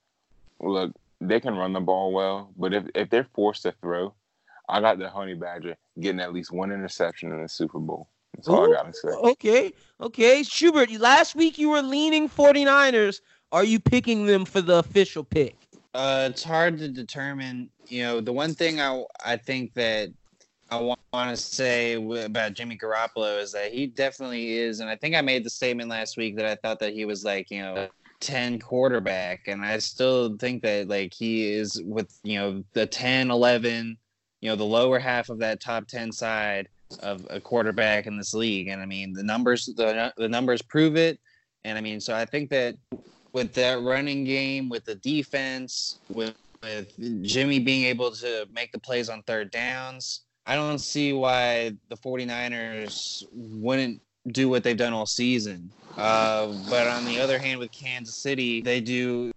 look, they can run the ball well, but if, if they're forced to throw, I got the Honey Badger getting at least one interception in the Super Bowl. That's all Ooh, I gotta say. Okay, okay. Schubert, last week you were leaning 49ers. Are you picking them for the official pick? Uh, it's hard to determine. You know, the one thing I I think that I want to say about Jimmy Garoppolo is that he definitely is, and I think I made the statement last week that I thought that he was like you know. 10 quarterback and i still think that like he is with you know the 10 11 you know the lower half of that top 10 side of a quarterback in this league and i mean the numbers the, the numbers prove it and i mean so i think that with that running game, with the defense, with, with Jimmy being able to make the plays on third downs, I don't see why the 49ers wouldn't do what they've done all season. Uh, but on the other hand, with Kansas City, they do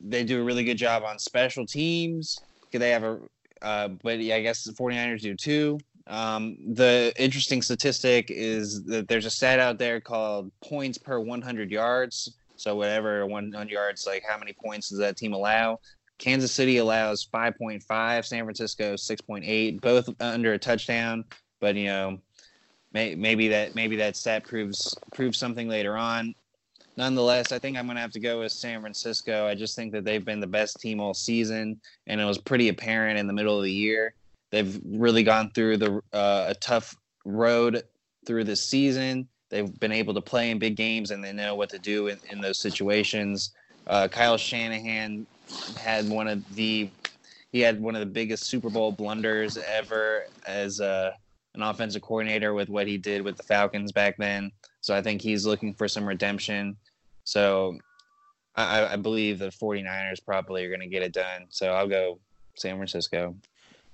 they do a really good job on special teams. They have a, uh, but yeah, I guess the 49ers do too. Um, the interesting statistic is that there's a stat out there called points per 100 yards. So whatever 100 yards, like how many points does that team allow? Kansas City allows 5.5, San Francisco 6.8, both under a touchdown. But you know, may, maybe that maybe that stat proves proves something later on. Nonetheless, I think I'm going to have to go with San Francisco. I just think that they've been the best team all season, and it was pretty apparent in the middle of the year. They've really gone through the uh, a tough road through this season. They've been able to play in big games, and they know what to do in, in those situations. Uh, Kyle Shanahan had one of the he had one of the biggest Super Bowl blunders ever as uh, an offensive coordinator with what he did with the Falcons back then. So I think he's looking for some redemption. So I, I believe the 49ers probably are going to get it done. So I'll go San Francisco.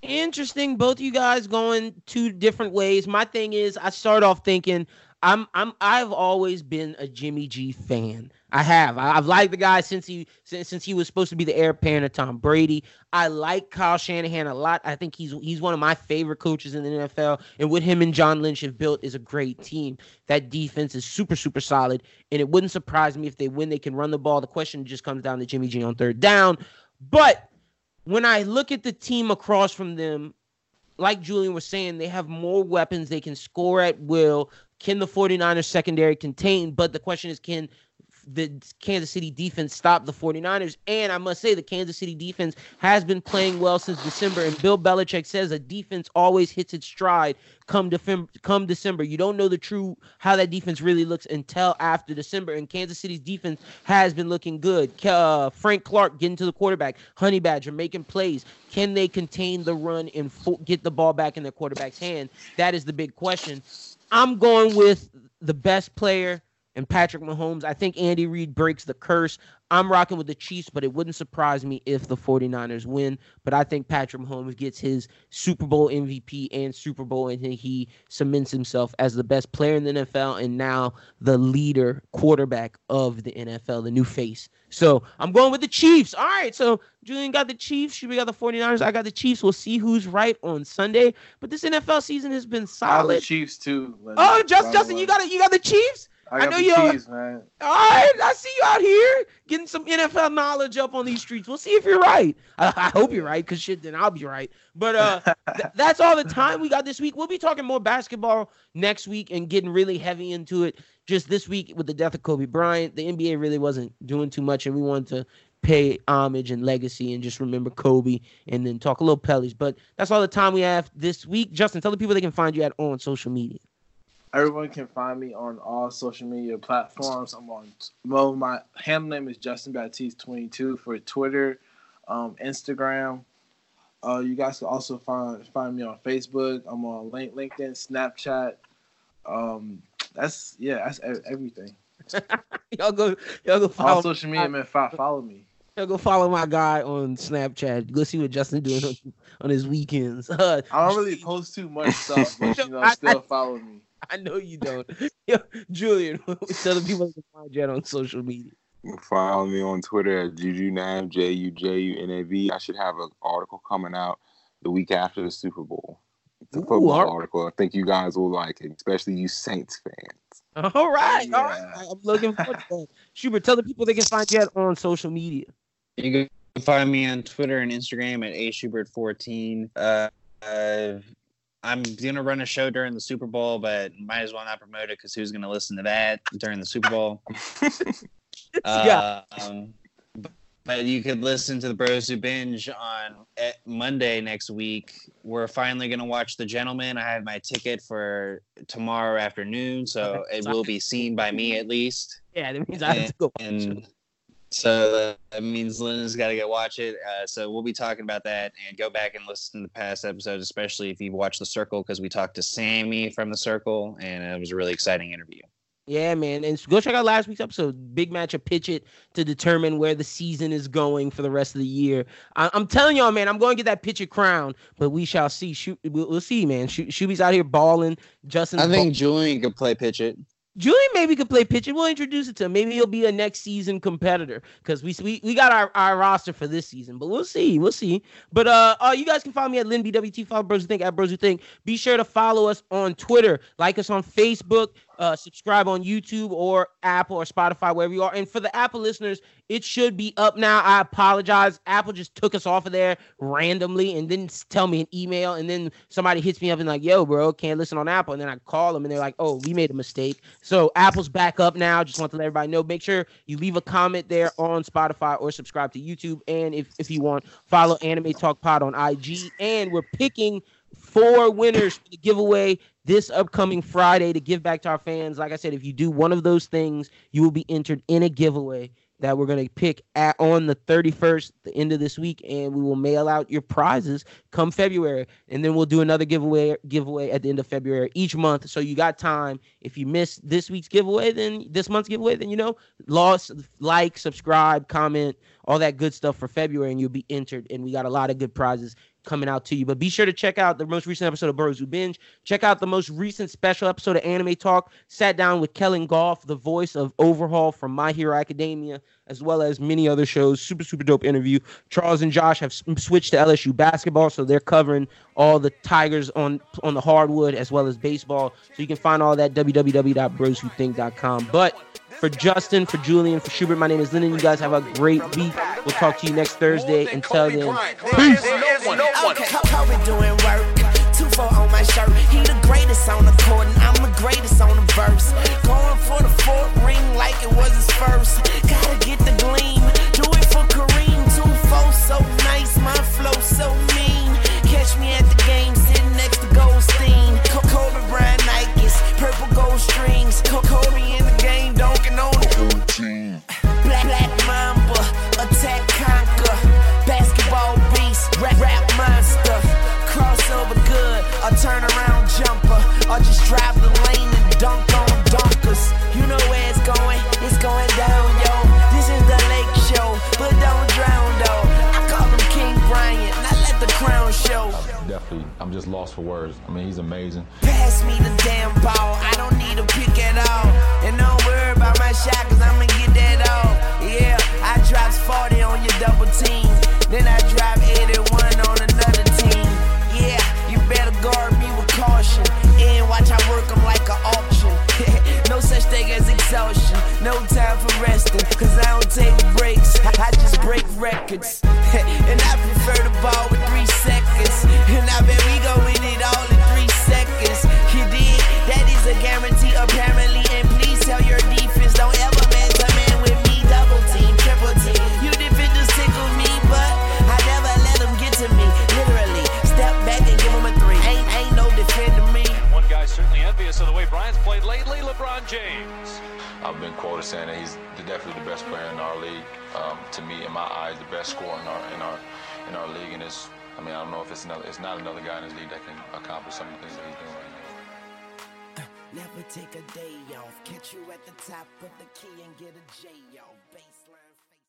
Interesting. Both you guys going two different ways. My thing is, I start off thinking I'm I'm I've always been a Jimmy G fan. I have. I, have liked the guy since he since, since he was supposed to be the heir apparent of Tom Brady. I like Kyle Shanahan a lot. I think he's he's one of my favorite coaches in the NFL. And what him and John Lynch have built is a great team. That defense is super super solid. And it wouldn't surprise me if they win. They can run the ball. The question just comes down to Jimmy G on third down. But when I look at the team across from them, like Julian was saying, they have more weapons. They can score at will. Can the 49ers secondary contain? But the question is, can the Kansas City defense stopped the 49ers? And I must say, the Kansas City defense has been playing well since December. And Bill Belichick says a defense always hits its stride come, Defem- come December. You don't know the true how that defense really looks until after December. And Kansas City's defense has been looking good. Uh, Frank Clark getting to the quarterback, Honey Badger making plays. Can they contain the run and fo- get the ball back in their quarterback's hand? That is the big question. I'm going with the best player and Patrick Mahomes. I think Andy Reid breaks the curse. I'm rocking with the Chiefs, but it wouldn't surprise me if the 49ers win. But I think Patrick Mahomes gets his Super Bowl MVP and Super Bowl, and he cements himself as the best player in the NFL and now the leader quarterback of the NFL, the new face. So I'm going with the Chiefs. All right. So Julian got the Chiefs. We got the 49ers. I got the Chiefs. We'll see who's right on Sunday. But this NFL season has been I the solid. Chiefs too. Oh, just Justin, you got it. You got the Chiefs. I, I know Chiefs, man. All right, I see you out here getting some NFL knowledge up on these streets. We'll see if you're right. I, I hope you're right, because shit, then I'll be right. But uh, th- that's all the time we got this week. We'll be talking more basketball next week and getting really heavy into it. Just this week with the death of Kobe Bryant, the NBA really wasn't doing too much, and we wanted to pay homage and legacy and just remember Kobe and then talk a little Pellies. But that's all the time we have this week. Justin, tell the people they can find you at on social media. Everyone can find me on all social media platforms. I'm on well, my handle name is Justin Baptiste 22 for Twitter, um, Instagram. Uh, you guys can also find find me on Facebook. I'm on Link, LinkedIn, Snapchat. Um, that's yeah, that's e- everything. y'all go, y'all go follow. All social media, man. Fo- follow me. Y'all go follow my guy on Snapchat. Go see what Justin doing on, on his weekends. Uh, I don't really post too much stuff, but you know, I- still follow me. I know you don't. Yo, Julian, tell the people to find you on social media. Follow me on Twitter at JujuNav, J U J U N A V. I should have an article coming out the week after the Super Bowl. It's a Ooh, football ar- article. I think you guys will like it, especially you Saints fans. All right, all right. I'm looking forward to that. Schubert, tell the people they can find you at on social media. You can find me on Twitter and Instagram at aschubert14. Uh, uh, I'm gonna run a show during the Super Bowl, but might as well not promote it because who's gonna listen to that during the Super Bowl? yeah. Um, but you could listen to the Bros Who Binge on at Monday next week. We're finally gonna watch The Gentlemen. I have my ticket for tomorrow afternoon, so it will be seen by me at least. Yeah, that means I have to go. watch it. So that means Lynn's got to go watch it. Uh, so we'll be talking about that and go back and listen to the past episodes, especially if you watch The Circle, because we talked to Sammy from The Circle, and it was a really exciting interview. Yeah, man. And go check out last week's episode. Big match of Pitch It to determine where the season is going for the rest of the year. I- I'm telling y'all, man, I'm going to get that Pitch It crown, but we shall see. Shoot, we'll, we'll see, man. Shoot, Shuby's out here balling. Justin's I think Julian could play pitch it. Julian maybe could play Pitch It. We'll introduce it to him. Maybe he'll be a next season competitor because we, we we got our, our roster for this season. But we'll see. We'll see. But uh, uh you guys can follow me at Lynn BWT. Follow Bros Who Think at Bros Who Think. Be sure to follow us on Twitter. Like us on Facebook. Uh, subscribe on YouTube or Apple or Spotify, wherever you are. And for the Apple listeners, it should be up now. I apologize. Apple just took us off of there randomly and didn't tell me an email. And then somebody hits me up and like, yo, bro, can't listen on Apple. And then I call them and they're like, oh, we made a mistake. So Apple's back up now. Just want to let everybody know. Make sure you leave a comment there on Spotify or subscribe to YouTube. And if, if you want, follow Anime Talk Pod on IG. And we're picking four winners for the giveaway this upcoming Friday to give back to our fans. Like I said, if you do one of those things, you will be entered in a giveaway that we're going to pick at on the 31st, the end of this week, and we will mail out your prizes come February. And then we'll do another giveaway giveaway at the end of February each month. So you got time. If you missed this week's giveaway, then this month's giveaway, then you know, lost, like, subscribe, comment, all that good stuff for February, and you'll be entered. And we got a lot of good prizes coming out to you. But be sure to check out the most recent episode of Bros Who Binge. Check out the most recent special episode of Anime Talk. Sat down with Kellen Goff, the voice of Overhaul from My Hero Academia, as well as many other shows. Super, super dope interview. Charles and Josh have switched to LSU basketball, so they're covering all the Tigers on on the hardwood as well as baseball. So you can find all that www.broswhothink.com. But for Justin, for Julian, for Schubert, my name is Lyndon. You guys have a great week. We'll talk to you next Thursday. Until then, peace. On my shirt. He the greatest on the court, and I'm the greatest on the verse. Going for the fourth ring like it was his first. Gotta get the gleam. Do it for Kareem. Two four so nice, my flow so mean. Catch me at the game, sitting next to Goldstein. Kobe Bryant Nikes, purple gold strings. Kobe the Black, black mamba, attack conquer. Basketball beast, rap, rap monster. Crossover good, a turnaround jumper. Or just drive the lane and dunk on dunkers. You know where it's going, it's going down, yo. This is the lake show, but don't drown, though. I call him King Bryant, not let the crown show. Definitely, I'm just lost for words. I mean, he's amazing. Pass me the damn ball. I don't need a pick at all. And don't worry about my shot, cause I'ma get that off. Yeah, I drops 40 on your double team. Then I drop 81 on another team. Yeah, you better guard me with caution. And watch I work 'em like an auction. no such thing as exhaustion. No time for resting, cause I don't take breaks. I just break records. and I prefer the ball with three seconds. Played lately, LeBron James. I've been quoted saying that he's definitely the best player in our league. Um, to me, in my eyes, the best scorer in our in our in our league. And it's, I mean, I don't know if it's another, it's not another guy in this league that can accomplish some of the things that he's doing right now. Never take a day off. Catch you at the top of the key and get a J off.